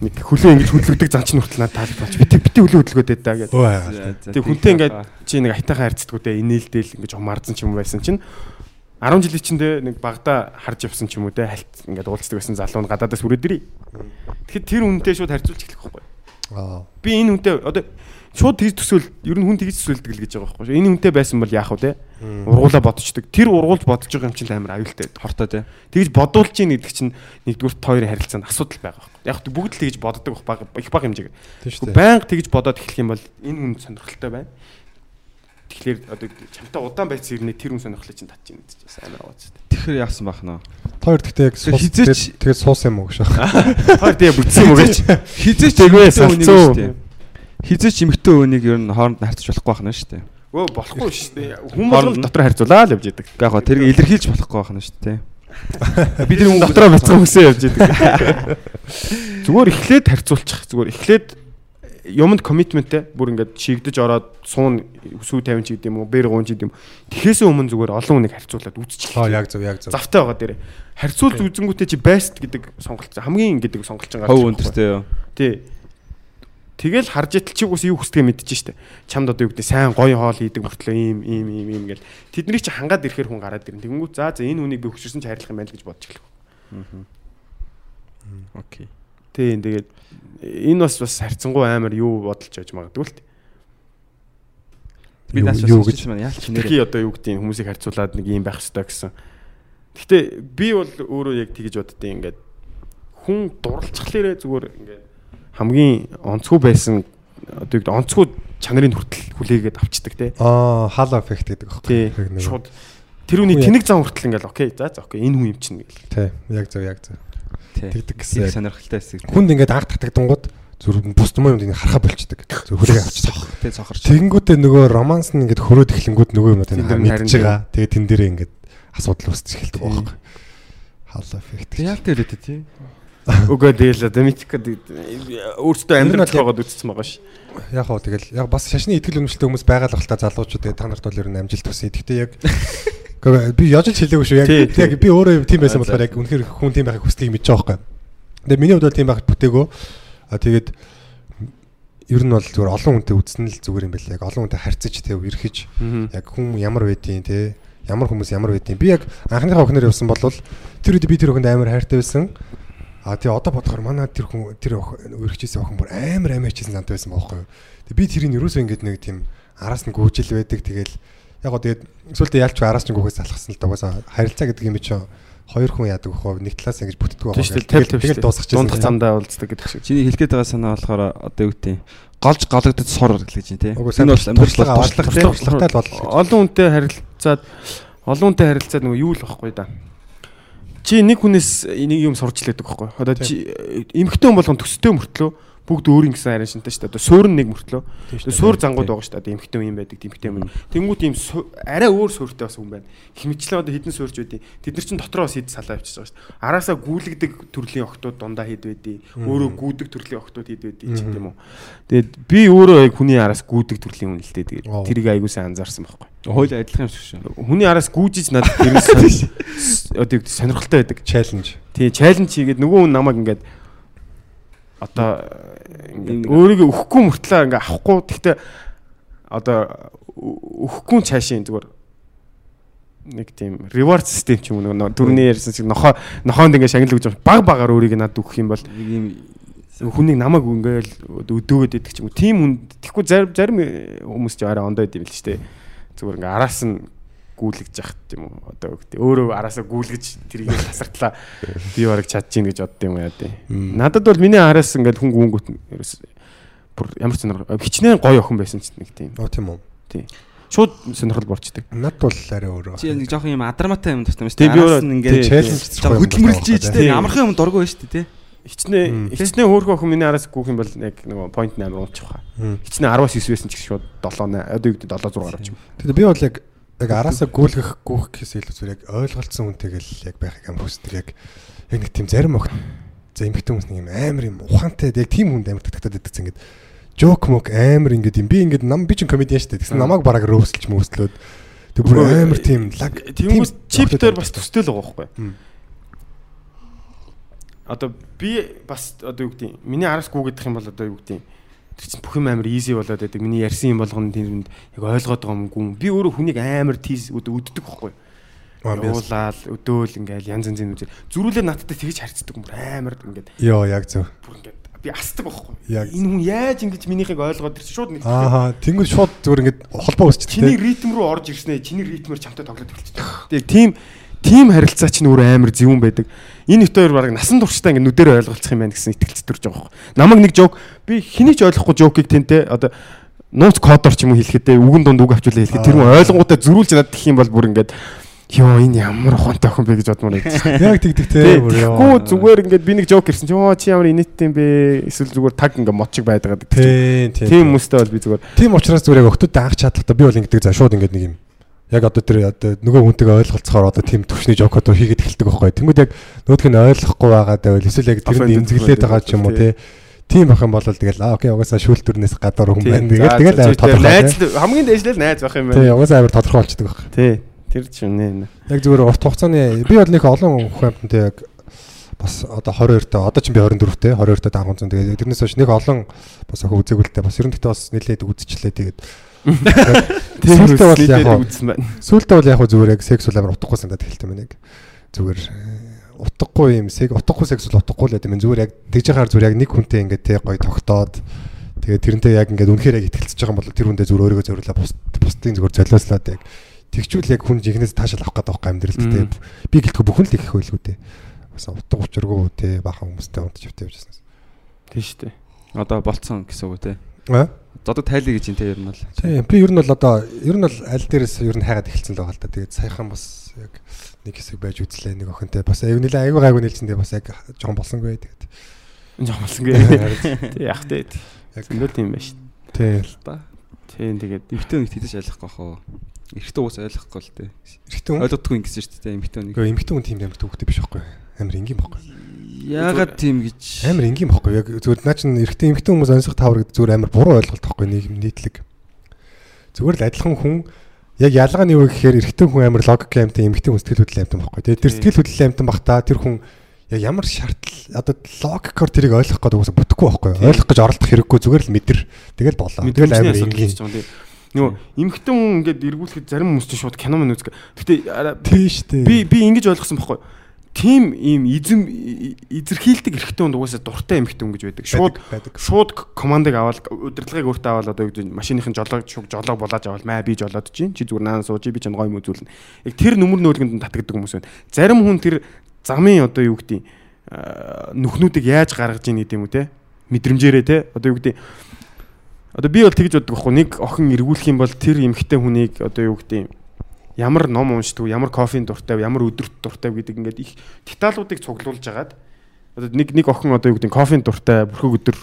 нэг хөлөө ингэж хөдлөгдөг зан чинь хүртэл надад таалагдаж бити бити хөлөө хөдлөгөөд байдаа гэдэг. Тэг хүнтэй ингээд чи нэг айтайхан харьцдаггүй инээлдэл ингэж умаарсан ч юм байсан чинь 10 жилийн чиндээ нэг багада харж явсан ч юм уу те хальт ингээд уулздаг байсан залуу нь гадаадаас үрээд ирээ. Тэгэхэд тэр хүнтэй шууд харьцуулж эхлэх байхгүй. Аа. Би энэ хүнтэй одоо шууд тэгж төсөөл ер нь хүн тэгж төсөөлдөг л гэж байгаа байхгүй. Энэ хүнтэй байсан бол яах вэ те? Ургуулаа бодчихдаг. Тэр ургуулж бодож байгаа юм чинь амар аюултай. хортой те. Тэгж бодуулж ийн гэдэг чинь нэгдүгürt хоёрын харилцаанд асуудал байгаа байхгүй. Яг бүгд л тэгж боддог баг их баг хэмжээг. Шүү дээ. Баян тэгж бодоод эхлэх юм бол энэ хүн сонирхолтой байна. Тэгэхээр одоо чамтай удаан байц ирнэ тэр хүн сонирхлыг чинь татж ийн гэж бас амар аваад. Тэгэхээр яасан бах нөө. Хоёр гэхдээ яг суус хизээч- тэгээд суус юм уу гэж. Хоёр тэгээ бүтсэн юм уу гэж. Хизээч Тэгвээ салцуу. Хизээч эмхтэн өөнийг ер нь хооронд нь харьцаж болохгүй байна шүү дээ. Өө болохгүй шүү дээ. Хүн болгол дотор харьцуулаа л явж идэг. Яг гоо тэрийг илэрхийлж болохгүй байна шүү дээ. Би тэр хүн дотроо бяцхан хөсөө явж идэг. Зүгээр эхлээд харьцуулчих. Зүгээр эхлээд юмд коммитменттэй бүр ингээд шигдэж ороод суун сүү 50 ч гэдэг юм уу, бэр гуун ч гэдэг юм. Тэхээсээ өмнө зүгээр олон хүнийг харьцуулаад үзчих. Аа яг зөв яг зөв. завтай байгаа дээр. Харьцуулж үзэнгүүтээ чи best гэдэг сонголт хамгийн гэдэг сонголт чинь Хов өндөртэй юу. Тий. Тэгэл харж ятал чи уус юу хүсдгээ мэдчихэж штэ. Чамд одоо юу гэдэг сайн гоё хоол хийдэг мөртлөө ийм ийм ийм ийм гэл. Тэдний чи хангаад ирэхээр хүн гараад ирнэ. Тэгэнгүүт за за энэ хүнийг би хөшөрсөн чи хайрлах юм байна л гэж бодож эхлэх. Окей. Тийм тэгээд энэ бас бас харьцангуй амар юу бодолж яж магадгүй л. Би наас юу гэж? маань яалч Тэрхий нэрээ. одоо юу гэдэг хүмүүсийг харьцуулаад нэг юм байх хэрэгтэй гэсэн. Гэхдээ би бол өөрөө яг тэгэж боддیں۔ Ингээд хүн дурлцхлаарэ зүгээр ингээд хамгийн онцгүй байсан одоо онцгүй чанарын хүртэл хүлээгээд авчдаг те. Аа хал эффект гэдэг аахгүй. Тий. Шууд тэр үний тэнэг зам хүртэл ингээл окей за за окей энэ хүн юм чинь гэл. Тий. Яг зөв яг зөв. Тэгдэг Тэгдэг гэсэн. сонирхолтой хэсэг. Хүнд ингээд анх татагдангууд зүр бус тумын юмд ингэ харахаа болчдөг. Зүр хүлээгээ авчдаг. Тэ цохорч. Тэгэнгүүтээ нөгөө романс нь ингээд хөрөөд эхлэнгүүд нөгөө нь харин мэдж байгаа. Тэгээд тэн дээрээ ингээд асуудал үүсэж эхэлдэг байхгүй. Хал эффект. Яалтай үлээдэ тий. Үгүй дээл одоо митикад өөртөө амьдрал байгаад үтцсэн байгаа ш. Яг уу тэгэл яг бас шашны ихтгэл үнэмшилтэй хүмүүс байгаа л хэлтэ залуучууд тэгээ та нарт бол ер нь амжилт хүсье. Гэхдээ яг би яаж ч хэлээгүй шүү. Яг яг би өөрөө тийм байсан болохоор яг үнэхээр хүн тийм байхыг хүслийг мэдэж байгаа байхгүй. Тэгээ миний хувьд бол тийм байхад бүтээгөө. А тэгээд ер нь бол зүгээр олон хүнтэй үзсэн л зүгээр юм байл яг олон хүнтэй харьцаж тэг ерхэж яг хүн ямар байдیں۔ тэ ямар хүмүүс ямар байдیں۔ Би яг анхныхаа өхнөр явсан бол тэр үед би тэр өхөнд амар хайртай байсан. А тэгээ одоо бодохоор манай тэр хүн тэр өргөжсэн охин бүр амар амар хийсэн зантай байсан байхгүй юу. Тэгээ би тэрийг юусоо ингэдэг нэг тийм араас нь гүйжил байдаг. Тэгэл яг гоо тэгээд сүултээ ялч араас нь гүйхээс алхсан л дагаас харилцаа гэдэг юм чинь хоёр хүн яадаг вэ? Нэг талаас ингэж бүтдэг Тийм дээ. Тэгэл Тэгэл тэгэл дуусчихсан. Дундах замдаа уулздаг гэдэг шиг. Чиний хэлгээд байгаа санаа болохоор одоо юу гэдэг голж гологдод сор гэж байна тий. Угу, Энэ бол амьдрал туршлага туршлага тий. туршлагатай л бол. Олон хүнтэй харилцаад олон хүнтэй харилцаад нөгөө юу л байхгүй да. Чи нэг хүнээс нэг юм сурч лээдэг байхгүй. Одоо чи эмгхтэй хүн болгон төстэй мөртлөө бүгд өөр юм гэсэн арай шинтэй шүү дээ. Суурь нэг мөртлөө. Суур зангууд байгаа шүү дээ. Эмхтэй юм байдаг, эмхтэй юм. Mm. Тэнгүүт юм арай өөр суурьтай бас хүн байна. Химчлээ одоо хідэн суурьч байдیں۔ Тэд нар чинь дотроо бас хід салаа авчиж байгаа шүү дээ. Араасаа гүйлгдэг төрлийн охтууд дундаа хід байдیں۔ mm. Өөрөө гүдэг төрлийн охтууд хід байдیں ч mm-hmm. гэдэм үү. Тэгээд би өөрөө яг хүний араас гүдэг төрлийн хүн л дээ. Тэгээд тэрийг аягуулсан анзаарсан байхгүй. Хойл адилхан юм шиг шүү. Хүний араас гүйжиж надад ерөөс одоо сонирхолтой байдаг. Challenge. Тий, challenge хийгээд нөгөө хүн намайг ингээд одоо ингээд өөрийгөө өхгүй мөртлөө ингээ авахгүй. Гэхдээ одоо өхгүй цаашийн зүгээр нэг тийм reward system ч юм уу нөгөө дөрний ярьсан шиг нохоо нохоонд ингээ шагнал өгч баг багаар өөрийгөө надад өгөх юм бол нэг юм хүнийг намайг ингээл өдөөгöd идэх ч юм уу. Тийм хүн тэгэхгүй зарим зарим хүмүүс ч арай ондоо идэм л ч тийм зүгээр ингээ араас нь гүйлгэж яхад тийм үү одоо үгтэй өөрөө араасаа гүйлгэж тэрийг тасартлаа би бараг чадчих гэж бодд юм яа тий. Надад бол миний араас ингээд хүн гүнгүүт ерөөс бүр ямар ч сонир хичнээн гоё охин байсан ч нэг тийм. Оо тийм үү. Тий. Шууд сонирхол болчдөг. Над бол арай өөрөө. Чи нэг жоохон юм адарматай юм тустай юм шүү дээ. Араас нь ингээд хөдөлмөрлж ийжтэй амархан юм дургүй шүү дээ тий хичнээн хичнээн хөөрхөн охин миний араас гүүх юм бол яг нөгөө point 8 унчих хаа. Хичнээн 10-аас 9 байсан ч шууд 7 8 одоо юу гэдэг 7 6 гарч. Тэгээд би бол яг яг араасаа гүйлгэх гүүх гэхээс илүү зүгээр яг ойлголцсон үнтэйгэл яг байхыг ам хүсдэг яг яг нэг тийм зарим охин за эмхтэн хүмүүс нэг юм амар юм ухаантай яг тийм хүнд амар татгатаад идэгсэн ингээд жок мок амар ингээд юм. Би ингээд нам би ч комедиан штэ тэгсэн намайг бараг рөөсөлж мөөслөөд. Тэг бүр амар тийм лаг тийм хүмүүс чиптээр бас төстэй л байгаа байхгүй одоо би бас одоо юу гэдэг миний араас гүгдэх юм бол одоо юу гэдэг тэр чинь бүх юм амар easy болоод байдаг. Миний ярьсан юм болгоно тэнд яг ойлгоод байгаа юм гүн. Би өөрөө хүнийг амар тийс өддөг байхгүй. Уулаал өдөөл ингээл янз янзын үзэл зүрүүлээ надтай тэгж харцдаг юм амар ингээд. Йоо яг зөв. Бүр ингээд би асдаг байхгүй. Энэ хүн яаж ингэж минийхийг ойлгоод ирсэн шууд нэг. Аа тэнгуү шууд зүгээр ингээд холбоо үүсчих. Чиний ритм рүү орж ирснэ. Чиний ритмээр чамтай тоглоод эхэлчихсэн. Тэгээ тийм тийм харилцаа чинь өөр амар зөвүүн байдаг. Энэ их хоёр баг насан туршдаа ингэ нүдээр ойлголцох юм байна гэсэн итгэлц төрж байгаа байхгүй. Намайг нэг жок би хэнийг ч ойлгохгүй жокийг тэнтэй одоо нууц кодор ч юм уу хэлэхэд үгэн дунд үг авчуулаа хэлэхэд тэр хүн ойлгонгуудаа зөрүүлж надад гэх юм бол бүр ингээд Йоо энэ ямар ухаантай охин бэ гэж бодмоор байдаг. Яг тэгдэг те. Гүү зүгээр ингээд би нэг жок ирсэн чи оо чи ямар инээдтэй юм бэ? Эсвэл зүгээр таг ингээд мотчиг байдаг гэдэг. Тийм тийм. Тийм хүмүүстэй бол би зүгээр. Тийм учраас зүгээр яг охтууд анх чадлаа би бол ингээд за шууд ингээд нэг юм яг одоо тэр одоо нөгөө хүнтэйгээ ойлголцохоор одоо тийм төвшний жокод хийгээд эхэлдэг байхгүй. Тэнгүүд яг нөгөөх нь ойлгохгүй байгаа даа эсвэл яг тэрэнд эмзэглээд байгаа ч юм уу тий. Тийм ах юм бол тэгэл аа окей угаасаа шүүлтүрнээс гадар хүн байна. Тэгэл амар тодорхой. Найз хамгийн дээшлэл найз байх юм байна. Тий угаасаа амар тодорхой болчихдог байхгүй. Тий. Тэр ч юм нэ. Яг зүгээр урт хугацааны би бол нэг олон амтантай яг бас одоо 22 та одоо ч би 24 те 22 та дагуун зэн тэгээд тэрнээс хойш нэг олон бас ах үзэгүүлтэй бас ер нь гэхдээ бас нэлээд үзчихлээ тэгээд Сүүлдээ бол яг. Сүүлдээ бол яг зүгээр яг секс бол амар утгагүй санагдаад эхэлсэн байна яг. Зүгээр утгагүй юм секс утгагүй секс бол утгагүй л юм зүгээр яг тэгж яхаар зүгээр яг нэг хүнтэй ингээд те гоё тогтоод тэгээд тэрнтэй яг ингээд үнэхээр яг итгэлцэж байгаа юм бол тэр хүндээ зүгээр өөрийгөө зориулаад бусдын зүгээр золиослоод яг тэгчүүл яг хүн жинхнээс таашаал авах гэдэг байхгүй амьдралд те би гэлтгүй бүхэн л их хөлгөө те бас утга учиргүй те бахан хүмүүстэй унтж явжсэн. Тийм шүү дээ. Одоо болцсон гэсэн үг те. Аа зодог тайлыг гэж юм те ер нь бол. Тийм би ер нь бол одоо ер нь бол аль дээрээс ер нь хайгаад эхэлсэн л байгаа л да. Тэгээд саяхан бас яг нэг хэсэг байж үзлээ нэг охинтой бас аюу нэлээ аюу гайгүй нэлсэн дээ бас яг жоон болсонгүй тэгээд. Жоон болсонгүй. Яг тэгээд. Яг зөндөө тийм байна шүү. Тийм л да. Тийм тэгээд эмхтэн нэг тийдэж ойлгохгүй хаа. Эрэгтэй уус ойлгохгүй л дээ. Эрэгтэй хүн ойлгодгүй юм гэсэн шүү дээ эмхтэн нэг. Гэхдээ эмхтэн хүн тийм амар төвхтэй биш байхгүй. Амар энгийн байхгүй. Яагаад тийм гэж амар энгийн бохгүй яг зүгээр наа чин эрэгтэй эмэгтэй хүмүүс онцлог тавар гэдэг зүгээр амар буруу ойлголт тохгүй нийгэм нийтлэг. Зүгээр л адилхан хүн яг ялгаа нь юу гэхээр эрэгтэй хүн амар логик амтан эмэгтэй хүн сэтгэл хөдлөл амтан бохгүй. Тэгээд тэр сэтгэл хөдлөл амтан бахта тэр хүн яг ямар шаардлага одоо логикоор тэрийг ойлгох гэдэг үгээс бүтэхгүй байхгүй. Ойлгох гэж оролдох хэрэггүй зүгээр л мэдэр. Тэгэл болоо. Тэгэл амар энгийн. Нөгөө эмхтэн хүн ингээд эргүүлэхэд зарим хүмүүс чинь шууд кино мөн үздэг. Гэтэ тийш дээ. Би би ингэж ойлгосон байхгүй тийм ийм эзэм эзэрхийлдэг эрхтэн унд угаасаа дуртай эмхтэн гэж байдаг. Шууд шууд командыг аваад удирдлагыг өөртөө аваад одоо юу машиныхын жолоог шуг жолоог булааж аваад маа би жолоод чинь чи зүгээр наан сууж би чанд гоё юм үзүүлнэ. Яг тэр нүмер нөөлгөнд татагддаг хүмүүс байна. Зарим хүн тэр замын одоо юу гэдэг нүхнүүдийг яаж гаргаж ийн гэдэг юм уу те мэдрэмжээрээ те одоо юу гэдэг одоо би бол тэгж боддог байхгүй нэг охин эргүүлэх юм бол тэр эмхтэн хүнийг одоо юу гэдэг ямар ном уншдаг, ямар кофеин дуртай, ямар өдөрт дуртай гэдэг ингээд их деталуудыг цуглуулж агаад одоо нэг нэг охин одоо юу гэдэг кофеин дуртай, бүрхэг өдөр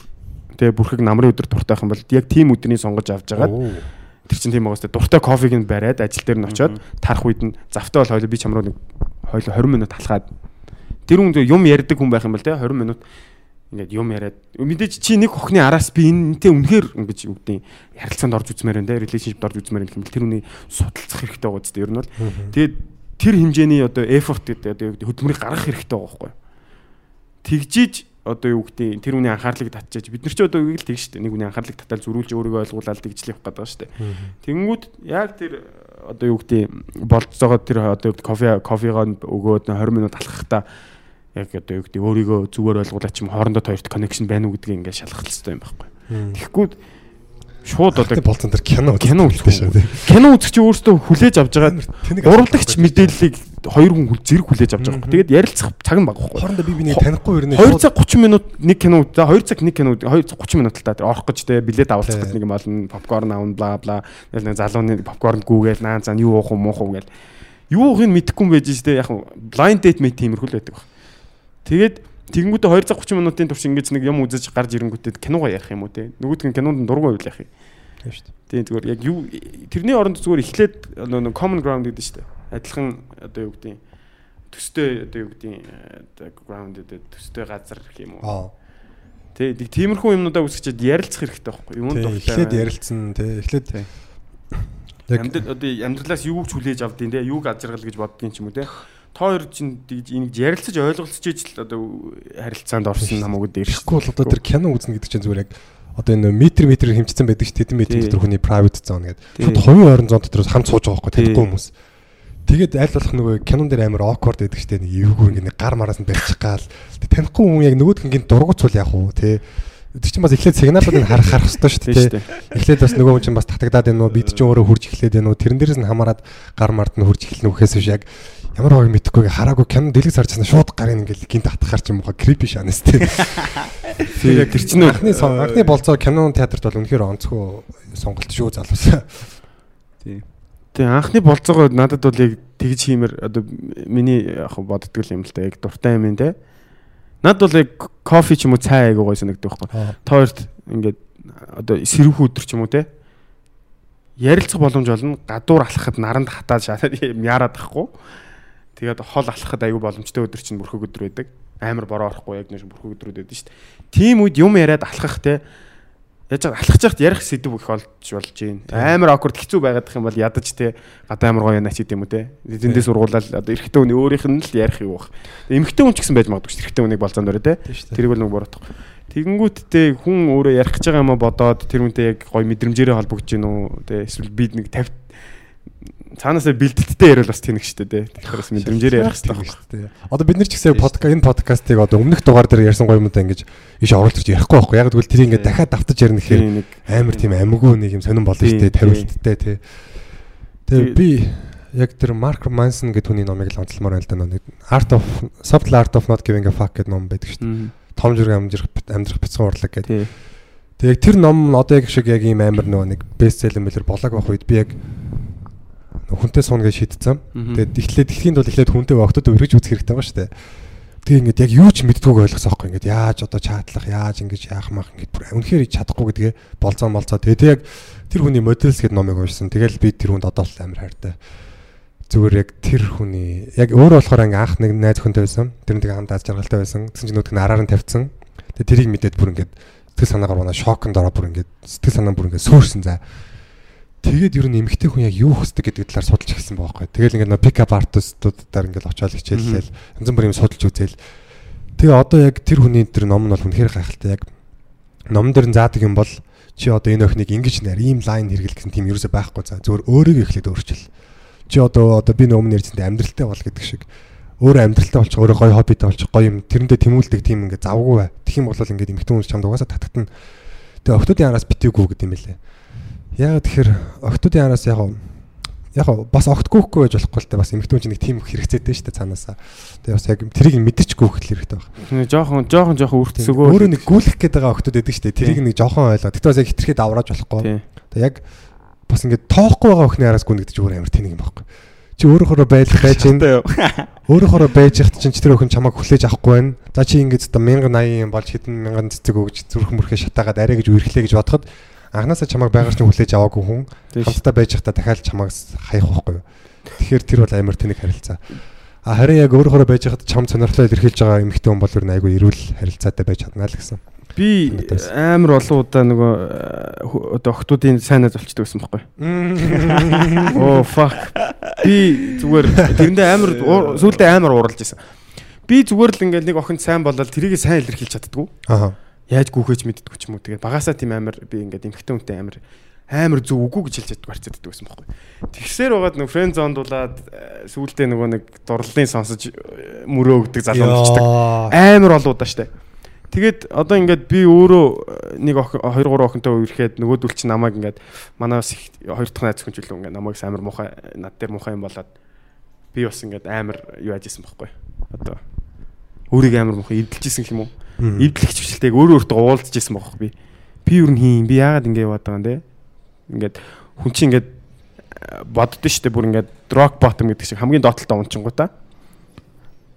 тэгээ бүрхэг намрын өдөр дуртай юм бол яг тийм өдрийн сонгож авч агаад тэр чинь тийм байгаа сте дуртай кофег нь бариад ажил дээр нь очиод тарах үед нь завтай бол хойло би чамруу нэг хойло 20 минут талхаад тэр хүн юм ярьдаг хүн байх юм бол те 20 минут ингээд юм яриад мэдээж чи нэг охины араас би энэтэй үнэхээр ингэж юу гэдэг ярилцаанд орж үзмээр те relationship орж үзмээр бол тэр хүний судалцах хэрэгтэй байгаа зү ер нь бол. Тэгээд тэр хэмжээний одоо effort гэдэг хөдөлмөрийг гаргах хэрэгтэй байгаа байхгүй тэгжиж одоо юу гэдэг тэр хүний анхаарлыг татчихаж бид нар ч одоо үгийг л тэг штэ. Нэг хүний анхаарлыг татаад зөрүүлж өөрийгөө ойлгуулаад тэгж л явах гэдэг штэ. Тэгэнгүүт яг тэр одоо юу гэдэг болцоогоо тэр одоо кофе кофегоо өгөөд 20 минут алхахдаа яг одоо юу гэдэг өөрийгөө зүгээр ойлгуулаач юм хоорондоо хоёрт connection байна уу гэдгийг ингээд шалгах хэрэгтэй юм байхгүй. Тэгэхгүй шууд одоо болцсон тэр кино кино үздэг шүү дээ. Кино үзэх чи өөртөө хүлээж авч байгаа уралдагч мэдээллийг хоёр хүн зэрэг хүлээж авч байгаа юм. Тэгээд ярилцах цаг нь бага байхгүй. Хоорондоо би бинийг танихгүй ирнэ. 2 цаг 30 минут нэг кино за 2 цаг нэг кино 2 цаг 30 минут л та тэр орох гэж те билет авалцах гэж нэг юм олно попкорн аавн бла бла. Тэгэл залууны попкорн гүүгээл наан цаа юу уух юм муухав гээл. Юу уухыг мэдэхгүй юм байж штэ яг blind date мэт тиймэрхүүл байдаг баг. Тэгээд тэгэнгүүтээ 2 цаг 30 минутын турш ингэж нэг юм үзэж гарч ирэнгүүтээ киногоо ярих юм уу те. Нөгөөдг нь кинонд дургуй байл яах юм. Тийм шүү дээ. Тийм зүгээр яг юу тэрний оронд зүгээр эхлээд нөгөө common ground гэдэг шүү дээ. Адилхан одоо юу гэдэг төстэй одоо юу гэдэг ground гэдэг төстэй газар гэх юм уу. Тэ тиймэрхүү юмнуудаа үсгчээд ярилцах хэрэгтэй байхгүй юу? Юунд дуртай. Эхлээд ярилцсан тэ эхлээд яг одоо амьдралаас юу ч хүлээж авдیں۔ Тэ юуг ажиргал гэж боддгийн ч юм уу тэ та хоёр чинь тэгж энийг ярилцаж ойлголцож ижил одоо харилцаанд орсон намайг дээрхгүй бол одоо тэр кино үзнэ гэдэг чинь зүгээр яг одоо энэ метр метр хэмжсэн байдаг ш тэдэн метр дотор хүний private zone гэдэг. Шууд хувийн ойрон зон дотор хамт сууж байгаа байхгүй танихгүй хүмүүс. Тэгээд аль болох нөгөө кинон дээр амар awkward байдаг ш нэг эвгүй ингэ нэг гар мараас нь барьчих гал. Танихгүй хүн яг нөгөөдх нь дургуцвал яах вэ те. Тэр чинь бас эхлээд сигналуудыг харах харах хэрэгтэй шүү дээ. Эхлээд бас нөгөө хүн чинь бас татагдаад байна уу, бид чинь өөрөө хурж эхлээд байна уу, тэрэн дээрээс нь хамаарад гар мард нь хурж эхэлнэ үхээс биш яг ямар байгааг мэдэхгүй хараагүй кино дэлгэц харчихсан шууд гарын ингээл гинт атгахаар ч юм уу крипи шанас тий. Тэгээ чинь анхны анхны болцоо кино театрт бол үнэхээр онцгой сонголт шүү залуусаа. Тий. Тэгээ анхны болцоогоо надад бол яг тэгж хиймэр одоо миний яг боддгоо юм л да яг дуртай юм те. Над бол яг кофе ч юм уу цай айгуу гой санагддаг байхгүй. Та хоёрт ингээд одоо сэрүүх өдөр ч юм уу те ярилцах боломж олно гадуур алхахад наранд хатаад шатаад яарад тахгүй Тэгээд хол алхахад аюу боломжтой өдөр чинь бүрхэг өдөр байдаг. Амар бороо орохгүй яг нэг бүрхэг өдрүүд байдаг шүү дээ. Тим үед юм яриад алхах те яаж алхаж яхад ярих сэдв их олж болж байна. Амар awkward хэцүү байгаад их юм бол ядаж те гадаа амар гоё нач гэдэг юм уу те. Зэндээ сургуулаад одоо эрэгтэй хүний өөрийнх нь л ярих юу бах. Эмэгтэй хүн ч гэсэн байж магадгүй шүү дээ. Эрэгтэй хүнийг болцоонд өрөө те. Тэрийг бол нэг буруутах. Тэгэнгүүтээ хүн өөрөө ярих гэж байгаа юм бодоод тэр үнтэй яг гоё мэдрэмжээрээ холбогдож гин үү те. Эсвэл би нэг 50 цаанаасаа бэлдэлттэй яриад бас тэнэг штэ тий. Тэгэхээр бас мэдрэмжээр ярих хэрэгтэй штэ тий. Одоо бид нар ч гэсэн подкаст энэ подкастыг одоо өмнөх дугаар дээр ярьсан гоё юмудаа ингэж иш оруулж ярихгүй байхгүй. Яг тэгвэл тэрийг ингэ дахиад давтаж ярих гэхээр амар тийм амгүй нэг юм сонирн болно штэ тариулттай тий. Тэгээ би яг тэр Марк Мансон гэдэг хүний номыг л онцлмоор байна л да нэг Art of Subtle Art of Not Giving a Fuck гэдэг ном байдаг штэ. Том жүрэг амжирах амьдрах бяцхан урлаг гэдэг. Тэгээ тэр ном одоо яг шиг яг ийм амар нөгөө нэг бестселлер мэлэр болоог байх үед би яг хүнтэй сууна гэж шийдсэн. Тэгээд эхлээд дэлхийн тул эхлээд хүнтэй октод өргөж үзэх хэрэгтэй байгаа шүү дээ. Тэгээ ингээд яг юу ч мэддгүйг ойлгосоо байхгүй ингээд яаж одоо чаатлах яаж ингэж яах мах ингээд бүр үнэхээр чадахгүй гэдгээ болцоо молцоо. Тэгээ яг тэр хүний модельс гэдэг номыг уншсан. Тэгэл би тэр хүнд одоо л амар хайртай. Зүгээр яг тэр хүний яг өөрөө болохоор ингээ анх нэг найз охинтой байсан. Тэр нэг хамт аз жаргалтай байсан. Тэгсэн чинь нь араар нь тавьсан. Тэгээ тэрийг мэдээд бүр ингээд сэтгэл санаагаар унаа шокнд ороо бүр ингээд сэтгэл санаа бүр ингээд сөөрсөн за Тэгээд ер нь эмгтэй хүн яг юу хүсдэг гэдэг талаар судалж эхэлсэн байхгүй. Тэгэл ингээд нөө пикап артистуудаар ингээд очиод хичээллээл янз бүрийн судалж үзээл. Тэгээ одоо яг тэр хүний тэр ном нь бол үнэхээр гайхалтай яг ном дээр нь заадаг юм бол чи одоо энэ охиныг ингэж нэр ийм лайн хэрэгэл гэсэн тийм ерөөсөй байхгүй за зөвөр өөрийгөө эхлээд өөрчил. Чи одоо одоо би өмнө ярьсантай амьдралтай бол гэдэг шиг өөр амьдралтай болчих өөрөө гоё хоббитэй болчих гоё юм тэрэндээ тэмүүлдэг тийм ингээд завгүй бай. Тэгэх юм бол ингээд эмхтэн хүн чамд угаасаа татагтана. Тэгээ охтуудын араас битээгүй гэдэг юм байлээ. Яг тэгэхээр октодын араас яг яг бас огт гүхгүй байж болохгүй л те бас эмэгтэй хүн нэг тийм хэрэгцээтэй шүү дээ цаанаасаа. Тэгээ бас яг тэрийг мэдэрч гүөх хэрэгтэй байна. Жохон жохон жохон үртсгөө. Өөрөө нэг гүйлэх гээд байгаа октод байдаг шүү дээ. Тэрийг нэг жохон ойлгоо. Тэгтээ бас яг хитрхэд аврааж болохгүй. Тэгээ яг бас ингээд тоохгүй байгаа охины араас гүнэгдэж өөр амар тэнэг юм байхгүй. чи өөрөөхөө байлах байж ин өөрөөхөө байж ихт чинь тэр өхөн чамайг хүлээж авахгүй байна. За чи ингэж одоо 1080 болж хэдэн мянган цэцэг өгж зүрх мөрхөө шатаагаад арай гэж үргэлээ гэж бодоход анханасаа чамайг байгаар чинь хүлээж аваагүй хүн хамтдаа байж ихта дахиад чамайг хаях байхгүй юу. Тэгэхээр тэр бол амар тэнэг харилцаа. А харин яг өөрөөхөө байж ихт чам сонирхлоо илэрхийлж байгаа эмэгтэй хүн бол ер нь айгүй эрүүл харилцаатай байж чадна л гэсэн. Би амар олон удаа нөгөө э, одоо охтуудын сайнаад болчдөг гэсэн байхгүй. Оо fuck. Би зүгээр тэрэндээ амар сүүлдээ амар уралж исэн. Би зүгээр л ингээл нэг охинд сайн болол тэрийг сайн илэрхийлж чаддгүй. Аха. Яаж гүөхэж мэддэггүй ч юм уу. Тэгээд багасаа тийм амар би ингээд эмхтэн үнтэй амар амар зөв үгүй гэж хэлж чаддаг харцдаг гэсэн байхгүй. Тэгсээр байгаад нөгөө фрэнд зондуулаад э, сүүлдээ нөгөө нэг дурлалын сонсож э, мөрөө өгдөг залуу болчдаг. Амар олуудаа штэ. Тэгээд одоо ингээд би өөрөө э, нэг охин 2 3 охинтой үерхэд нөгөөдөл чи намайг ингээд манаас их хоёр дахь найз хүн ч үлээ ингээд намайг амар муухай над дээр муухай юм болоод би бас ингээд амар юу яажсэн байхгүй. Одоо өөрийг амар муухай эвдэлжсэн юм уу? Эвдлэх хвшилтэйг өөрөө өөртөө уулзж исэн байхгүй би. Би юу юм би яагаад ингэ яваад байгаа юм те? Ингээд хүн чинь ингээд э, боддоо штэ бүр ингээд rock bottom гэдэг шиг хамгийн доотлолтой унчингуудаа.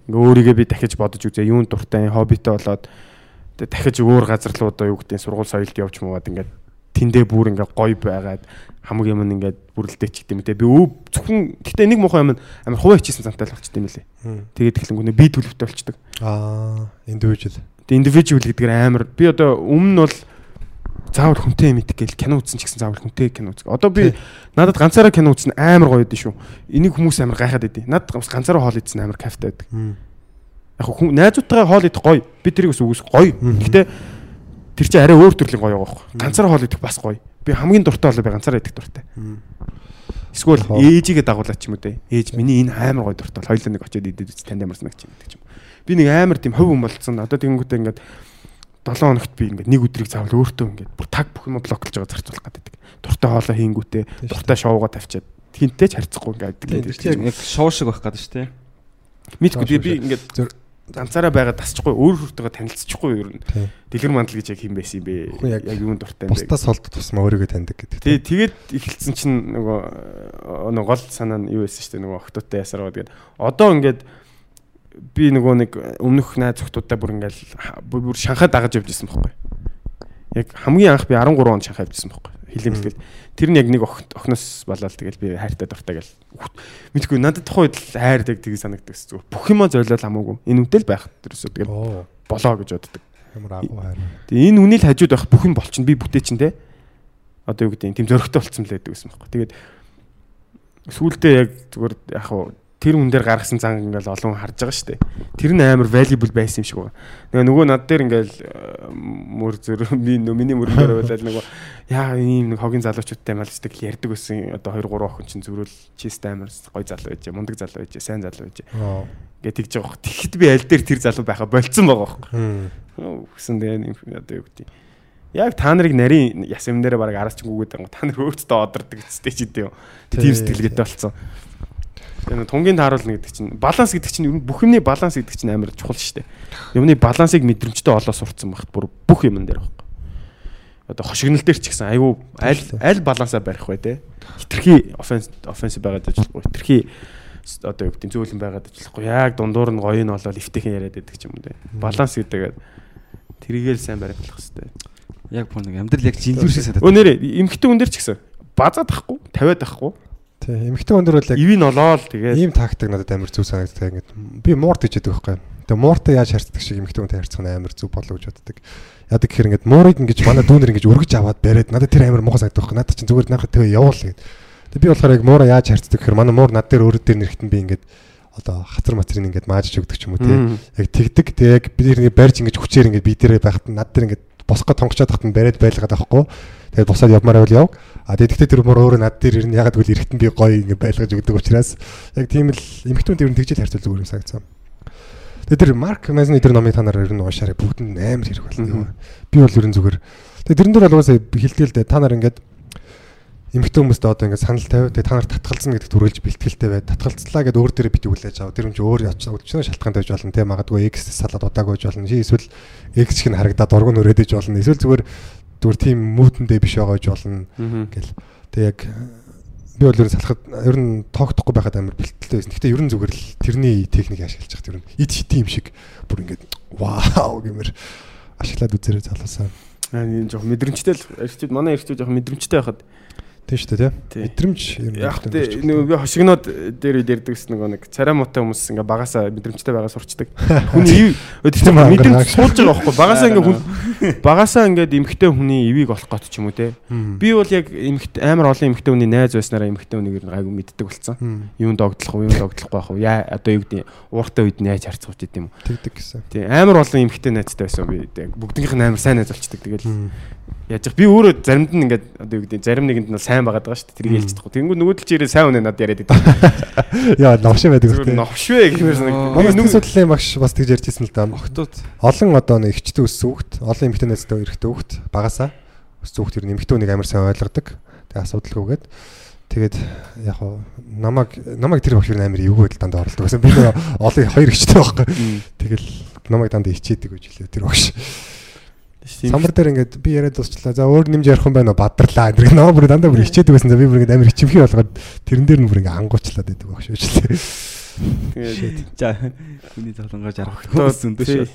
Ингээ өөрийгөө би дахиж бодож үзээ юунд дуртай хоббитой болоод тэгээ дахиж өөр газар руу одоо юу гэдэг сургууль соёлд явж муугаад ингээд тэндээ бүр ингээ гоё байгаад хамгийн юм ингээд бүрлдээч гэдэг юм те би өв зөвхөн гэтээ нэг муухай юм амар хуваа хичээсэн цантай л болчтой юм лээ. Тэгээд эхлэнгүүнээ би төлөвтэй болчдөг. Аа, индивидуал. Тэгээ individual гэдгээр амар би одоо өмнө нь бол заавал хүнтэй юм идэх гээл кино үзсэн ч гэсэн заавал хүнтэй кино үзэх. Одоо би надад ганцаараа кино үзсэн амар гоё байдсан шүү. Энийг хүмүүс амар гайхаад байдیں۔ Надад бас ганцаараа хоол идсэн амар кайфтай байдаг. Яг хүн найзуудтайгаа хоол идэх гоё. Би тэрийг бас үгүйс гоё. Гэхдээ тэр чинь арай өөр төрлийн гоё байгаа байхгүй. Ганцаараа хоол идэх бас гоё. Би хамгийн дуртай бол би ганцаараа идэх дуртай. Эсвэл ээжигээ дагуулаач юм уу те. Ээж миний энэ амар гоё дуртай. Хоёулаа нэг очиод идээд үз танд ямарсан гэж гэдэг ч юм. Би нэг амар тийм хөв юм болцсон. Одоо тэгэнгүүтээ ингээд 7 хоногт би ингээд нэг өдрийг заавал өөртөө ингээд бүр таг бүх юм блоклж байгаа зарцуулах гэдэг. Дуртай хоолоо хийнгүүтээ дуртай шоугаа тавьчаад хинтээ ч харьцахгүй ингээд Тийм яг шоу шиг байх гэдэг шүү дээ. Мэдгүй би ингээд ганцаараа байгаа тасчихгүй өөр хүртэйгээ танилцчихгүй ер нь. Дэлгэр мандал гэж яг юм байсан юм бэ? Хүн яг юунд дуртай юм бэ? Бусдаас холдох тусмаа өөрийгөө таньдаг гэдэг. Тэгээ тэгээд эхэлсэн чинь нөгөө нөгөө гол санаа нь юу байсан шүү дээ нөгөө охтуудтай ясараа тэгээд одоо ингээд би нөгөө нэг өмнөх найз охтуудтай бүр ингээд ха- бүр шанхаа дагаж явж исэн байхгүй. Яг хамгийн анх би 13 онд шанхаа явж исэн байхгүй. Хилийн бэлтгэл. Тэр нь яг нэг охин охноос болоод тэгэл би хайртай дуртай гэл. Мэдгүй надад тухайд л хайрдаг тийг санагддаг зүгээр. Бүх юма золиол хамаагүй. Энэ үнтэй л байх төрөөсөө тэгэл Оо, болоо гэж боддог. ямар агуу хайр. Тэгээ энэ үнийг хажууд байх бүх юм болчихно би бүтээчин те. Одоо юу гэдэг юм тийм зөрөгтэй болцсон л байдаг гэсэн байхгүй. Тэгээд сүүлдээ яг зүгээр яг хуу тэр хүн дээр гаргасан зан ингээл олон харж байгаа шүү дээ. Тэр нь амар valuable байсан юм шиг байна. Тэгээ нөгөө над дээр ингээл мөр зөр би миний мөрөн дээр байлаа нөгөө яа ийм нэг хогийн залуучуудтай малчдаг ярьдаг байсан. Одоо 2 3 охин чинь зүрүүл чист амар гой залуу байж, мундаг залуу байж, сайн залуу байж. Гэ тэгж байгаа. Тэгэхэд би аль дээр тэр залуу байхаа болцсон байгаа. Хм. Гэсэн тэгээ одоо юу гэдэг. Яг та нарыг нарийн яс юм дээр баг араас ч гүгээд. Та нар өөртөө одордог гэжтэй ч идэв. Тийм сэтгэлгээтэй болцсон. Нэг тунгийн тааруулна гэдэг чинь баланс гэдэг чинь ер нь бүх юмний баланс гэдэг чинь амар чухал шүү дээ. Юмны балансыг мэдрэмжтэй олоо сурцсан багт бүр бүх юм дээр байхгүй. Одоо хошигнол дээр ч гэсэн айгүй аль аль балансаа барих вэ те. Хитрхи офенс офенсив байгаад ажиллахгүй. Хитрхи одоо юу гэдэг зөөлөн байгаад ажиллахгүй. Яг дундуур нь гоё нь болоо лифтийн яриад байдаг юм те. Баланс гэдэг тэрийгэл сайн барих хэрэгтэй. Яг бүр нэг амьдрал яг жилүүр шиг санагдав. Өө нэрэ эмхтэн хүн дээр ч гэсэн базаад ахгүй, тавиад ахгүй. Тий, эмэгтэй хүн дөр бол яг Ивэн олоол тэгээд ийм тактик надад амар зүг санагддаг. Ингээд би муурт гэж яддаг байхгүй. Тэгээ мууртай яаж харцдаг шиг эмэгтэй хүнтэй харьцах нь амар зүг болов гэж боддог. Ядаг гэхээр ингээд муурыг ингэж манай дүүнер ингэж өргөж аваад бариад надад тэр амар муухай санагддаг байхгүй. Надад чинь зүгээр нахад тэгээ явуул гэд. Тэгээ би болохоор яг муураа яаж харцдаг гэхээр манай муур над дээр өөрөө дээр нэрэхтэн би ингээд одоо хатар матрын ингээд маажж өгдөг ч юм уу тий. Яг тэгдэг. Тэгээ яг би ингээд барьж ингэж хүчээр ингээд би дээрээ байхад над дээр ингээд босгоо тонгочоод тахт нь бариад байлгаад байхгүй. Тэгээд босоод явмаар байвал яв. А тэгэхдээ тэр мөр өөрөө над дээр ирнэ ягаад гэвэл эрэхтэн би гоё ингэ байлгаж өгдөг учраас яг тийм л эмхтэн тэр нь тэгжэл харьцуул зүгээр юм санагдсан. Тэгээд тэр Марк Мазны тэр номыг та нар ер нь уушаарай бүгд нь амар хэрэг болно. Би бол ер нь зүгээр. Тэгээд тэрэн дээр бол угаасаа хилтгэл дээ та нар ингээд эмхтэн хүмүүстээ одоо ингээд санал тавиад тэгээд та нар татгалзна гэдэг төрөлж бэлтгэлтэй бай. Татгалцлаа гэдээ өөр дээрээ бити хүлээж аваа. Тэр юм чи өөр өчнөө шалтгаан тавьж болно те магадгүй X салаад удаагүй байж болно. Чи эсвэл X шиг нь харагдаад дургу нүрээд иж болно. Эсвэл зүгээр зүгээр тийм муутэндээ биш байгаа гэж болно гэл. Тэг яг би бол ер нь салахад ер нь тоогдохгүй байхад амар бэлтэлтэй байсан. Гэхдээ ер нь зүгээр л тэрний техник ашиглаж байгаа ер нь ид шити юм шиг бүр ингээд вау гэмээр ашиглаад үзэрэй залуусаа. Аа энэ жоох мэдрэмжтэй л эрчүүд манай эрчүүд жоох мэдрэмжтэй байхад Тийм шүү дээ Тий. Мэдрэмж нь яг тэ нөгөө би хошигноод дээр үед ярьдаг гэсэн нөгөө нэг царай муутай хүмүүс ингээ багасаа мэдрэмжтэй байгаа сурчдаг. Хүний ив аа, мэдрэмж суулж байгаа байхгүй багасаа ингээ хүн багасаа ингээд эмхтэй хүний ивийг олох гот ч юм уу те. Мм. Би бол яг эмхт амар олон эмхтэй хүний найз байснараа эмхтэй хүнийг гайгүй мэддэг болсон. Юунд догтлох уу, юунд догтлохгүй байх уу? Яа одоо юу гэдэг ууртай үед нь яаж харцгаж идэм юм. тэгдэг гэсэн. Тий амар олон эмхтэй найзтай байсан би. Бүгднийх нь амар сайн найз болчдаг. Тэгэл. Яаж би өөрөө заримд нь ингээд одоо юу гэдэг зарим нэгэнд нь сайн байгаад байгаа шүү дээ. Тэрийг ялцдаггүй. Тэнгүү нөгөө тал чирээ сайн үнэ надад яриад идэв. Яа новш байдаг үү? новшвэ гэмээр санагдав. Манай Би нэг судлалын багш бас тэгж ярьжсэн л да. Охтууд Олон одоо нэг ихчтэй өссөн хүүхд, олон эмэгтэй найзтай эрэгтэй хүүхд багасаа өссөн хүүхд ер нь эмэгтэй хүнийг амар сайн ойлгодог. Тэгээ асуудалгүйгээд тэгээд яг хоо намайг намайг тэр багш амар эвгүй байдал дандаа оролдог гэсэн. Би нэг олон хоёр ихчтэй байхгүй. Тэгэл намайг дандаа ичээдэг гэж хэлээ тэр багш. Самбар дээр ингээд би яриад дуусчлаа. За өөр нэмж ярих юм байна уу? Бадрлаа. Тэр намайг бүр дандаа бүр ичээдэг байсан. За би бүр ингээд амар ичимхий болгоод тэрэн дээр нь бүр ингээд ангуучлаад байдаг багш уучлаа. Тэгээд за хүний толгой жаргах зөндөө шүү.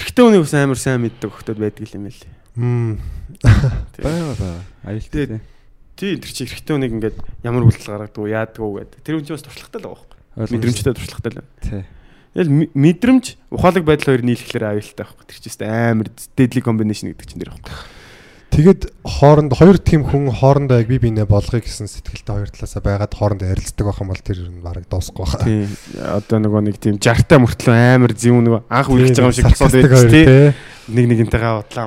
Эрэгтэй хүний бас амар сайн мэддэг хөлтөд байдаг юм байл. Мм. Баа баа. Аюултай. тий. Тэр чи эрэгтэй хүнийг ингээд ямар үйлдэл гаргадаг уу, яадаг уу гэдэг. Тэр хүн чинь бас туршлагатай л байгаа байхгүй. Мэдрэмжтэй туршлагатай л. Тий. Тэгэл мэдрэмж ухаалаг байдал хоёр нийлэхлээр аюултай байхгүй. Тэр чинь амар deadly combination гэдэг чинь тэр байхгүй. Тэгэд хооронд хоёр тим хүн хоорондоо яг бие биенээ болгоё гэсэн сэтгэлтэй хоёр талаасаа байгаад хоорондоо ярилцдаг байх юм бол тэр ер нь бараг дуусахгүй байна. Тий. Одоо нөгөө нэг тийм 60 та мөртлөө амар зэв нөгөө анх Тийм, үргэлж байгаа юм шиг асууд саркастик байдаг хоёр, тий. тий. Нэг нэгэнтэйгээ удлаа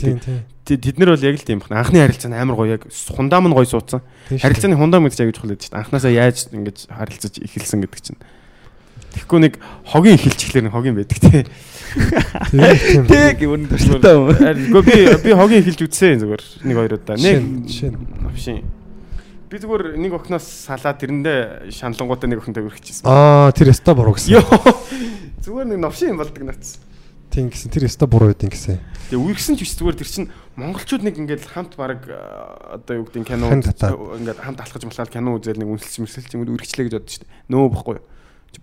Тийм, тийм, тий. тийм, Тэд нар бол яг л тийм байна. Анхны харилцаа нь амар гоё яг хундам нь гоё суудсан. тийм. Харилцааны хундам гэж аяж чухал гэдэг чинь анханасаа яаж ингэж харилцаж эхэлсэн гэдэг чинь. Тэгэхгүй нэг хогийн эхэлчихлээр нэг хогийн байдаг тий. Тэг гүн туршлагатай юм. Гэхдээ би би хогийн эхэлж үзсэн зүгээр нэг хоёр удаа. Нэг нь- жишээ нь. Навшин. Би зүгээр нэг охноос салаад тэрэндээ шаналнгуудаа нэг охинтой өргөчихсэн. Аа тэр өста буруу гэсэн. Зүгээр нэг навшин юм болдог нац. Тийм гэсэн тэр өста буруу байдин гэсэн. Тэгээ үргэсэн ч биш зүгээр тэр чин монголчууд нэг ингээд хамт баг одоо юу гэдэг нь кино ингээд хамт алхаж малхаад кино үзэл нэг үнсэлж мэрсэлж юм үргэлжлэе гэж боддог шүү дээ. Нөө бохгүй юу?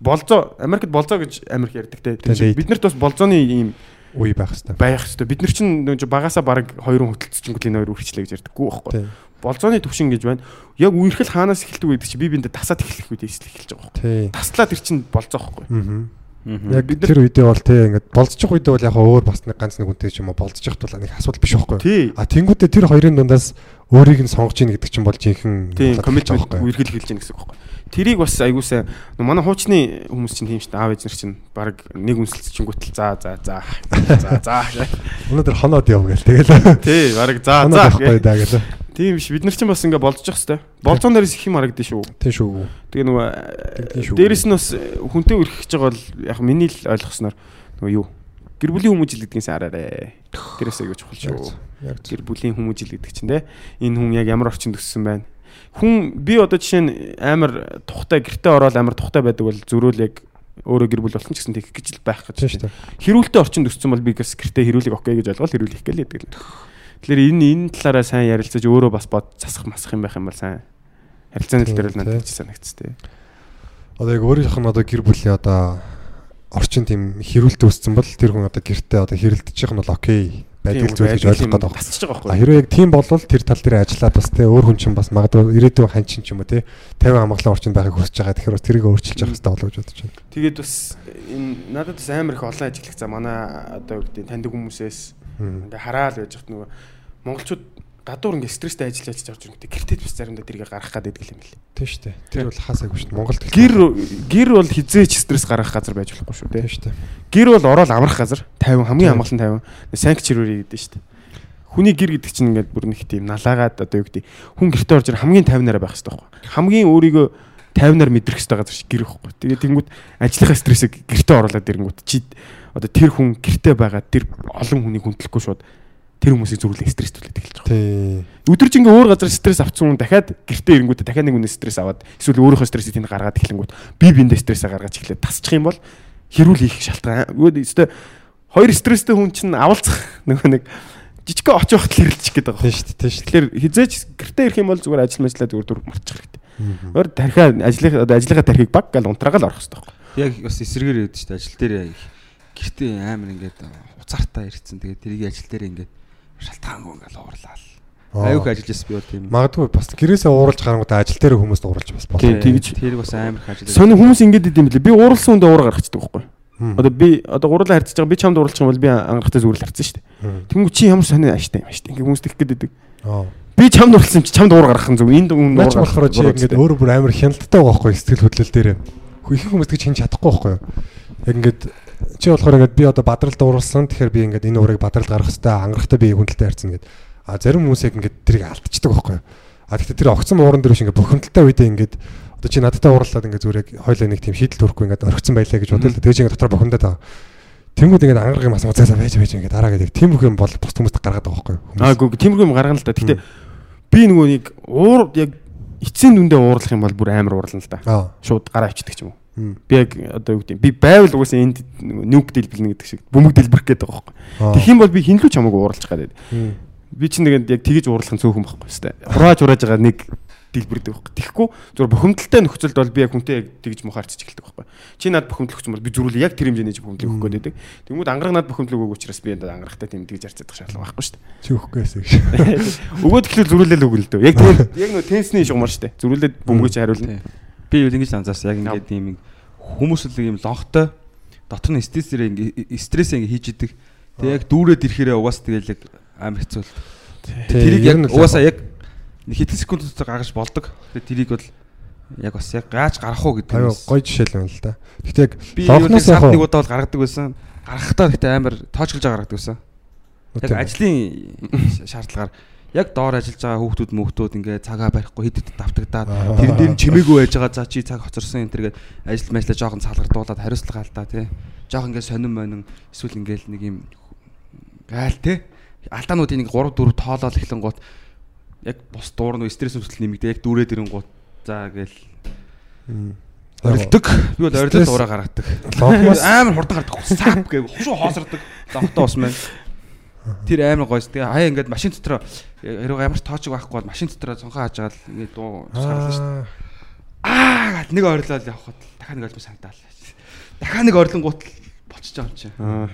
Болзоо Америкт болзоо гэж Америк ярьдаг те. Бид нарт бас болзооны ийм Үе байх хэвээр. байх хэвээр. Бид нар чинь багасаа баг хоёрын хөтөлцөнгөл энэ хоёр үргэлжлэе гэж ярьдаггүй байхгүй. Болзооны төвшин гэж байна. Яг үерхэл хаанаас эхэлдэг гэдэг чинь би биэндээ тасаад эхлэх үед эсэл эхэлж байгаа байхгүй. Тийм. Таслаа тэр чинь болзоо байхгүй. Аа. Яг тэр үедээ бол тий ингээд болцчих үедээ бол яг хаа өөр бас нэг ганц нэг үнтэй ч юм уу болцчих тул нэг асуудал биш байхгүй. А тэнгуүтээ тэр хоёрын дундаас өөрийг нь сонгож ийн гэдэг чинь бол жинхэнэ Тийм, коммитмент хэлж яах гэсэн үг байхгүй. Тэрийг бас айгуусаа манай хуучны хүмүүс чинь тийм шүү дээ. Аав ээж нар чинь баг нэг үнсэлцчингүүтэл за за за за за. Өнөөдөр хоноод яв гээл тэгэл. Тий, баг за за. гээл. Тийм биш. Бид нар чинь бас ингээ болцож хэвээр. Болцоон дээрээс их юм харагдсан шүү. Тийм шүү. Тэгээ нөгөө дээрэс нь бас хүнтэй үргэлж байгаа бол яг миний л ойлгосноор нөгөө юу гэр бүлийн хүмүүжил гэдгээс араарэ. Тэрээс аягүй чухал шүү. Яг гэр бүлийн хүмүүжил гэдэг чинь те. Энэ хүн яг ямар орчинд өссөн байна? Хүн би одоо жишээ нь амар тухтай гэрте ороод амар тухтай байдаг бол зөрөөл яг өөрөө гэр бүл болсон ч гэсэн тэгэх гэж л байх гэж дээ. хэрүүлтэй орчинд өссөн бол би гэс гэрте хэрүүлэг окей гэж ойлгоод хэрүүлэх гээл гэдэг л. Тэгэхээр энэ энэ талаараа сайн ярилцаж өөрөө бас бод засах масах юм байх юм бол сайн. Харилцааны тал дээр бол надад санагц те Одоо яг өөрийнх нь одоо гэр бүлийн одоо орчин тийм хэрүүлтэй өссөн бол тэр хүн одоо гэртээ одоо хэрэлдэж байгаа нь бол окей байдаг зүйл гэж ойлгох гэдэг тасчих байгаа байхгүй хэрвээ яг тийм болвол тэр тал дээр ажиллаад бас те өөр хүн чинь бас магадгүй ирээдүйн ханчин ч юм уу те 50 хамгаалсан орчинд байхыг хүсэж байгаа. Тэгэхээр бас тэрийг өөрчилж явах хэрэгтэй болов гэж бодож байна. тэгээд бас энэ надад бас амар их олон ажиглагцаа манай одоо гэдэг таньдаг хүмүүсээс ингээ хараал байж хат нөгөө монголчууд гадуур ингээ стресстэй ажиллаж явж байгаа гэдэг гэртээ бас заримдаа тэрийг гаргах гад байдаг юм лээ. Тийм шүү дээ. Тэр бол хаасаагүй шүү дээ. Монголд Гэр гэр бол хизээч стресс гаргах газар байж болохгүй шүү тийм дээ. шүү дээ. Гэр бол ороод амрах газар 50 хамгийн Тийм. амгалан 50 санкчрүүри гэдэг шүү дээ. Хүний гэр гэдэг чинь ингээд бүр нэг тийм налаагаад одоо юу гэдэг хүн гэртээ орж ир хамгийн 50-аараа байх хэрэгтэй байхгүй. Хамгийн өөрийгөө 50-аар мэдрэх хэрэгтэй газар шиг гэр ихгүй. Тэгээд тэнгууд ажлынхаа стрессийг гэртээ оруулаад ирэнгүүт чи одоо тэр хүн гэртээ байгаа тэр олон хүнийг хүндлэхгүй шууд тэр хүмүүсийг зүрлээ стресстүүлээд эхэлж байгаа. Тийм. Өдөржингөө өөр газар стресс авцсан хүн дахиад гэртээ ирэнгүүтээ дахиад нэг үнэ стресс аваад эсвэл өөрийнхөө стрессийг тэнд гаргаад эхлэнгүүт би биэндээ стрессээ гаргаж эхлээд тасчих юм бол хэрүүл хийх шалтгаан. Өөд өстө хоёр стресстэй хүн чинь авалцах нөгөө нэг жижиг очиж байхад л хэрэлдчих гээд байгаа. Тийм шүү дээ. Тийм шүү дээ. Тэгэхээр хизээч гэртээ ирэх юм бол зүгээр ажил мэжлээ зүгээр дүр марчих хэрэгтэй. Өөр тархиа одоо ажлынхаа тархийг баг гал унтраагаал орох хэрэгтэй байхгүй. Яг бас эсрэгээр яддаг шүү дээ. Ажил дээр гэртээ амар ингээд уцаартаа ирсэн. Тэгээд тэрийг ажил дээр ингээд шалтгаангүй ингээд уурлаа. Аюух ажиллаж байсан би бол тийм. Магадгүй бас гэрээсээ ууралж гарангуудаа ажил дээр хүмүүст ууралж бас болоо. Тийм, тэгж Тэр бас амар их ажил. сони хүмүүс ингэдэг юм билээ. Би ууралсан хүндээ уур гаргацдаг байхгүй. Одоо би одоо гурлаа харьцаж байгаа би чамд уурлах юм бол би ангарахтай зүгээр л харьцсан шүү дээ. Тэнгүү чи ямар сони ааштай юм ааштай. Ингээ хүмүүс тэгэх гээд Аа. Би чамд уурлсан чи чамд уур гаргах нь зөв. Энд уур Наач болохоор чи ингээд өөр бүр амар хяналттай байгаа байхгүй сэтгэл хөдлөл дээр. Их хүмүүс тэгж хин чадахгүй байхгүй юу? Яг ингээд чи болохоор ингээд би одоо бадралд уурсан тэгэхээр би ингээд энэ уурыг бадралд гаргах хэвээр ангарахтай би хүндэлтэй харьцсан гэдэг. А зарим хүмүүс яг ингээд тэрийг алдчихдаг байхгүй юу? А тэгэхээр тэр огцон ууран дээр биш ингээд бухимдалтай үедээ ингээд одоо чи надтай уурлаад ингээд зүгээр яг хойлоо нэг тийм шийдэл төрөхгүй ингээд орхисон байлаа гэж да. Тэгээ чи ингээд дотор бухимдаад байгаа. Тэнгүүд ингээд ангарах юм асуу цаасаа байж байж ингээд дараа гэдэг тийм их юм бол бус хүмүүст гаргаад байгаа байхгүй юу? Аа гүг тиймэрхүү юм гаргана л да. Гэтэ би нөгөө нэг уур яг эцсийн дүндээ уурлах юм бол бүр амар уурлана л да. Шууд гараа ч юм уу. Би яг одоо юу гэдэг би байвал угаасаа энд нүг дэлбэлнэ гэдэг шиг бөмбөг дэлбэрх гээд байгаа байхгүй. Тэгэх юм бол би хинлүү ч хамаагүй уурлах гэдэг. Мм. Би чинь нэгэнд яг тэгэж уурлах нь цөөхөн байхгүй хэвээр. Хурааж хурааж байгаа нэг дэлбэрдэг байхгүй. Тэгэхгүй зөв бухимдалтай нөхцөлд бол би яг хүнтэй яг тэгж мухаарч эхэлдэг байхгүй. Чи над бухимдал өгсөн бол би зөрүүл яг тэр хэмжээний бухимдал өгөх гээд байдаг. Тэнгүүд ангараг над бухимдал өгөх учраас би энэ ангарагтай тийм тэгж харцдаг шаардлага байхгүй шүү дээ. Чи өгөхгүйсэн гэж. Өгөөд ихлээр зөрүүлэл үг л дөө. Яг тэр яг нөө тенсний шугамар шүү дээ. Зөрүүлээд бөмбөгөж хариулна. Би юу ингэж анзаарсан. Яг ингээд тийм хүмүүс л ийм лонхтой дотор нь стрессээр ингээ стрессээ ингээ хийж идэг. Тэгээ яг дүүрээд ирэхээрээ угаас тэгэл яг амар хэцүү л. Тэрийг яг угаасаа яг хэдэн секунд дотор гаргаж болдог. Тэгээ тэрийг бол яг бас яг яаж гарах уу гэдэг нь гоё жишээл байна л да. Гэтэ яг лонхноос яг нэг удаа бол гаргадаг байсан. Гарахтаа гэхдээ амар тоочглож гаргадаг байсан. Яг ажлын шаардлагаар яг доор ажиллаж байгаа хүүхдүүд мөхтүүд ингээ цагаа барихгүй хэд хэд давтагдаад Аа. тэр дээр нь чимээгүй байж байгаа за чи цаг хоцорсон энэ тэргээд ажил мэжлээ жоохон салгардуулаад хариуцлага алдаа тий. Жоох ингээ сонин монин эсвэл ингээл нэг юм гайл тий. Алдаануудын нэг 3 4 тоолол эхлэн гут яг бус дуурна стресс өсөлт нэмэгдээ яг дүүрээ дэрэн гут за гээл орилдог. Би бол орилол дураа гаргадаг. амар хурдан гардаг. Сап гэ хушуу хоосордог. Лонхтой ус маань. Тэр амар гойс. Тэгээ хаяа ингээд машин дотор хэрэг ямар ч тоочг байхгүй бол машин дотор цонхоо хааж байгаа л ингээд дуу сарлаа шүү дээ. Аа гад нэг орилол явхад дахиад нэг олж санагдаа. Дахиад нэг орлонгуут л болчихж байгаа юм чи. Аа.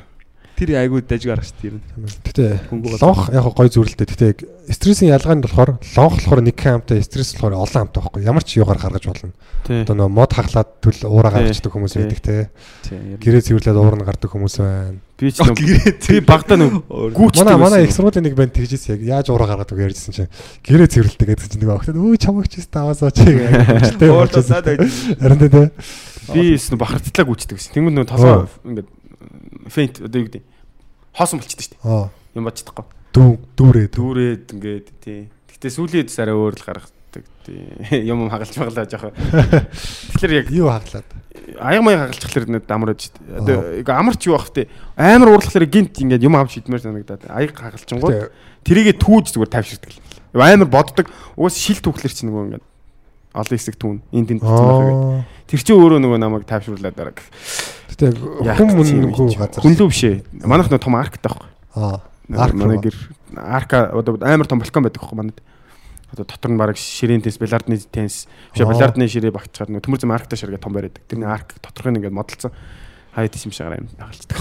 Тэр айгуу дэж гарах шүү дээ. Гэтэ лонх яг гоё зүрэлтэй. Гэтэ стрессийн ялгаа нь болохоор лонх болохоор нэг хамтаа стресс болохоор олон хамтаа байхгүй. Ямар ч юугаар гаргаж болно. Тий. Одоо нөө мод хаглаад төл уураа Тий. гаргаждаг хүмүүс Тий. байдаг те. Тий. Гэрээ цэвэрлээд уурна гардаг хүмүүс байна. Би ч нэг би багтаа нэг гүүчтэй Манай манай их сургуулийн нэг банд тэгжсэн яг яаж уураа гаргадаг ярьжсэн чинь гэрээ цэвэрлдэг гэдсэн чинь нэг огтод өө чамагч тест аваасаа чи байж. Харин тэ би с бахарцлаа гүйчдэг гэсэн. Тэнгүүд нэг толгой ингээд фейнт одоо юу гэдэг хоосон болчихдээ шүү дээ. Юм бачдаггүй. дүү дүүрээ дүү Дүүрээд ингээд тий. Гэтэ сүүлийн дэс арай өөр л гаргадаг тий. Юм юм хагалж магалаа жоох. Тэгэхээр яг юу хаглаад аяг маяг хагалчихлаар нэг дамраад шүү дээ. Одоо яг амарч юу бах те амар уурлахлаар гинт ингээд юм авч идмээр санагдаад аяг хагалчингууд тэрийгэ түүж зүгээр тавьширдаг. Амар боддог. Угаас шил түүхлэр чи нөгөө ингээд олон хэсэг түүн энд энд гэсэн байх. аа Тэр чи өөрөө нөгөө намайг тавьшруулаад дараа. Гэтэ хүм мөнгөө газар Хүнлүү биш ээ. Манайх нөгөө том арктай байхгүй. аа арк манай гэр арка одоо амар том балкон байдаг байхгүй манайд. Одоо дотор нь баг ширээн тенс, бильярдны тенс, биш Аа. бильярдны ширээ багтчихад нөгөө төмөр зам арктай ширгээ том бариад. Тэрний арк доторх нь ингээд модалцсан. Хайд юм шигаар юм хагалцдаг.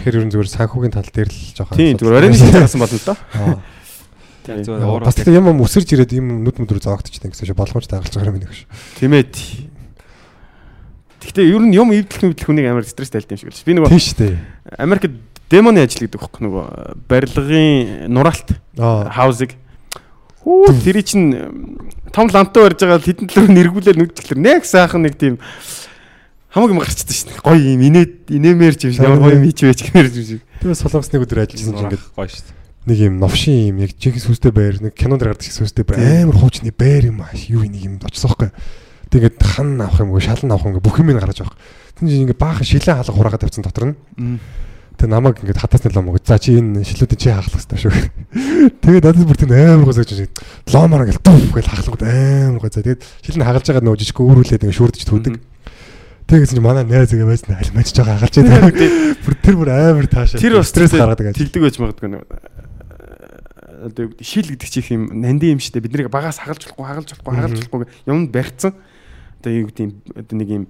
Тэгэхээр ер нь зүгээр санхүүгийн тал дээр л жоохон Тийм зүгээр оройн шиг гарсан болно л доо. Аа. Зүгээр уурал. Бас тэгээ юм өсөрж ирээд юм нүд мүдрүү зоогдчихдаг гэсэн чинь боломж даагалж байгаа юм нэг ш. Тийм ээ. Гэхдээ ер нь юм эвдэл мэдлэх хүнийг амар стресс тайлт юм шиг л. Би нөгөө Тийм шүү дээ. Америкт демоны ажил гэдэг байхгүй нөгөө барилгын нураалт Аа. хаусыг Хүү тэр чинь том ламптай барьж байгаа хідэн төлөв нэргүүлээд нүдчихлэр нэг сайхан нэг тийм хамаг юм гарчдаг шин. Гоё юм инээд инээмэр ч юм шиг ямар гоё юм хийч байж гэмээр юм шиг. Тэгээ солонгосны өдөр ажилласан чинь ингээд гоё дээ. нэг юм новшин юм яг чих сүстэй байр нэг кинонд гардаг шиг сүстэй байр амар хуучны байр юм ааш юу нэг юм очсон байхгүй. Тэгээд хан авах юм уу шалан авах юм уу бүх юм гаргаж авах. Тин чинь ингээд баахан шилэн хаалга хураагаад тавьсан дотор нь. Тэгээ намайг ингээд хатаасны лом өгөө. За чи энэ шилүүдийн чи хаалгах хэрэгтэй шүү. Тэгээд надад бүр тийм амар гоо сэж ломоор ингээд дүф гэж хаалгууд амар гоо. За тэгээд шилэн хагалж байгаа нөө жижиг өөрүүлээд ингээд шүрдэж төвдөг. Тэгээс чи манай найз зэгээ байсан мэж жоо хагалж байдаг. Бүр тэр бүр амар таашаа. Тэр бас стресс гаргадаг. Тэгдэг байж магадгүй гэдэг шил гэдэг чих юм нандин юм штэ бид нарыг багаас хагалж болохгүй хагалж болохгүй хагалж болохгүй юмд барьцсан одоо юу гэдэг юм одоо нэг юм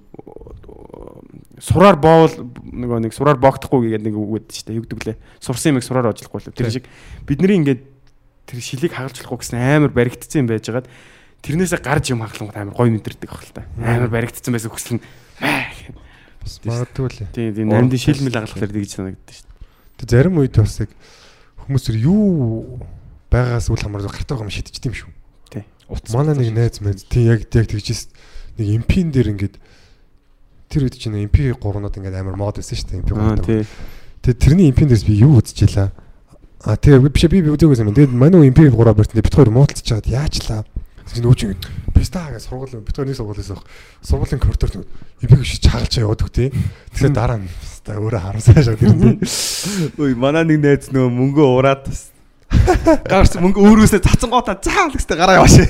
сураар боол нөгөө нэг сураар боогдохгүй гэдэг нэг үг гэдэг штэ юу гэдэг лээ сурсан юмыг сураар оожлохгүй л тэр шиг бидний ингээд тэр шилийг хагалж болохгүй гэсэн амар баригдсан юм байжгаад тэрнээсээ гарч юм хаглангууд амар гой мэдэрдэг ах л та. Амар баригдсан байсан хүсэл нь. Магадгүй л. тийм тийм нандин шилмэл хагалахлаар тэгж санагддаг штэ Тэг зарим үед бас яг хүмүүс тэр юу байгаас үл хамааран гартаа юм шидчихдэм шүү. Тий. Манай нэг найз мэд тий яг яг тэгжээс нэг импин дээр ингээд тэр үед чинь импи 3-нууд ингээд амар мод байсан шүү дээ импи 3. аа тий Тэгээ тэрний импин дээрс би юу үзчихлээ. А тэгээ биш би би үзээгүй юм. Тэгээд манай импи 3 бертэн бит хоёр муудалцж чаад яачлаа. Тэгж нөөч ингэ писта гэж сургууль бит хоёр нэг сургуулиас авах. Сургуулийн коридорт импиг шиж хагалж яваад тий. Тэгэхээр дараа нь писта өөрөө харамсаа шаа тэр тий. Үй манай нэг найз нөгөө мөнгө ураад гарч мөнгө өөрөөсөө цацангуудаа заавал гэстэй гараа явааш.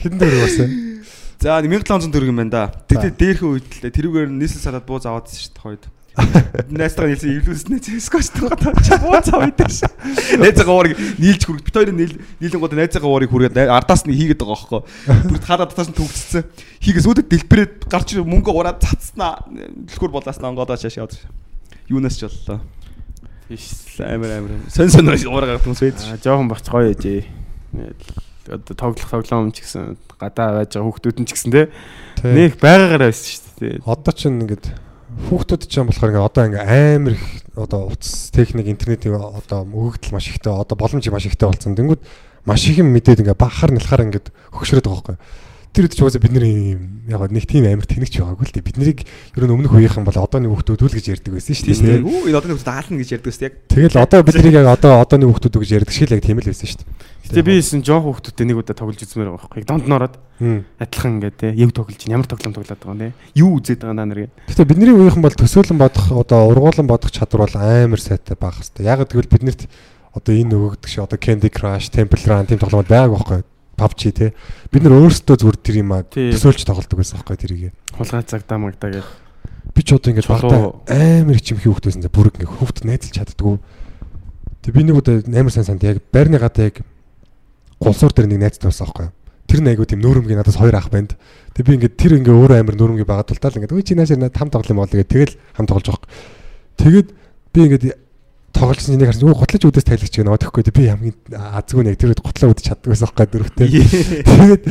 Хэдэн дээр барсан. За 1700 төгрөг юм байна да. Тэгээд дээрх үед л тэрүүгээр нийслэл сараад бууз аваад шүү дээ хойд. Найстаа нийлсэн эвлүүлснэ зэскоч таагаа бууз аваад ш. Найзгаа уурыг нийлж хүрэх бит хоёрын нийл нийлэн гоо найзгаа уурыг хүргээд ардаас нь хийгээд байгаа байхгүй. Бүр хаалаа татаас нь төгсцсэн. Хийгээс өөдөд дэлбэрээд гарч мөнгө ураад цацснаа. Түлхүүр болооснаа онгодоо шаш яваад. Юунаас ч боллоо. тийш Амар амар. Сон сон уураа гарах хүмүүс байдаг. аа жоохон багч гоё ээжээ одоо тоглох тоглоом ч гэсэн гадаа байж байгаа хүүхдүүд нь ч гэсэн те нэг байгаагаараа байсан шүү дээ Одоо ч ингээд хүүхдүүд ч юм болохоор ингээд одоо ингээд амар их одоо утас техник интернетийн одоо өгөгдөл маш ихтэй одоо боломж маш ихтэй болсон. Тэнгүүд маш их юм мэдээд ингээд бахар нэлхаар ингээд хөгшрөөд байгаа байхгүй. Тэр үед ч угаасаа бид нэр яг нэг тийм амар тэнэгч байгаагүй л дээ. Бид нарыг ер нь өмнөх үеийнхэн бол одооны хүүхдүүд үл гэж ярьдаг байсан шүү дээ. Үу энэ одооны хүмүүс даална гэж ярьдаг гэсэн яг. Тэгэл одоо бид нарыг яг одоо одооны хүүхдүүд гэж ярьдаг шиг л яг тийм л байсан шүү дээ. Гэтэ бисэн жоох хүүхдүүдтэй нэг удаа тоглож үзмээр байгаа байхгүй донд нороод Хм. адилхан ингээд те яг тоглож чинь ямар тоглоом тоглоод байгаа те юу үзээд байгаа наа нэр Гэтэ бидний үеийнхэн бол төсөөлөн бодох одоо ургуулan бодох чадвар бол амар сайтай байх хэвээр. Яг гэвэл биднэрт одоо энэ өгөгдөг шиг одоо Candy Crush, Temple Run тийм тоглоомод байгааг байхгүй. PUBG те. Бид нар өөрсдөө зүгээр тэр юм аа төсөөлж тоглодог байсан байхгүй тэрийг. хулгай цагдаа магдаа гэж Би ч одоо ингэж багтаа амар чимхий хөвгтөөсөн за бүрэг ингэ хөвгт найзалж чаддгүй. Тэг би нэг удаа амар сайн санд яг байрны гадаа яг гулсуур дээр нэг найзтай байсан байхгүй. Тэр нэг айгу тийм нүүрэмгийн надаас хоёр ах банд. Тэг би ингээд тэр ингээ өөрөө амар нүүрэмгийн байгаа тултаа л ингээд ой чи наашаа хам тоглох юм бол гэдэг тэгэл хам тоглож байгаа. Тэгээд би ингээд тоглож нэг харсан юу готлож үдээс тайлагч гэнэ одохгүй би хамгийн азгүй нэг тэр готлоо үдчих чаддаг байсан байхгүй дөрөвтэй. Тэгээд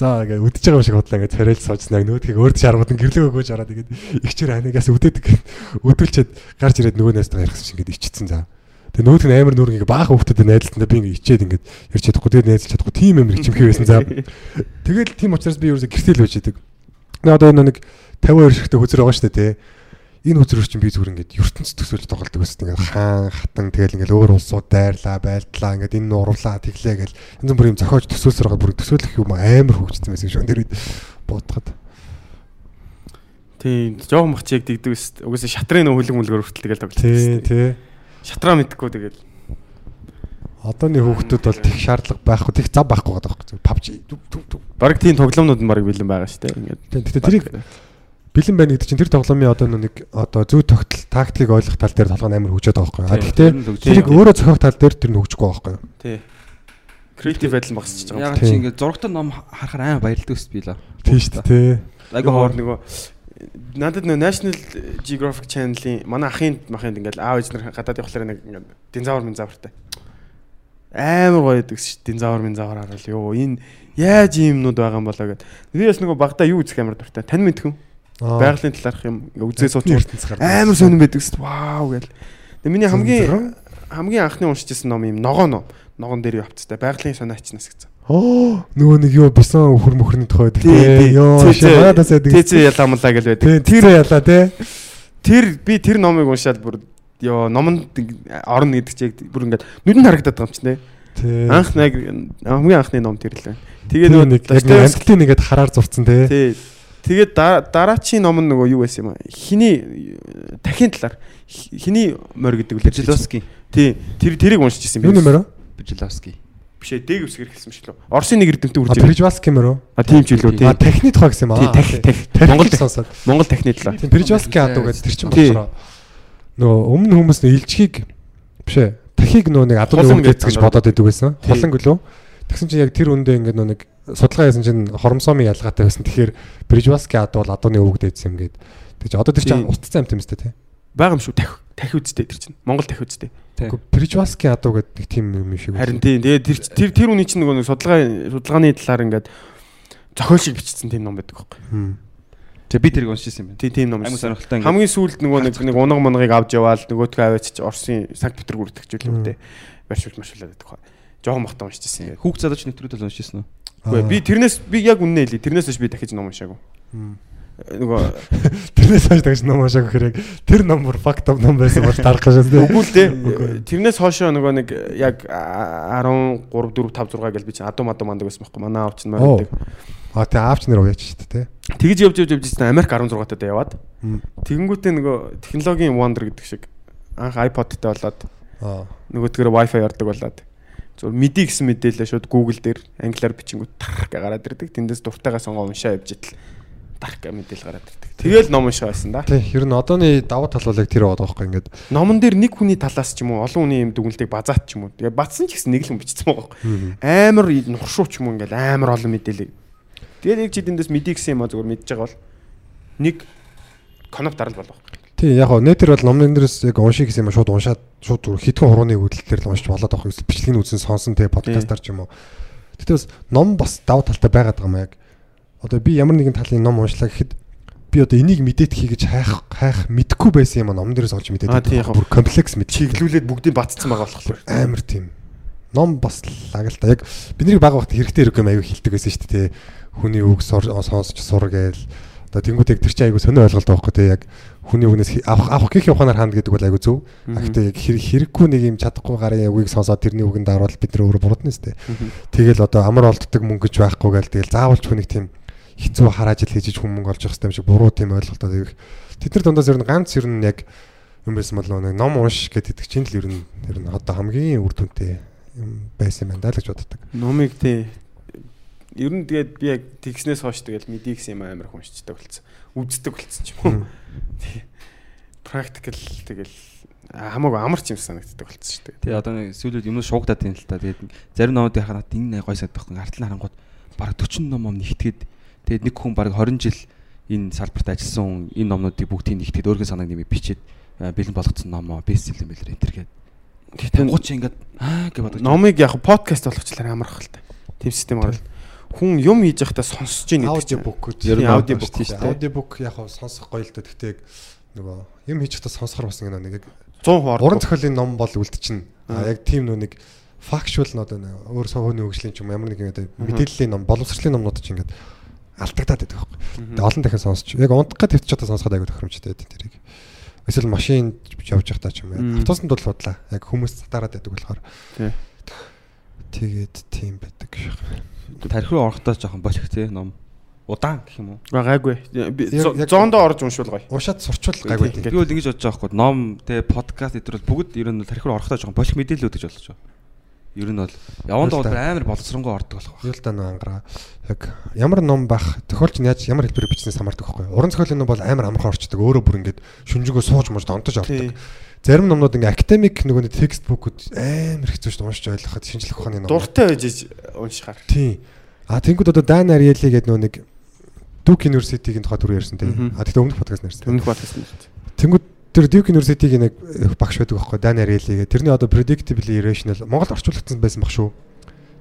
за ингээ үдчихэж байгаа юм шиг бодлоо ингээ царайл суужснаа нөгөөдгийг өөр шаргууд нь гэрлэг өгөөж ороод тэгээд ихчээр анигаас үдээдэг өдөлчээд гарч ирээд нөгөө найстайгаа ярихсан шиг ингээ ичсэн за. Тэгээд нөгөөдг нь амар нүүр ингээ баах хөвгтөд найдалтандаа би ингээ ичээд ингээ ярьж чадахгүй тэгээд найзалж чадахгүй тийм амар чимхий байсан за. Тэгэл тийм учраас би ерөөсө гэртэл байж идэг. Тэгээ одоо энэ нэг 52 шигтэй хүзэр байгаа шүү дээ тий энэ үзрээр чинь би зүгээр ингээд ертөнц төсөөлж тоглолдог байсан. Ингээд хаан хатан тэгэл ингээд өөр улсууд дайрлаа, байлдлаа, ингээд энэ нууруулаа, тэглээ гэл янз бүр юм зохиож төсөөлсөр байгаа бүр төсөөлөх юм амар хөгжсөн байсан шүү. Тэр үед бодоход. тийм жоохон бах чиг дигдэг ус угсаа шатрын нөө хөлөг мөлгөр хүртэл тэгэл тоглож Тий, тий. Шатраа мэдхгүй тэгэл Одооны хүүхдүүд бол тех шаардлага байхгүй, тех зав байхгүй байгаа байхгүй. PUBG түв түв. баг тийм тоглоомнууд нь баг бэлэн байгаа шүү дээ ингээд Тэгтээ тэрийг бэлэн байна гэдэг чинь тэр тоглоомын одоо нэг одоо зөв тогтол тактикийг ойлгох тал дээр толгой амар хөгжөөд байгаа байхгүй. А Тийм, тэгтээ тэрийг өөрөө зохиох тал дээр тэр нь хөгжихгүй байгаа байхгүй. тий креатив байдал багсч байгаа Яг чи ингээд зурагтай ном харахаар амар баярлдаг ус би л. Тийм шүү дээ. Хоор хоор нөгөө надад нөгөө National Geographic Channel-ийн манай ахын махынд ингээл аав ээж нар гадаад явахлаар нэг ингээд динозавр минзавртай. Амар гоё гэдэг шүү динозавр минзавр харуул ёо энэ яаж ийм юмнууд байгаа юм болоо гэд. Би бас нөгөө багада юу үзэх амар дуртай. Тань мэдхэн байгалийн талаарх юм үзээ сууч ертөнц гардаг. амар сонирн байдаг шүү вау гэл Тэгээ миний хамгийн хамгийн анхны уншижсэн ном юм ногоо ном. Ногоон дээр явцтай байгалийн сониачнаас гэсэн нөгөө нэг юу бисан өхөр мөхрний тухай байдаг. Тий, тий. Ёо багадаас байдаг. ТЦ яламлаа гэл байдаг Тий, тэр ялаа тий. Тэр би тэр номыг уншаад бүр ёо номонд орно гэдэг чиг бүр ингээд нүдэнд харагдаад байгаа юм чинь те. Тий. Анх нэг хамгийн анхны ном тэр л байна. Тэгээ нөгөө нэг амтлын нэгэд хараар зурцсан тий. Тий. Тэгээд да- дараачийн ном нь нөгөө юу байсан юм аа? Хиний дахин талаар Хи- хиний морь гэдэг үлээ. Бжиловский. Тий. Тэр тэрийг уншиж ирсэн Юу нэмэр? Бжиловский. Биш ээ, дэг үсгэр хэлсэн шүү дээ. Оросын нэг эрдэмтэн үрж ирсэн. Прижвалски мөр үү? А тийм ч үлээ тий. А техник тухай гэсэн юм аа. Тех- тех. Монгол сонсоод. Монгол техник талаар. Тийм Прижвалски адуу гэдэг тэр чинь болохоор нөгөө өмнө хүмүүс нэг илжгийг биш ээ. дахийг нөө нэг адууны үг гэж бодоод идэг байсан. Тий. Хулан гэлөө. Тэгсэн чинь яг тэр үндэ ингээд нөө нэг судалгаа хийсэн чинь хормсомын ялгаатай байсан. Тэгэхээр Брижваски адуу бол адууны үг дэйсэн юм гээд. Тэгэж одоо тэр чинь устцсан юм тест тий. Бага юм шүү тахи тахи үсттэй тэр чинь. Монгол тахи үсттэй. Гэхдээ Брижваски адуу гэдэг нэг тийм юм шиг. Харин тийм. Тэгээ тэр тэр тэр үний чинь нөгөө судалгаа судалгааны талаар ингээд зохиол шиг бичсэн тийм ном байдаг байхгүй. Тэгээ би тэрийг уншижсэн юм байна. Тийм тийм ном. Байсан. сонирхолтой ингээд. Хамгийн сүүлд нөгөө нэг нэг унаг монгийг авч яваал нөгөөдгөө аваач Оросын Санкт Петербург төгчүүлээ үедээ барьшуулж машуулаад байдаг хаа. Жохон мохтой уншижсэн. Хүүхд залууч нэвтрүүлэл уншижсэн үү? Үгүй би тэрнээс би яг үнэ хэлий. Тэрнээс биш би дахиж ном уншаагүй. Нөгөө Тэрнээс хойш тэгж ном уншааг хэрэг тэр номер факт оф ном байсан бол дарах гэж байна. үгүй л дээ. Тэрнээс хоошоо нөгөө нэг яг 13 4 5 6 гэл би чинь адуу мадуу мандаг байсан байхгүй. Манай аав чинь Оо. морьдаг. А тий аавч нар уяач шүү дээ тий. Тэгж явж явж явж чинь Америк 16 таа яваад. Тэгэнгүүтээ нөгөө технологийн wonder гэдэг шиг анх iPod-тай болоод нөгөөдгөр Wi-Fi ордог болоод зөв мэдээ гэсэн мэдээлэл шууд Google дээр англиар бичингүүд тарх гэ гараад ирдэг. Тэндээс дуртайгаа сонгоо уншаа явж идэл тарх гэ мэдээлэл гараад ирдэг. Тэгэл ном уншаа байсан да. Тий, ер нь одооны давуу тал бол яг тэр байгаа байхгүй ингээд. Номон дээр нэг хүний талаас ч юм уу олон хүний юм дүгнэлтийг базаат ч юм уу. Тэгээ бадсан ч гэсэн нэг л хүн бичсэн байгаа байхгүй. Амар нуршуу ч юм уу ингээл амар олон мэдээлэл. Тэгээд яг чи тэндээс мэдээ гэсэн юм а зүгээр мэдж байгаа бол нэг коноп дарал болох. Тий, яг гоо нэтэр бол номын дээрээс яг уншиг гэсэн юм шууд уншаад шууд зүгээр хитгэн хурууны үйлдэлээр л уншиж болоод авах юм. Бичлэгийг үзэн сонсон тий подкастаар ч юм уу. Гэтэ бас ном бас давуу талтай байгаад байгаа юм яг. Одоо би ямар нэгэн талын ном уншлаа гэхэд би одоо энийг мэдээд хийгэж хайх хайх мэдхгүй байсан юм а номон дээрээс олж мэдээд Аа, тий, яг. Бүр комплекс мэд. Чиглүүлээд бүгдийг бацсан байгаа болохоор. амар тийм. Ном бас лаг л та. Яг бидний баг багт хэрэгтэй хэрэг юм аягүй хилдэг байсан шүү дээ хүний үг сонсож сур гээл. Одоо тэнгууд яг тэр чинь аягүй сонио ойлголт байхгүй тий яг хүний үгнээс авах авах гэх ухаанаар хаана гэдэг бол аягүй зөв гэхдээ яг хэр- хэрэггүй нэг юм чадахгүй гарын үгийг сонсоод тэрний үгэнд даруул бид нар өөрөө бурдна шүү дээ. Тэгэл одоо амар олддог мөнгө гэж байхгүй гээл. Тэгэл заавалч хүнийг тийм хэцүү хараа жил хийж мөнгө олж явах юм шиг буруу тийм ойлголтод аяг тэд нар дундаас ер нь ганц ер нь яг юм байсан бол нэг ном унш гэдэг чинь л ер нь ер нь одоо хамгийн үр дүнтэй юм байсан юм даа л гэж боддог. Номыг тий ер нь тэгээд би яг тэгснээс хойш тэгэл мэдээ гэсэн юм амар хүншчдэг болцсон. Үздэг болцсон ч юм уу. Тий. Практикал тэгэл хамаагүй амарч юм санагддаг болцсон шүү дээ. Тэгээ одоо нэг сүүлүүд юмнууд шуугдаад байна л та. Тэгээд зарим номуудыг хараад энэ гой санагдахгүй. Артал харангууд бараг 40 ном ном нэгтгээд тэгээд нэг хүн бараг 20 жил энэ салбарт ажилласан хүн энэ номнуудыг бүгдийг нэгтгээд өөргөө санааг нэмийг бичээд бэлэн болгоцсон ном бестсел юм байлэр энэ төр гээд. Гэтэ Гуч ингээд аа гэж бодож. номыг яг подкаст болгочлаар амарх л та. Тим систем гарал. Хүн юм хийж байхдаа сонсож ийн гэдэг Аудио чинь. букуд Ер нь аудио бук тийм шүү дээ. Аудио бук яг хав сонсох гоё л дээ. Яг нөгөө юм хийж чадах сонсохор бас нэг нэг яг 100 хоор. уран зохиолын ном бол үлдчихнэ. А яг тийм нөө нэг факшуал н одоо нэг өөр сувны хөгжлийн ч юм ямар нэгэн одоо мэдээллийн ном, боловсролын номнууд ч ингээд алдагдаад байдаг байхгүй. Тэгээ олон дахин сонсч. Яг унтгаа төвч чадаа сонсоход аягүй тохиромжтой байдаг тэрийг. Эсвэл машин явж байхдаа ч юм яа. Автобусанд бол худлаа. Яг хүмүүс татаараад байдаг болохоор. Тэгээд тийм байдаг шиг. тарих руу орохдоо жоохон болох тий ном. Удаан гэх юм уу? Гайгүй. Яг- зоондоо орж уншвал гоё. Уншаад сурчвал гайгүй бол ингэж бодож байгаа хгүй ном тэ подкаст бол бүгд ер нь тарих руу орохдоо жоохон болох мэдээлэлүүд гэж болж байгаа. Ер нь бол яванд бол амар боловсронгоо ордог болох байх. Юу л да нөө ангараа. Яг ямар ном бах тохиолч нь яаж ямар хэлбэрээр бичснээс хамаардаг байхгүй. Уран зохиолын ном бол амар амархан орчдөг. Өөрөө бүр ингээд шүнжээгөө сууж мууж донтож авдаг. Зарим номнууд ингээ академик нөгөө текст бүкүүд амар хэцүү шүү дээ уншиж ойлгоход шинжлэх ухааны ном. Дуртай байж уншихаар. Тийм. А тэнгууд одоо Дан Ариэли гэдэг нөгөө нэг Duke University-гийн тухай түр ярьсан тийм. А тэгтээ өмнөх подкаст нэрсэн. Өмнөх батгаас нь. Тэнгууд тэр Duke University-гийн нэг багш байдаг байхгүй Дан Ариэли гэдэг. Тэрний одоо predictably irrational Монгол орчуулагдсан байсан баг шүү.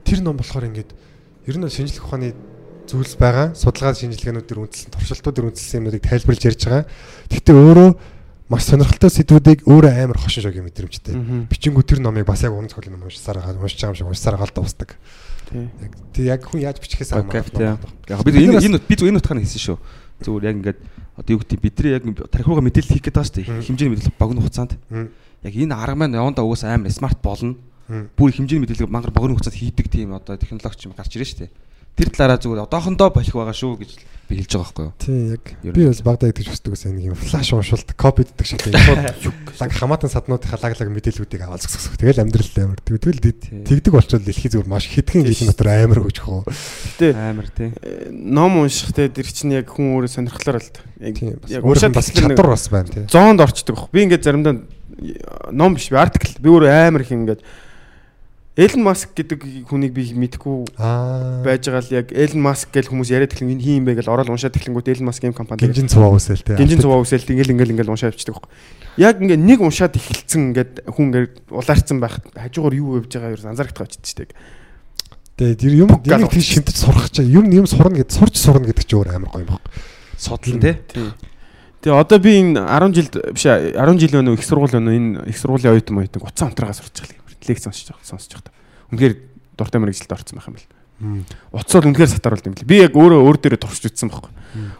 Тэр ном болохоор ингээд ер нь шинжлэх ухааны зүйлс байгаа. Судалгаа шинжилгээнүүд дэр үндэслэн туршилтууд дэр үндэслэн юмнуудыг тайлбарлаж ярьж байгаа. Гэхдээ өөрөө маш сонирхолтой сэдвүүдийг өөрөө амар хошин шогийн мэдрэмжтэй. Бичингүү тэр номыг бас яг уран зохиолын ном уншсаар уншиж байгаа юм шиг уншсаар байгаа л да устдаг. Тий. Яг хүн яаж бичихээс Окей тий. Яг бид Бид энэ энэ би зөв энэ утгаар нь хэлсэн шүү. Зүгээр яг ингээд одоо юу гэдэг бидний яг тарих руугаа мэдээлэл хийх гэдэг. Мм. Хэмжээний мэдээлэл богино хугацаанд. Яг энэ арга маань явандаа угаасаа амар смарт болно. Бүр хэмжээний мэдээлэл мангар богино хугацаанд хийдэг тийм одоо технологич юм гарч ирж шүү дээ. Тэр талаараа зүгээр одоохондоо болох байгаа шүү гэж би хэлж байгаа байхгүй юу? Тий яг би бас багтаа идэж хүсдэг гэсэн нэг юм флаш уншуулт копиддаг шиг тийм лаг хамаатан саднуудынхаа лаг лаг мэдээллүүдийг аваад зөксөх. Тэгэл амьдрал амар. Тэгвэл тэгдэг болчвол дэлхий зүгээр маш хэдхэн жилийн дотор амар өгчих уу. Гэтэ Амар тий. э, ном уншихтэй тэр чинь яг хүн өөрөө сонирхлоор л. Яг Тийм бас чадвар бас байна тий. зоонд орчдөг баг. Би ингээд заримдаа ном биш би артикл. Би өөр амар их ингээд Элен Маск гэдэг хүнийг би мэдгүй Аа. байж байгаа л яг Элен Маск гэл хүмүүс яриад эхлэн энэ хин юм бэ гэл ороод уншаад эхлэнгүүт Элен Маск юм компани Гинжин цуваа үсэл те. гинжин цуваа үсэлт ингээл ингээл ингээл уншаад авчдаг байхгүй. Яг ингээ нэг уншаад эхэлсэн ингээд хүн ингээд улаарцсан байхад хажуугаар юу явж байгаа юу анзаарах тавчихдээ штеп. Тэгээ тэр юм энийг тийм шимтэж сурах чаа. Юм юм сурна гэд сурч сурна гэдэг чи өөр амар гоё юм байна. Судлан тий. Тэгээ одоо би энэ 10 жилд биш 10 жил өнөө их сургууль өнөө энэ их сургуулийн оюутан моётан уцаан унтраагаа сурч байгаа. Лекц сонсож сонсож байгаа. Үнэхээр дуртай мэрэгжилд орсон байх юм бэл. Уцаар үнэхээр сатаруулд юм бэл. Би яг өөрөө өөр дээрээ туршиж үтсэн байхгүй.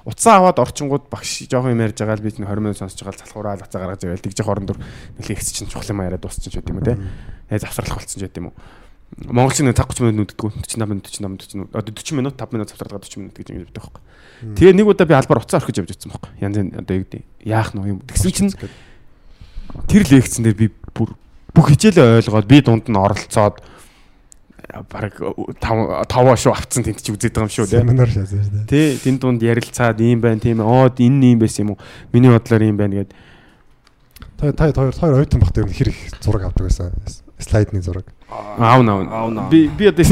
Уцаа аваад орчингууд багш жоохон юм ярьж байгаа л би чинь 20 минут сонсож байгаа л залхуураа уцаа гаргаж ирээл тэгж хорон дөр лекц чинь чухал юм яриад дуусчих ч юм уу те. Яг завсралах болцсон ч гэдэм үү. Монголчин нэг цаг 30 минут нүддгүү 45 минут 45 минут одоо 40 минут 5 минут завсралгаа 40 минут гэж юм байдаг байхгүй. Тэгээ нэг удаа би албаар уцаа орхиж явж утсан байхгүй. Янз янз одоо юу гэдэг яах нь юм. Тэгсэн чинь тэр лекцэн дээр би бүр бүх хичээлээ ойлгоод би дунд нь оролцоод баг 5 5 шүү авцсан тэнд чи үзээд байгаа юм шүү тий. Семинар шаасан шүү дээ. Тий, тэнд дунд ярилцаад ийм байна, тийм ээ. Оод энэ юм байсан юм уу? Миний бодлоор ийм байна гэд. Та та хоёр хоёр оюутан бахтай юм хэр их зураг авдаг байсан. Слайдны зураг. Аав наав. Аав. Би би одоо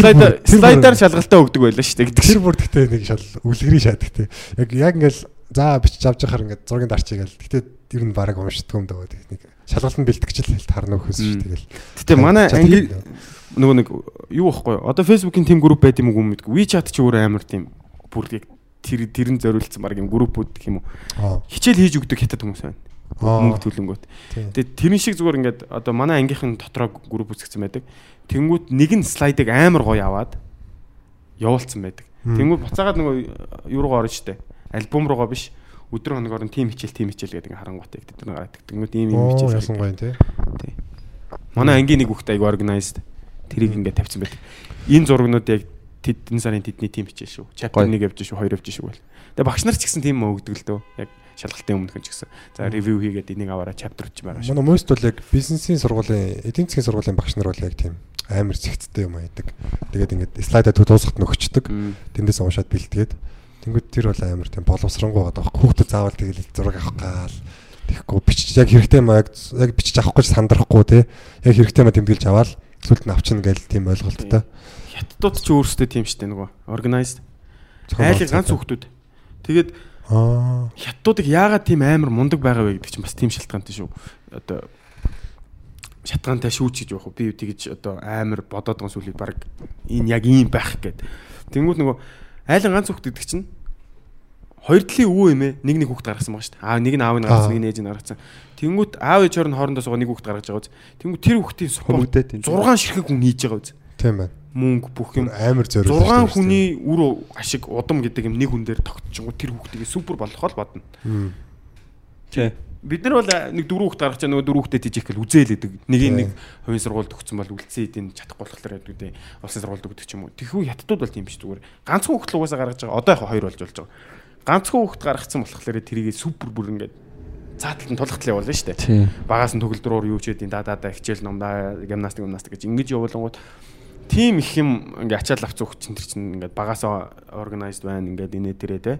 Тэр слайдаар шалгалтаа өгдөг байлаа шүү дээ гэдэг Тэр шиг. бүр гэхдээ нэг шал үлгэрийн шаадаг те. Яг яг ингээл за бичиж авч яхаар ингээд зургийн дарчиг гэл. Гэхдээ ер нь бараг уншдаг юм даа техник. Шалгалтанд бэлтгэж л хэлт харна өхөөс шүү тэгэл. Гэтэ манай анги нөгөө нэг юу байхгүй? Одоо Facebook-ийн team group байд юм уу мэдгүй. WeChat ч өөр амар тийм бүр яг тэр тэрэн зориулсан баг юм группүүд гэх юм уу. Хичээл хийж өгдөг хятад хүмүүс байна. Мөнгө төлөнгөт. Тийм. Тэгээ тэрэн шиг зүгээр ингээд одоо манай ангийнхан дотроо групп үүсгэсэн байдаг. Тэнгүүт нэг нь слайдыг амар гоё аваад явуулсан байдаг. Тэнгүүт буцаагаад нөгөө юу руугаа орно штэ. Альбом руугаа биш. Өдөр хоногоор нь тим хичээл тим хичээл гэдэг харангуйтай тэр нэг гараад. Тэнгүүт ийм ийм хичээл. ясан гоё те. Тий. Манай ангийн нэг хүүхд айгу organized. Тэрийг ингээд тавьсан байдаг. Энэ зургнууд яг тэдний сарын тэдний тим хичээл шүү. Chapter Гоё. 1 явж шүү, 2 явж шүү гэл. Тэгээ багш нар ч гэсэн тийм өгдөг л дөө. Яг шалгалтын өмнөх нь ч гэсэн. За ревю хийгээд энийг аваараа chapter ч байгаа шүү. Манай мост бол яг бизнесийн сургуулийн эдийн засгийн сургуулийн багш нар бол яг тийм амар зэгцтэй юм аядаг. Тэгээд ингээд слайдаа дуусахад нөхчдөг. Мм. Тэндээс уншаад бэлтгээд тэнгууд тэр бол амар тийм боловсронгуй байгаа байхгүй. Хүүхдэд заавал тэгэл зураг авах гал тэгэхгүй бичиж яг хэрэгтэй юм яг бичиж авахгүй ч сандрахгүй те. Яг хэрэгтэй юм тэмдэглэж аваад сүлд нь авчна гэл тийм ойлголттой. Хятадууд ч өөрсдөө тийм штэ нөгөө organized. Айлын ганц хүүхдүүд. Тэгээд Аа. хятадуудыг яагаад тийм амар мундаг байгаа вэ гэдэг чинь бас тийм шалтгаантай шүү. Одоо шатгаантай шүүч гэж явах уу? Би тэгэж одоо амар бодоод байгаа сүлийг баг энэ яг ийм байх гэд. Тэнгүүд нөгөө айлын ганц хүүхд гэдэг чинь хоёр талын өвөө эмээ нэг нэг хүүхд гаргасан байгаа шүү дээ. Аа нэг нь аавыг гаргасан, нэг нь ээжийг гаргасан. Тэнгүүд аав ээж хооронд хоорондоо суугаа нэг хүүхд гаргаж байгаа үз. Тэнгүүд тэр хүүхдийн тийм. 6 ширхэг хүн хийж байгаа үз. Тийм байна. Мөнгө бүх юм Амар зориулж. 6 хүний үр ашиг удам гэдэг юм нэг хүн дээр тогтчихгоо тэр хүүхдийг супер болох ол бодно. Тий. Бид нар бол а, нэг дөрөв хүүхд гаргаж нөгөө дөрөв хүүхдэд тийж ихэл үзээлэдэг. Нэг нэг хувийн сургуульд өгсөн бол үлдсэн эдийн чадахгүй болохоор яадаг үү. Улсын сургуульд өгдөг ч юм уу. Тэхүү хятадууд бол тийм биш зүгээр. Ганцхан хүүхд л угаасаа гаргаж байгаа. Одоо яг хоёр болж болж байгаа. Ганцхан хүүхд гаргацсан болохоор тэрийг супер бүр ингээд цааталт нь тулгахтал явуулна шүү дээ. Багаас нь төгөлдрөөр юу ч гэдэг да да да хичээл номдаа гимнастик гимнастик гэж ингэж явуулангууд тийм их юм ингээ ачаал авц өгч чинь тэр чинь ингээд багасаа organized байна ингээд инээ тэрэ те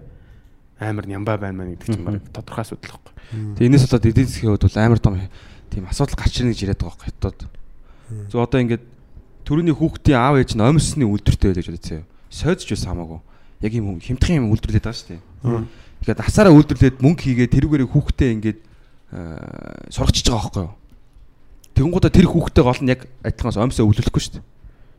амар нямбаа байна маа гэдэг чинь баг тодорхой асуудал байхгүй. Тэгээ энэс болоод эдийн засгийн хувьд бол амар том тийм асуудал гарч ирнэ гэж яриад байгаа байхгүй хятад. Зөв одоо ингээд төрөний хүүхдийн аав ээж нь omсны үлдэртэй байлаа гэж бодсон. Сойдж байсан хамаагүй. Яг юм хэмтхэн юм үлдэрлээд байгаа шүү дээ. Тэгэхээр насаараа үлдэрлээд мөнгө хийгээд тэрүүгээр хүүхдээ ингээд аа, сургачиж байгаа байхгүй юу? Тэгэнгუудаа тэр хүүхдээ гол нь яг адилхан omсоо өвлөхгүй шүү дээ.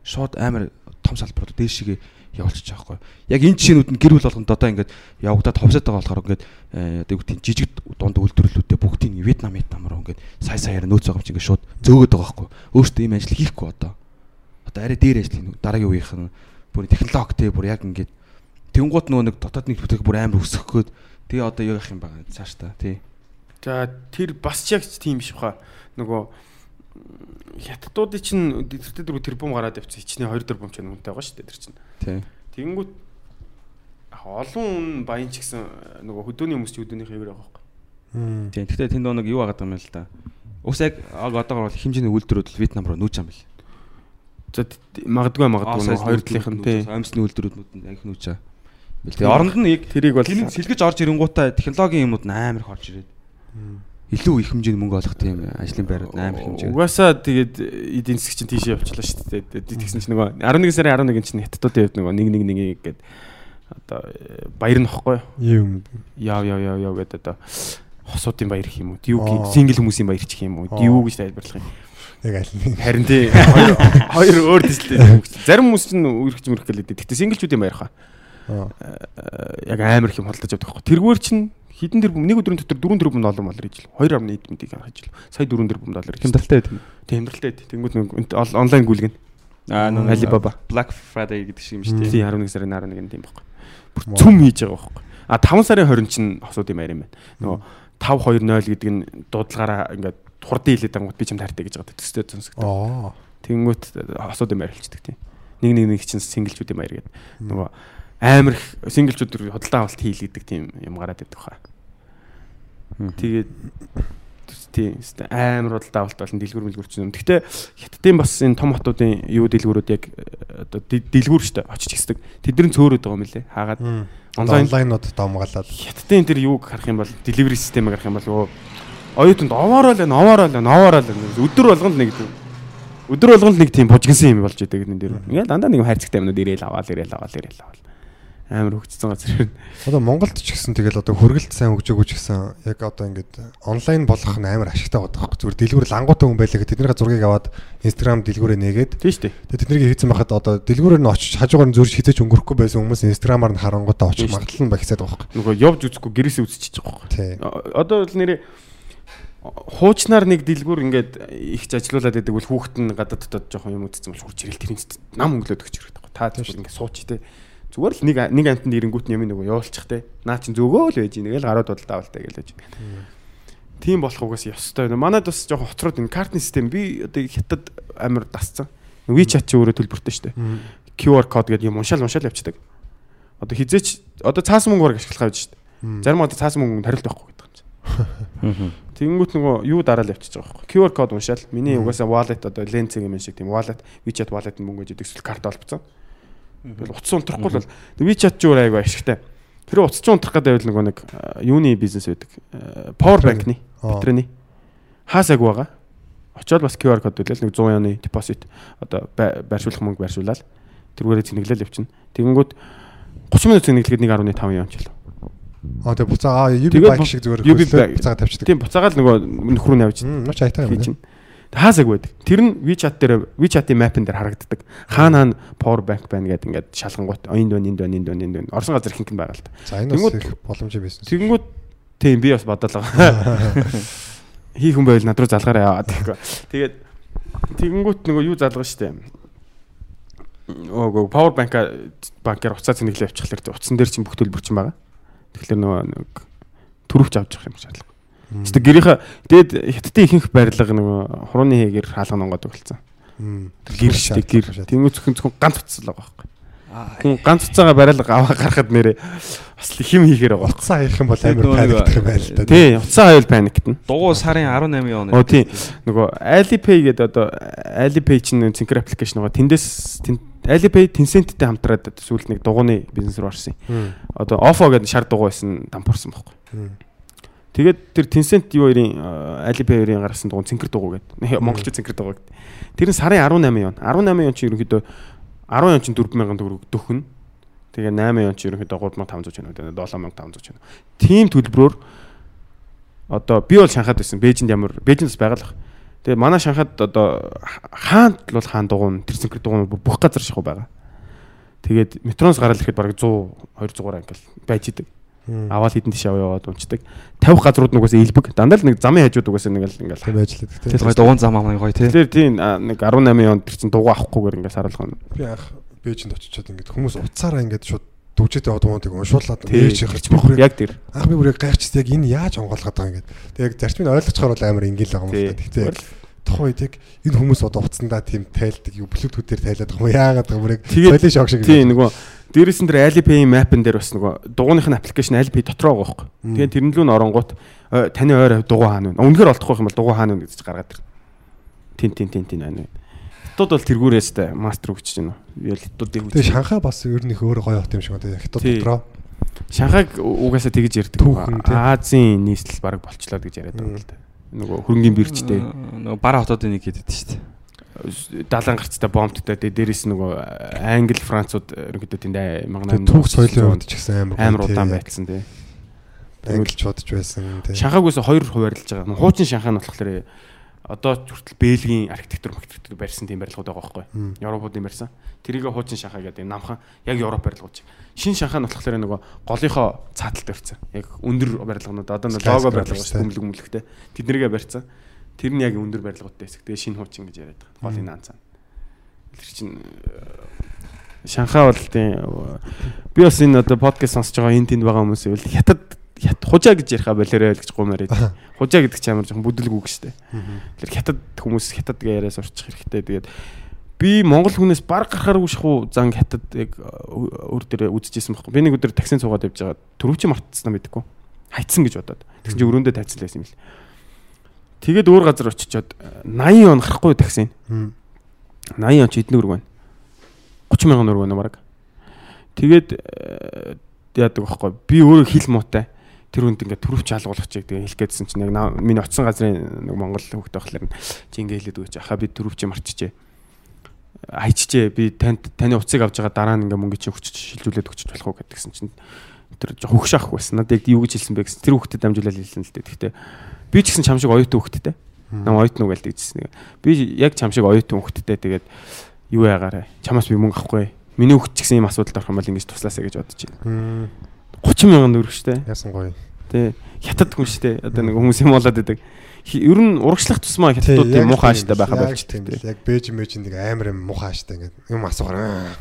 Шууд амар том салбарууд дээшгээ явуулчих юу? Яг энэ жишээнүүд нь гэр бүл болгонд одоо ингээд явагдаад ховсоод байгаа болохоор ингээд э, одоо юу гэдэг жижиг дунд үйлдвэрлэлүүдээ бүгдийг Вьетнам Вьетнам руу ингээд сая саяар нөөц байгаа юм чинь ингээд шууд зөөгöd байгаа байхгүй? Өөртөө ийм ажил хийхгүй одоо. Одоо арай дээр ажил хийнэ. Дараагийн үеийнх нь бүр технологи те бүр яг ингээд тэнгуут нөгөө нэг дотоод нэг бүтээх бүр амар өсөх гээд тэгээ одоо юу явах юм байгаа цааш та тий. За тэр бас яг тийм баха. Нөгөө хятадуудын чинь тэртээ дөрөв тэрбум гараад явцсан. Хичнээн 2 тэрбум ч үнэтэй байгаа шүү дээ тэр чинь. Тий. Тэгэнгүүт яг олон баян ч гэсэн нөгөө хөдөөний хүмүүс ч хөдөөнийхөө хэвээр байгаа байхгүй. Тий. Гэхдээ тэнд нэг юу агаад юм л да. Уус яг одоогор бол хэмжээний үйлдвэрүүд Вьетнам руу нүүж байгаа юм бил. За магадгүй магадгүй нөгөө хоёр талынх нь тий. Амьсны үйлдвэрүүд нь яг нүүж байгаа. Бил. Тэгээ оронд нь яг Тэрийг бол Тэнийг сэлгэж орж ирэнгуутаа технологийн юмуд нь амар хорж ирээд. Илүү их хэмжээний мөнгө олох тийм ажлын байрууд амар их хэмжээ. Угаасаа тэгээд эдийн засаг чинь тийшээ явчлаа шүү дээ. Тэгсэн чинь нөгөө 11 сарын 11-нд чинь хятадуудын хувьд нөгөө 1 1 1 гээд одоо э, баяр нөхгүй Юм. яв яв яв яв гэдэг одоо хосуудын баяр гэх юм уу? Див сингл хүмүүсийн баяр ч гэх юм уу? Див гэж тайлбарлах юм. Яг аль нэг. Харин тий хоёр хоёр өөр төслөө. Зарим хүмүүс чинь үргэлж мөрөх гэлээ. Гэхдээ синглчүүдийн баяр хаа. Аа. яг амар их юм худалдаж авдаг байхгүй. Тэргээр чинь хідэн тэрбум нэг өдрийн дотор 4 тэрбум доллар болор ижил. 2.1 мэдийг харж ил. Сая 4 тэрбум доллар. Хямдалтай байт юм. Тэмдэрлэлтэй байт. Тэнгүүд нэг онлайн гүйлгэн. Аа нөө Alibaba. Black Friday гэдэг шиг юм шүү дээ. Тий 11 сарын 11-нд тийм байхгүй. Бүр цүм хийж байгаа байхгүй. А 5 сарын 20 чинь хосууд юм байр юм байна. Нөгөө 520 гэдэг нь дуудлагаараа ингээд хурдан хилээд ангууд би ч юм таартай гэж байгаа төстэй зөнсгтэй. Аа. Тэнгүүт хосууд юм байр хэлцдэг тийм. Нэг нэг нэг чинь синглчүүд юм байр гэдэг. Нөгөө амар их синглчүүд төр худалдаа авалт хийл гэдэг тийм юм гараад байдаг хаа. Тэгээд тийм амар худалдаа авалт болон дэлгүүр мэлгүүр чинь. Гэхдээ хятадын бас энэ том хотуудын юу дэлгүүрүүд яг э, одоо ди- дэлгүүр штэ очиж гисдэг. Тэдний цөөрөд байгаа юм лээ. Хаагаад онлайн онлайнууд домгалаад. хятадын тэр юуг харах юм бол delivery системийг харах юм бол оюутанд овоороо л овоороо л овоороо л өдөр болгонд нэг өдөр болгонд нэг тийм бужигнсан юм болж идэг энэ дэр. Ингээл дандаа нэг юм хайрцагтай юмнууд ирээл аваал ирээл аваал ирээл аваал. Амар хөгжсөн газар байна. Одоо Монголд ч гэсэн тэгэл одоо хөргөлт сайн хөгжөөгөө ч гэсэн яг одоо ингээд онлайн болгох нь амар ашигтай байдаг байхгүй. Зүгээр дэлгүүр лангуутай хүн байлаа гэхэд тэдний зургийг аваад Instagram дэлгүүрээ нээгээд Тийм шүү дээ. тэгээ тэднийг хийцэн байхад одоо дэлгүүрээр нь очиж хажуугаар нь зурж хизээч өнгөрөхгүй байсан хүмүүс Instagram-аар нь харангуудаа очих шүү. магадлал нь багсаад байгаа байхгүй. Нөгөө явж үзэхгүй гэрээсээ үзчихэж байгаа байхгүй. Тий. Одоо бол нэрээ хуучнаар нэг дэлгүүр ингээд их ч ажилуулад байдаг бол хүүхэд нь гадаад дотоод жоохон юм үзсэн бол хурж ирэл тэрийн нам өнгөлөөд өгч хэрэгтэй. Та тийм ингээд сууч те. Зүгээр л нэг нэг амтнд ирэнгүүт юм нөгөө явуулчих те. Наа чин зөөгөө л байж ийн тэгэл гарууд бодолтой авалтай гэлэж. Тийм болох угаас ёстой. Манайд бас жоохон хоцроод энэ картны систем би одоо хятад амар дасцсан. WeChat чи өөрөө төлбөртэй шүү дээ. QR код гэдэг юм уншаал уншаал явчихдаг. Одоо хизээч одоо цаасан мөнгөөр ашиглах байж шүү дээ. Зарим одоо цаасан мөнгө хариулт байхгүй гэдэг юм чинь. Тэнгүүт нөгөө юу дараал явчихж байгаа байхгүй. QR код уншаал. Миний угаасаа wallet одоо ленцэг юм шиг тийм wallet WeChat wallet мөнгө гэж эсвэл карт олбцсон. Тэгэл утас унтрахгүй л бол WeChat ч өөр айгүй ашигтай. Тэр утас ч унтрах гэдэг байвал нөгөө нэг а, юуны бизнес байдаг. А, Power bank-ны батарейны хаасаг байгаа. Очоод бас QR код үлээл нэг 100 яны депозит одоо бай- байршуулах мөнгө байршуулаад тэргээрээ зэнэглэл явчихна. Тэгэнгүүт 30 минут зэнэглэхэд 1.5 явж л. Аа тэгээ буцаа аа UB bike шиг зүгээр буцаага тавьчихдаг. Тийм буцаагаал нөгөө нөхрөө нь явж Мм нууч айтаа юм. Хаасаг байдаг. Тэр нь WeChat дээр WeChat-ийн map-ын дээр харагддаг. Хаана хаана power bank байна гэдэг ингээд шалгангуут энд байна энд байна энд байна энд байна. Орсон газар нь байгаа л та. За энэ бас их боломжтой бизнес. Тэгэнгүүт тийм би бас бодлоо. Хийх хүн байвал над руу залгаарай яваад гэхгүй. Тэгээд тэгэнгүүт нөгөө юу залгаа штэ. Ого power bank банкаар уцаа зэнэглээ явчихлаа. Утсан дээр чинь бүх төлбөр чинь байгаа. Тэгэхээр нөгөө төрөвч авч явах юм шаардлага. Гэтэ гэрийнхаа дээд хятадын ихэнх байрлал нөгөө хурууны хээгэр хаалга нонгоод өгөлцсөн. Мм. Гэр штэ гэр. Тэнгүү зөвхөн зөвхөн ганц утас л байгаа байхгүй. Хүн ганц утсаагаа бариалга аваа гарахад нэрээ бас л хим хийхээр байгаа. Утсаа хийх юм бол амар юм байл да. Тий, утсаа хавьл паниктна. дугуй сарын 18 он. Оо тий. Нөгөө Alipay гэдэг одоо Alipay чинь нэг цэнхэр аппликейшн байгаа. Тэндээс тэн- Alipay Tencent-тэй хамтраад сүүлд нэг дугууны бизнес руу орсон юм. Одоо Ofo гэдэг шар дугуй байсан дампуурсан байхгүй. Тэгээд тэр Tencent юу хоёрын э, Alipay хоёрын гаргасан дугуй цэнхэр дугуй гэдэг. Монголчууд цэнхэр дугуй гэдэг. Тэр нь сарын 18 он. 18 он чи ерөнхийдөө 10 он чи 4000 төгрөг дөхөн. Тэгээ 8 он чи ерөнхийдөө 3500 байна. 7500 байна. Тим төлбөрөөр одоо би бол Шанхайд байсан. Бээжинд ямар Бээжинд бас баг. Тэгээ манай Шанхайд одоо хаанд л бол хаан дугуун тэр цэнхэр дугуун бүх газар шахуу байгаа. Тэгээд метроноос гараад ирэхэд бараг 100 200 ангил байж идэг. Аваад хідэн тийш яваад унцдаг. 50 газрууд нугаас илбэг. Дандаа л нэг замын хажууд угаас ингээл ингээл. Тийм л дээ. Тэгэл гой дугуун зам амаа гоё тий. Тэгэхээр тийм нэг 18 онд тэр чин дугуй авахгүйгээр ингээд саруулах нь. Би анх Бээжинд очичоод ингээд хүмүүс уцаараа ингээд шууд дүгжээд яваад дуунуудыг уншуулад Тийм. нээж хэрч бохрыг Яг тэр. анх би бүрийг гайхчихсан яг энэ яаж онгоолгоод байгаа юм ингээд. Тэг яг зарчмыг ойлгоцохоор бол амар ингийн л байгаа юм Тийм. л да. Гэтэ тухайн үед яг энэ хүмүүс одоо уцсандаа тийм тайлдаг юу блютүүдээр тайлаад байгаа юм яагаад бүрийг Тэгээд- солио шок шиг. Тийм нөгөө дээрээс нь тэр Alipay map-ын дээр бас нөгөө дугууных нь аппликейшн Alipay дотроо байгаа байхгүй. Тэгээд тэрэн лүү н оронгууд «Ой, таны ойр дугуй хаана вэ? Үнэхээр олдохгүй юм бол дугуй хаана вэ гэж гаргаад тэр. Тин тин тин тин байна. Хятад бол тэргүүрээс та мастер өгч чинь. Яг хятадыг Тэгээ хүч. Шанхай бас ер нь их өөр гоё хот юм шиг байна. Хятад дотроо. Шанхайг угаасаа тэгж ярьдаг. Азийн нийслэл баг болчлоо гэж яриад байгаа юм л да. Нөгөө хөрөнгөний биржтэй Нөгөө бара хотуудын нэг хийдэд шүү дээ. Даалан гарцтай бомбттай тэгээ дээрэс нөгөө англи францууд ерөнхийдөө тэнд аймагнаа Тэгээ түүх соёлын хувьд ч гэсэн амар амар удаан байцсан тий. Англичууд ч байсан тий. Шанхайгээс хоёр хуваарлаж байгаа. Хуучин Шанхай нь болохоор одоо хүртэл Бельгийн архитектур архитектур барьсан тийм барилгууд байгаа байхгүй. Европуудын барьсан. Тэрийг Хуучин Шанхай гэдэг намхан яг Европ барилгууд. Шин Шанхай нь болохоор нөгөө голынхоо цааталт барьсан. Яг өндөр барилгууд одоо нэг лого барилга шүү мүлэг мүлэгтэй. Тэднэргээ барьсан. Тэр нь яг өндөр барилгуудтай хэсэг. Тэгээ шинэ Хуучин гэж яриад байгаа. Голын наанцаа. Тэр чинь э, Шанхай бол тийм э, би бас энэ одоо подкаст сонсож байгаа энэ тэнд байгаа хүмүүс ивэл хятад хят хужаа гэж яриха болоорой л гэж гомоор байдаг. Хужаа гэдэг чинь амар жоохон бүдэлг үг шүү дээ. Тэр хятад хүмүүс хятад гэж яриа сурчих хэрэгтэй. Тэгээд би монгол хүнээс баг гарахаар үших уу зан хятад яг өөр дээр үзчихсэн байхгүй. Би нэг өдөр таксин цугаад явж байгаа. Төрөвч мартцсан мэдээгүй. Хайцсан гэж бодоод. Тэгсэн чинь өрөөндөө тайцсан байсан юм л. Тэгээд өөр газар очичоод 80 он гарахгүй таксин. Мм. 80 он ч өрг байна. 30 мянган өрг байна мараг. Тэгээд э, яадаг байхгүй. Би өөрөө хил муутай. Тэр хүнд ингээд төрөвч алгуулах чиг тэгээ хэлэх гээдсэн чинь яг миний очсон газрын нэг монгол хөвгтэй болохоор чи ингээ хэлээд өгч аха би төрөвч марчжээ. Хайчжээ би танд таны уцыг авч байгаа дараа нь ингээ мөнгө чи хүчиж шилжүүлээд өгч болох уу гэдгсэн чинь тэр хөгш ах байсан. Надад яг юу гэж хэлсэн бэ гэсэн. Тэр хөвгтэд дамжуулаад хэлсэн л дээ. Гэхдээ би ч гэсэн чам шиг оюутан хөвгттэй. Нам оюутан уу гэлдэг гэсэн. Би яг чам шиг оюутан хөвгттэй тэгээд юу яагаарэ. Чамаас би мөнгө авахгүй. Миний хөвгт ч гэсэн ийм асуудалд орох юм бол ингэж туслаасаа гэж бодож байна. Мм. 30 мянган төгрөг штэ. Яасан гоё. Тэ хятад хүн штэ. Одоо нэг хүмүүс юм болоод. Хи- Ер нь урагшлах тусмаа хятадуудын муухай ааштай байха тийм л. Яг бэж мэж нэг амар юм муухай ааштай ингээд юм асуугаар.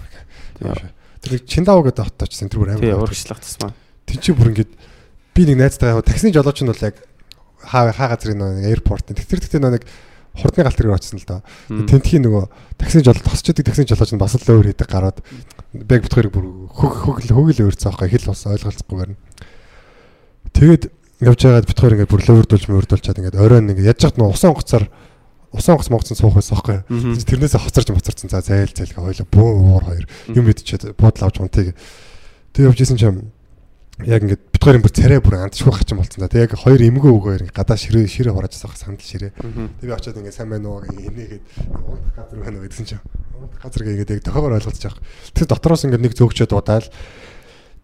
Тийм. Тэр нэг Чиндао гэдэг хотод очсон тэр бүр амар. Тий урагшлах тусмаа. Тин чи бүр ингээд би нэг найзтайгаа таксины жолооч нь бол яг хаа хаа газрын нэг аэропорт. Тэр тэгтээ нэг хурдны галт дээр очсон л доо. Мм. Тентхийн нөгөө таксины жолоо тосч идэг таксины жолооч нь бас л өөр хэдэг гараад бэг битгаар бүр хөг хөг хөгөл өөрцөө авах хэл бас ойлголцохгүйгээр нь. Тэгээд явж байгаад битгаар ингээд бүр лөөрдүүлж мөрдүүлчаад ингээд оройн ингээд яж хат нөгөө усан гоцоор усан гоц монгоцсон суух байсан байхгүй. Тэрнээсээ хоцорч моцорсон за зайл зайл гээ хойлоо бөө уур хоёр юм идчихэд буудал авч унтыг. Тэг явж исэн чинь яг ингээд битгаар бүр царай бүр андчгүй хачин болцсон да. Тэг яг хоёр эмгөө өгөөр ингээд гадаа ширээ ширээ хурааж байгаа сандал ширээ. Тэг би очиод ингээд сайн байна уу гэх инээгээд унтах газар байна уу гэдсэн чинь унтах газар гээ ингээд яг тохиогоор ойлголцож байгаа. Тэр дотроос ингээд нэг зөөгчөөд удаал.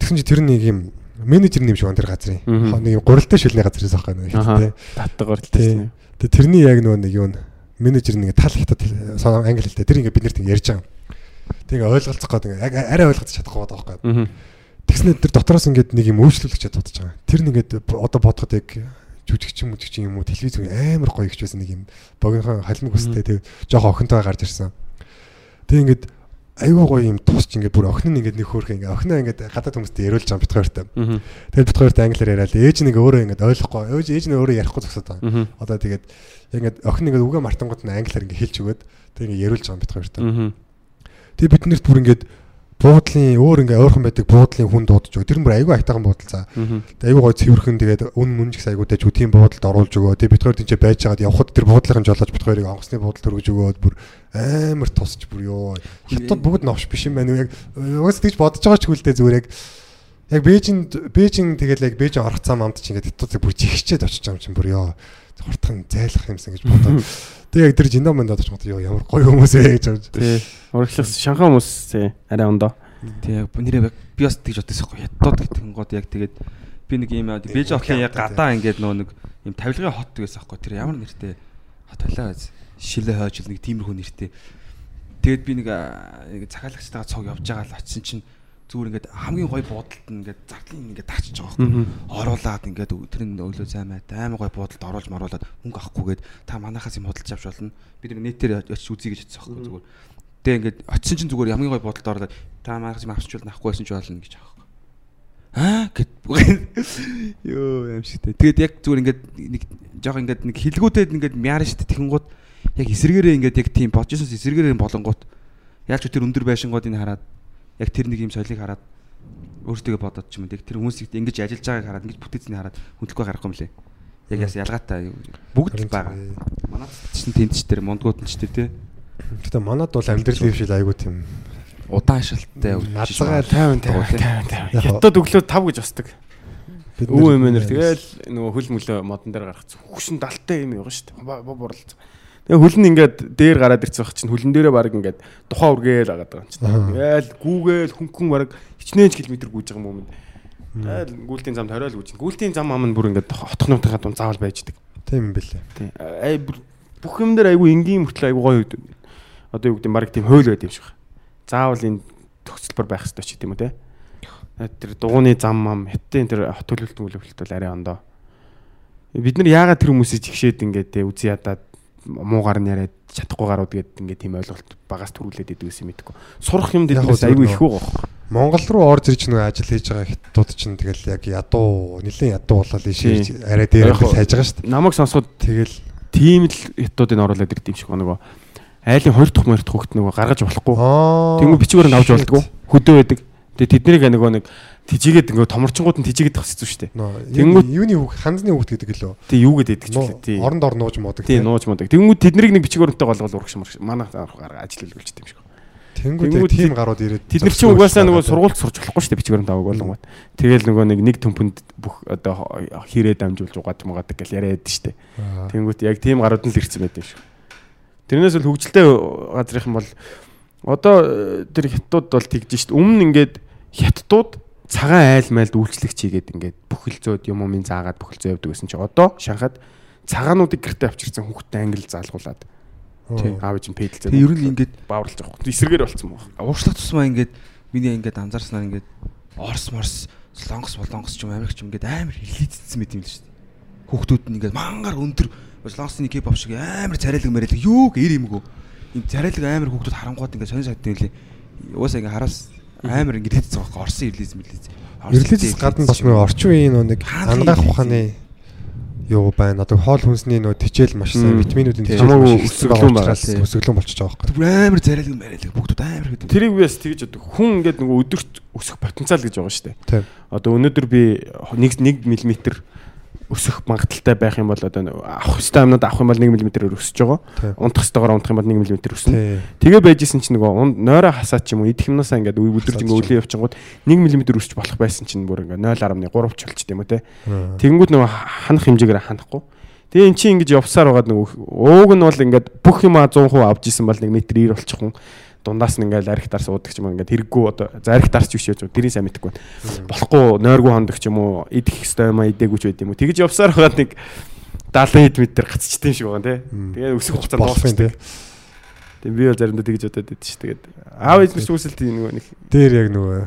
Тэгсэн чи тэр нэг юм менежер юм шиг тэр газрын. Нэг юм гурилтай шилний байсан байхгүй нэг Аха. тий. Л Тий. тийм. Тэгээ тэрний яг нөгөө нэг юу менежер нэг тал хятад англи хэлтэй тэр ингээ биднэрт ингээ ярьж байгаа. Тэг ингээ ойлголцох гээд ингээ яг арай ойлгож чадахгүй байгаа байхгүй. Тэгснээр тэр дотроос ингээд нэг юм өөрчлөлөгчөд бодож байгаа. Тэр нэгээд одоо бодоход яг жүжигч юм үжигч юм уу телевиз амар гоё ихч байсан нэг юм богинохон халимг өстэй тэг жоохон охинтой гарч ирсэн. Тэг ингээд айгүй гоё юм тусч ингээд бүр охин нь ингээд нэг хөөрх ингээд охиноо ингээд гадаад хүмүүст яриулж байгаа бит хоёртой. Мгм. Тэгээд бит хоёртой англиар яриад ээж нэг өөрөө ингээд ойлгохгүй ээж ээж нэг өөрөө ярихгүй зогсоод байгаа. Одоо тэгээд ингээд охин ингээд үгээ мартангууд нь англиар ингээд хэлж өгöd тэг ингээд яриулж байгаа бит хоёртой. Мгм. Тэгээ бид нарт бүр ингээд буудлын өөр ингээ ойрхон байдаг буудлын хүн дуудаж өгөө. Тэр нь бүр айгүй айтайхан буудал. Мгм. Тэгээ айгүй гой цэвэрхэн тэгээд үн мөн ч гэсэн айгүй дэж үтийн буудалд оруулж өгөө. Тэгээ бид хоёр тийч байж байгаад явхад тэр буудлын жолооч бид хоёрыг онгоцны буудалд өргөж өгөөд бүр амар тусч бүр ёо. Хятад бүгд новш биш юм байна уу яг угаас тийч бодож байгаа ч хүлдээ зүгээр яг яг Бээжинд Бээжин тэгэл яг Бээжин орох цаам амт чинь ингээд хятадыг бүр жигчээд очиж байгаа юм чинь бүр ёо. Хурдхан зайлах юмсан гэж бодоод. Тэгээ яг тэр жиндаа манд бодож бодоо ёо ямар гоё хүмүүс ээ гэж бодож. Тий. Урагшлах Шанхай хүмүүс тий арай ондоо. Тэг яг нэрээ би бас тэгж бодсон байхгүй хятад гэдэг гингод яг тэгээд би нэг юм яа бэж охин яг гадаа ингээд нөө нэг юм тавилгын хот гэсэн байхгүй тэр ямар нэртэй хот байлаа шилээ хойж нэг тиймэрхүү нэртэй тэгээд би нэг аа, захиалагчтайгаа цог явж байгаа л очисон чинь зүгээр ингээд хамгийн гой буудалд ингээд зардлын ингээд таачиж байгаа байхгүй. Оруулаад ингээд тэр нь өглөө сайн байт. Аймаг гой буудалд оруулж маруулаад мөнгө авахгүйгээд та манахаас юм худалдаж авч болно. Бид нэтээр очиж үзье гэж хэлсэн байхгүй зүгээр. Тэгээ ингээд очисон чинь зүгээр хамгийн гой бодолд оруулаад та манахаас юм авчвал нахгүй байсан ч болно гэж аахгүй. Аа гэд ёо юм шигтэй. Тэгээд яг зүгээр ингээд нэг жоох ингээд нэг хилгүүдэд ингээд мяарн штт тэгэнгუთ яг эсэргээрээ ингээд яг тийм бодчихсоос эсэргээрээ болонгууд. Яаж ч тэр өндөр байшингуудыг хараад яг тэр нэг юм соёлыг хараад өөртөө бодоод ч юм уу яг тэр хүмүүсийг ингэж ажиллаж байгааг хараад ингэж бүтээцнийг хараад хүндлэхгүй гарахгүй юм лээ. Яг яс ялгаатай бүгд л байгаа. Манай чинь тэнт ч тэр мондгууд нь ч тэр тий. Гэтэ манад бол амьдрал дэвшил айгу тийм удаан шилттэй Нацгаа 50 50 50 Яг 50. Хятад өглөө 5 гэж бид Үү эмээр тэгэл нөгөө хөл мөлөө модон дээр гаргах хөшин далтай юм яваа шүү дээ. Борлол. Тэгээ хөл нь ингээд дээр гараад байх чинь хөлн дээрээ баг ингээд тухаа үргээл агаад байгаа юм чинь. Тэгэл гүүгээл хөнгөн баг хичнээн километр гүйж байгаа юм юм. Тэгэл гүйлтийн замд хориол гүйж. Гүйлтийн зам ам нь бүр ингээд хотох нутгаа дун заавал байждаг. Тийм юм бэлээ. Тий. Ай бүх юм дээр айгүй энгийн мөртлөө айгүй гоё өгдөг. Одоо юу гэдэг баг тийм хууль байд юм шиг. Заавал энэ төгсөлбөр байх хэрэгтэй ч гэдэм үү те. Тэр дугууны зам мам хятадын тэр хот төлөвлөлт мөлөвлөлт бол арай ондоо. Бид нар яагаад тэр хүмүүсийг жигшээд ингээд үзий ядаад муугаар нь яриад чадахгүй гарууд гээд ингээд тийм ойлголт багаас төрүүлээд идэв гэсэн мэдгүй. Сурах юм хөө айгүй их байгаа. Монгол руу орж ирж нөгөө ажил хийж байгаа хятадууд чинь тэгэл яг ядуу нэлийн ядуу болол Тийм. арай дээр хоо- хайж байгаа шүү дээ. Намайг сонсоход Тэгэл тийм л хятадуудыг оруулаад ирд юм шиг нөгөө. Айлын 20 дахь морь дахь хөлт нөгөө гаргаж болохгүй. Тэнгүү бичгээр нь авч болдгоо. Хөдөө байдаг. Тэгээ тэднийг нөгөө нэг тижигээд нөгөө томорчингууд нь тижигээд тахс зү штэ. Тэнгүүд Тэнгүүд- юуны үг ханзны үг гэдэг лөө. Тэг юу гэдэг ч үлээ. Тий. Оронд ор нууж муудаг. Тий нууж муудаг. Тэнгүүд тэднийг нэг бичгээрнтэй голгол урагш марш. Манай гарга ажил үлгүүлж юм шиг. Тэнгүүд тийм гарууд ирээд Тэд нар чинь угаасаа нөгөө сургуульд сурч болохгүй штэ бичгээрнтэй аваг болгонгод. Тэгэл нөгөө нэг нэг төмпөнд бүх одоо хирээ дамжуулж угаад муугадаг гэл яриад штэ. Тэнгүүд яг тийм гарууд нь л ирсэн юм шиг. Тэрнээс л хөгжилтэй газрынх юм бол одоо э, тэр хятадууд бол тэгж штэ. Өмнө ингээд хятадууд цагаан айл майлд үйлчлэгч хийгээд ингээд бүхэл зөөд юм умын заагаад бүхэл зөө явдаг гэсэн чи одоо шанхад цагаануудыг гэртээ авчирсан хүүхдтэй англи залгуулад Тийм. аав чинь пэдэлцээ. Тэг ер нь ингээд бааварлаж байгаа. Эсрэгээр болцсон баг. ууршлах тусмаа ингээд миний ингээд анзаарснаар ингээд Орс морс Солонгос болонгос ч юм Америк ч юм ингээд амар хилээдсэн мэт юм л шүү дээ. Хүүхдүүд нь ингээд мангар өндөр Солонгосны кеп шиг амар царайлаг мэрэлэг юу гэр юмгөө. Ийм царайлаг амар хүүхдүүд харангууд ингээд сонь сагдсан үлээ. Уусаа ингээд хараас амар ингээд хэлсэн байгаа Орсын ирлизм ирлиз. Ирлизээс гадна бас нөгөө орчин үеийн нэг ангаах ухааны юу байна. Одоо хоол хүнсний нөгөө тэжээл маш сайн витаминуудын маш өсөглөн өсөглөн байгаа. болчихсон. Өсөглөн болчихж байгаа байхгүй. Бүр амар царайлаг мэрэлэг хүүхдүүд амар гэдэг. Тэрийг би бас тэгж боддог. Хүн ингээд нөгөө өдөрт өсөх потенциал гэж байгаа шүү дээ. Одоо өнөөдөр би 1 1 мм өсөх магадaltaй байх юм бол одоо авах хэвээр юмнууд авах юм бол 1 мм-ээр өсөж байгаа. Унтах хэвээр унтах юм бол 1 мм өснө. Тэгээ байжсэн чинь нөгөө нойроо хасаад ч юм уу идэх юмнасаа ингээд өдөрж ингээд ч өлөө явчихгууд 1 мм өсч болох байсан чинь бүр ингээд 0.3 ч болчих тийм үү те. Тэнгүүд нөгөө ханах хэмжээгээр ханахгүй. Тэгээ эн чинь ингэж явсаар байгаад нөгөө ууг нь бол ингээд бүх юм 100% авч исэн бол 1 м 90 болчих хүн дундаас нь ингээд арих дарс уудаг ч юм ингээд хэрэггүй одоо за арих дарс биш яаж тэрийн сайн мэдэхгүй байна. Болохгүй нойргүй хондог ч юм уу идэх хэвээр юм идээгүй ч байд юм уу. Тэгэж явсаар байгаад нэг 70 хэд метр гацчихдээ юм шиг байгаа нэ. Мм. Тэгээ өсөх хугацаа болох юм дуусчихдаг. Тэгээ би бол заримдаа тэгэж бодоод идэв чинь тэгээд аав ээж нь үүсэлт нөгөө нэг Дээр яг нөгөө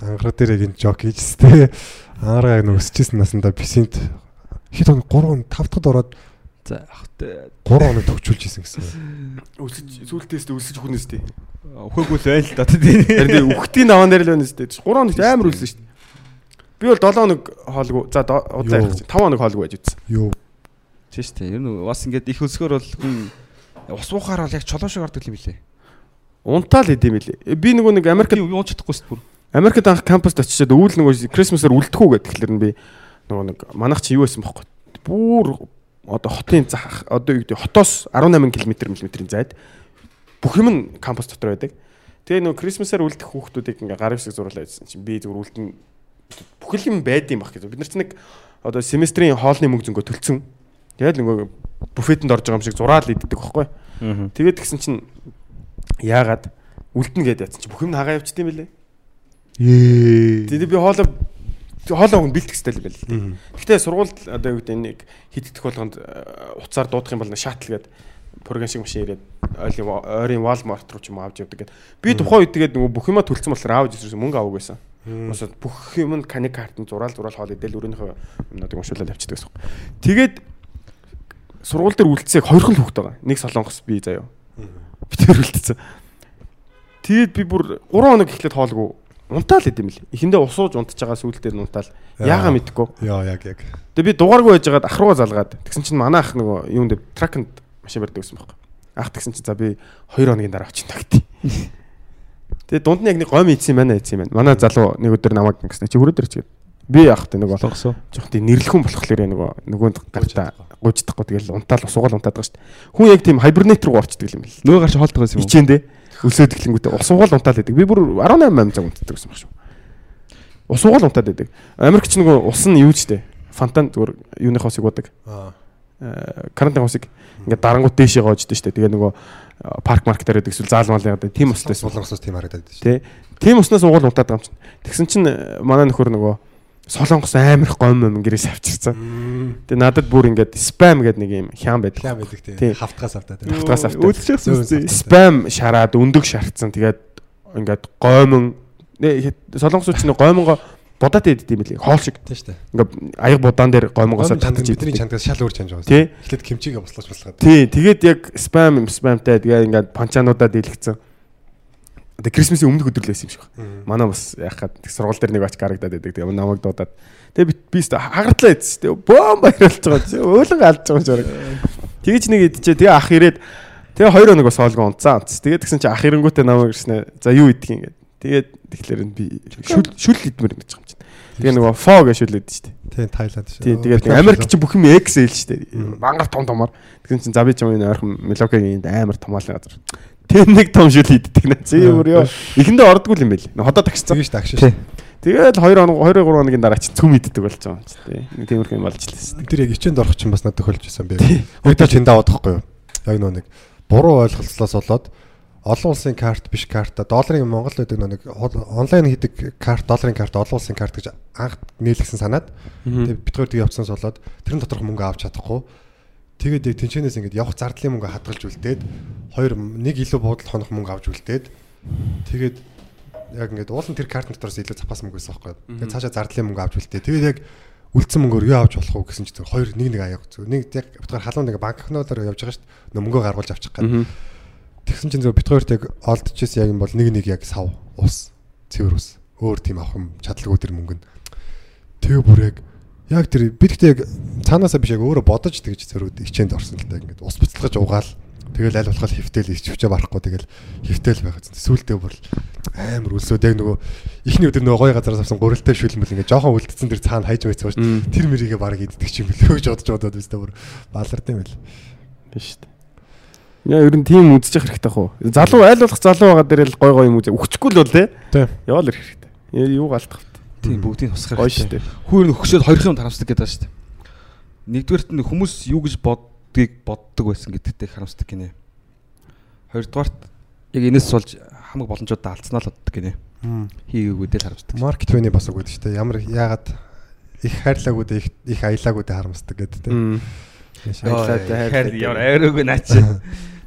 ангара дээр яг энэ жок хийжс тээ. Ангара яг нөгөө өсчихсэн насандаа бисент хэд хоног 3 5 дахад ороод За ахтай 3 хоног төгчүүлж исэн гэсэн. өсөж сүүлдээс өсөж хүнээс тээ. Өхөөгүй л байл л да тийм. Тэр үхтийн наван дээр л байна шүү дээ. 3 хоногт амар үлсэн шүү дээ. Би бол 7 хоног хоолгүй. За удаа ярих чинь 5 хоног хоолгүй байж үзсэн. Юу Тийм шүү дээ. Ер нь бас ингээд их өсгөр бол хүн ус буухаар бол яг чулуу шиг ордог юм билээ. Унтаал идэм билээ. Би нөгөө нэг Америкт юу ууж чадахгүй шүү дээ. Америкт анх кампуст очичоод өвөл нөгөө Крисмасаар үлдэхүү гэдэг. Тэгэхээр нь би нөгөө нэг манайх чи юу байсан бохоо. Бүр одоо хотын зах одоо юу гэдэг хотоос 18 км мм-ийн зайд бүх юм нь кампус дотор байдаг. Тэгээ нөгөө Крисмасаар үлдэх хүүхдүүдийг ингээ гар хэсэг зурлаа гэсэн чинь би зүгээр үлдэн бүхэл юм байд юм баг гэж. Бид нар чи нэг одоо семестрийн хоолны мөнгө зөнгөө төлцөн. Тэгээд нөгөө буфетэнд орж байгаа юм шиг зураал иддэг байхгүй. Тэгээд тэгсэн чинь яагаад үлдэнэ гэдээ ятсан чи бүх юм хагаа явчт юм бэлээ. Ээ. Тэгээд би хоолоо хоолоо өгн бэлтгэх стайл байл. Гэхдээ сургуульд одоо юу гэдэг нэг хит хитэх болгонд э, уцаар дуудах юм бол нэг шаттл гээд програм шиг машин ирээд ойлын ойрын Walmart руу ч юм авч явдаг гээд би тухайн үед тэгээд нөгөө бүх юма төлсөн болохоор аавж ирсэн мөнгө авах байсан. Уусаа бүх юм нь каник картын зураал зураал хоол идэл өрөөнийхөө юмнуудыг уншуулаад авчдаг гэсэн. Тэгээд сургууль дээр үлдсээг хоёр хөл хүүхэд байгаа. Нэг солонгос би заяа. Би тэр үлдсэн. Тэгээд би бүр 3 хоног эхлээд хоолгүй унтаал идэм бил. Эхэндээ усууж унтж байгаа сүүлд дээр нь унтаал. Яага мэдгүй. Яа яг яг. Тэгээ би дугааргүй байжгаад ах руугаа залгаад тэгсэн чинь манай ах нөгөө юунд тракнд машин барьдаг гэсэн байхгүй. Ах тэгсэн чинь за би 2 хоногийн дараа очих тагтий. Тэгээ дунд нь яг нэг гом ийдсэн байна ийдсэн байна. Манай залуу нэг өдөр намайг ингэсэн чи ирч гээд. Би яах вэ нөгөө Болгосон. жоох тийм нэрлэхүн болохоор нөгөө нөгөөнд гартаа гуйждахгүй тэгэл унтаал усуугаал унтаад байгаа шүү дээ. Хүн яг тийм хайбернет руу орчдөг юм бэл. Нөгөө гарч хоолдог байсан юм? Ичээндээ. Өсөөд эхлэнгүүтээ ус угаал унтаад байдаг. Би бүр 18 8 цаг унтдаг гэсэн баг шүү. Ус угаал унтаад байдаг. Америкч нөгөө ус нь юу ч дээ. Фантан зүгээр юуных усыг удаг. Аа. Карантин усыг ингээд дарангууд дээшээ гоождөө штэ. Тэгээ нөгөө парк марк дээр эсвэл заалмал яагаад тийм устай Солонгосоос тийм харагдаад байдаг шүү. Тэ. Тийм уснаас угаал унтаад байгаа юм чинь. Тэгсэн чинь э, манай нөхөр нөгөө солонгос амар их гом юм гэрээс авчирсан. Тэгээ надад бүр ингээд спам гэдэг нэг юм хян байдаг. Хям байдаг Тийм. Хавтгаас автаад. Хавтгаас автаад. Үстэй. Спам шараад өндөг шаардсан. Тэгээд ингээд гомон нэ солонгосууд чинь гомонго будаад идэх юм билий. Хоол шиг. Тийм шүү дээ. Ингээд аяг будаан дээр чанар татаж бидний идэх. чанагаас шал өөр чанж байгаа. Тий. Эхлээд кимчигээ буслаж буслаад. Тий, тэгээд яг спам спамтай тэгээ ингээд панчаануудаа дийлгцэн. Тэгээ Крисмсийн өмнөх өдөр л байсан юм шиг байна. Манай бас яах гээд сургууль дээр нэг оч харагдаад байдаг. Тэгээ намайг дуудаад. Тэгээ би би хагартлаа эцс. Тэгээ бом баярлж байгаа өөлөн алдж байгаа ч бараг. Тэгэж нэг идчихээ. Тэгээ ах ирээд тэгээ хоёр өнөг бас хоолгоо унтсан. Тэгээ тэгсэн чи ах ирэнгүүтээ намайг ирснэ. За юу идэх юм гээд. Тэгээд тэгэхээр би шүл шүл идмэр ингэж байгаа юм чинь. Тэгээ нөгөө фо гэж шүл идэж штэ. Тийм Тайланд шүү. Тий, тэгээд Америк чинь бүх юм XL штэ. Мангар том томор. Тэгсэн чинь за би ч юм энэ ойрхон Милокагийн амар томаалын газар. Тэр нэг том шүл иддэг нэ. Зээ өөр ёо. Эхэндээ ордггүй юм байл. Ходоо тагцсан. Тэгэж тагш шүү. Тэгээд 2 хоног 2 3 хоногийн дараа чи цөм иддэг болж байгаа юм чи тий. Нэг тиймэрхүү юм болж лээс. Тэр яг ичээнд орох чинь бас надад тохиолж исэн би. Өөдөө чинь даваад тахгүй юу? Яг нөө нэг буруу ойлголцлоос болоод олон улсын карт биш карта долларын Монгол байдаг нэг онлайн хийдэг карт долларын карт олон улсын карт гэж анх нээлгсэн санаад тэгээд битгаар тийг явцсанаас болоод тэрэн доторх мөнгө авч чадахгүй тэгээд яг тэнчэнээс ингээд явах зардлын мөнгө хадгалж үлдээд хоёр нэг илүү буудал хонох мөнгө авч үлдээд тэгээд яг ингээд уулын тэр карт дотроос илүү запас мөнгө байсан байхгүй. Тэгээд цаашаа зардлын мөнгө авч үлдээ. Тэгээд яг үлдсэн мөнгөөр юу авч болох вэ гэсэн чинь хоёр нэг нэг аяг зүг. Нэг яг битгаар халуун нэг банк хонолоор явж байгаа шүү дээ. Нөмгөө гаргуулж авчих гэдэг. Тэгсэн чинь зөв битгаарт яг олдчихсэн яг юм бол нэг нэг яг сав ус цэвэр ус өөр тийм авах юм чадлагүй тэр мөнгө нь. Тэгээ бүр яг яг тэр би гэхдээ яг цаанаасаа биш яг өөрөө бодож тэгж зөрүүд ичээнд орсон л та ингээд ус буцалгаж угаал тэгэл аль болох хөвтөл ич хүчээ барахгүй тэгэл хөвтөл байгаа. Сүүлдээ бүр амар үлсүүд яг нөгөө ихний өдөр нөгөө гоё газараас авсан гурилтай шүлмэл ингээд жоохон үлдсэн тэр цаана хайж байцсан шүү. Тэр мэрийгээ баг иддэг ч юм билээ гэж бодож бодоод өстэй бүр балард юм байл. Биш шүү дээ. Яа ер нь тийм үзчих хэрэгтэй хаа. Залуу айл болох залуу байгаа дээр л гой гой юм үзээ. Өгчихгүй л бол те. Тийм. Яваал ирэх хэрэгтэй. Юу галтах вэ? Тийм бүгдийг тусах дээ. Хүүр нь өгсөд хоёрлын харамсдаг гэдэг шүү дээ. Нэгдүгээрт нь хүмүүс юу гэж боддгийг боддог байсан гэдэгтэй харамсдаг гинэ. Хоёрдугаарт яг энэс болж хамаг боломжуудаа алдснаа л боддог гинэ. Хийгээгүү дээр харамсдаг. Маркет вэний бас үг гэдэг шүү дээ. Ямар яагаад их хайрлаагүй дэ их их аялаагүй дэ харамсдаг гэдэг тийм. Баярлалаа, хайрлалаа. Ямар айрууг наач.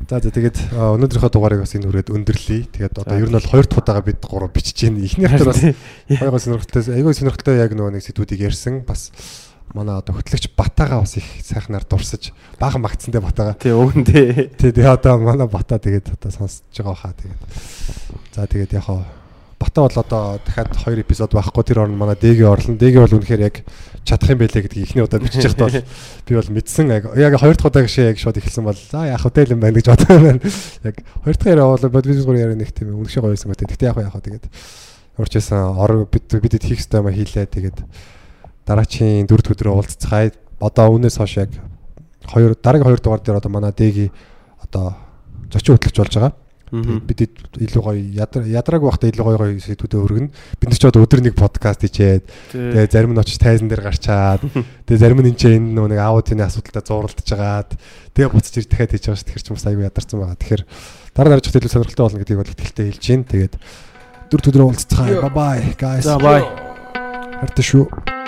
За за тэгээд өнөөдрийнхөө дугаарыг бас энэ хүрээд өндөрлөе. Тэгээд одоо ер нь бол хоёр дахь удаага бид гурав бичиж гин. Эхнийх дээр бас гойгоо сонирхолтой айгүй сонирхолтой яг нөгөө нэг сэдвүүдийг ярьсан. Бас манай одоо хөтлөгч Батагаа бас их сайхнаар дурсаж баахан магтсантэй Батагаа. Тий, өгөндөө. Тий, тэгээ одоо манай Бата тэгээд одоо сонсож байгаа хаа тэгээд. За тэгээд яг хаа Бата бол одоо дахиад хоёр эпизод байхгүй тэр орнд манай Дэги орлон. Дэги бол үнэхээр яг чадах юм байлээ гэдгийг эхний удаа бичиж байхдаа бол би бол мэдсэн яг хоёр дахь удаа гişээ яг шууд эхэлсэн бол за яах хөтөл юм байна гэж бодсон байна. Яг хоёр дахь яриа бол бод бизнес гурийн яриа нэг тийм үнэхээр гоё байсан гэдэг. Гэтэ яг яг тэгээд урчсан ор бид бидэд хийх ёстой юм хийлээ тэгээд дараачийн дөрөв өдрөө уулзцгаая. Одоо үүнээс хойш яг хоёр дараагийн хоёр дугаар дээр одоо манай Дэги одоо зочин хөтлөгч болж байгаа. Бидэд илүү гоё ядар ядрааг байхдаа илүү гоё гоё сэдвүүдээ өргөнө. Бид нар ч одоо өдөр нэг подкаст хийчээд тэгээ зарим нь очиж тайзан дээр гарчаад тэгээ зарим нь энэ ч энэ нэг аудионы асуудалтай зууралдаж жагаад тэгээ буцаж ирж дахиад хийж байгаа ш. Тэгэхээр ч бас аягүй ядарсан байгаа. Тэгэхээр дараа дараач илүү сонирхолтой болно гэдгийг бол ихтэй хэлж гин. Тэгээд дөрөв өдрөө уулзцгаая. Bye bye guys. За бай. Хартай шүү.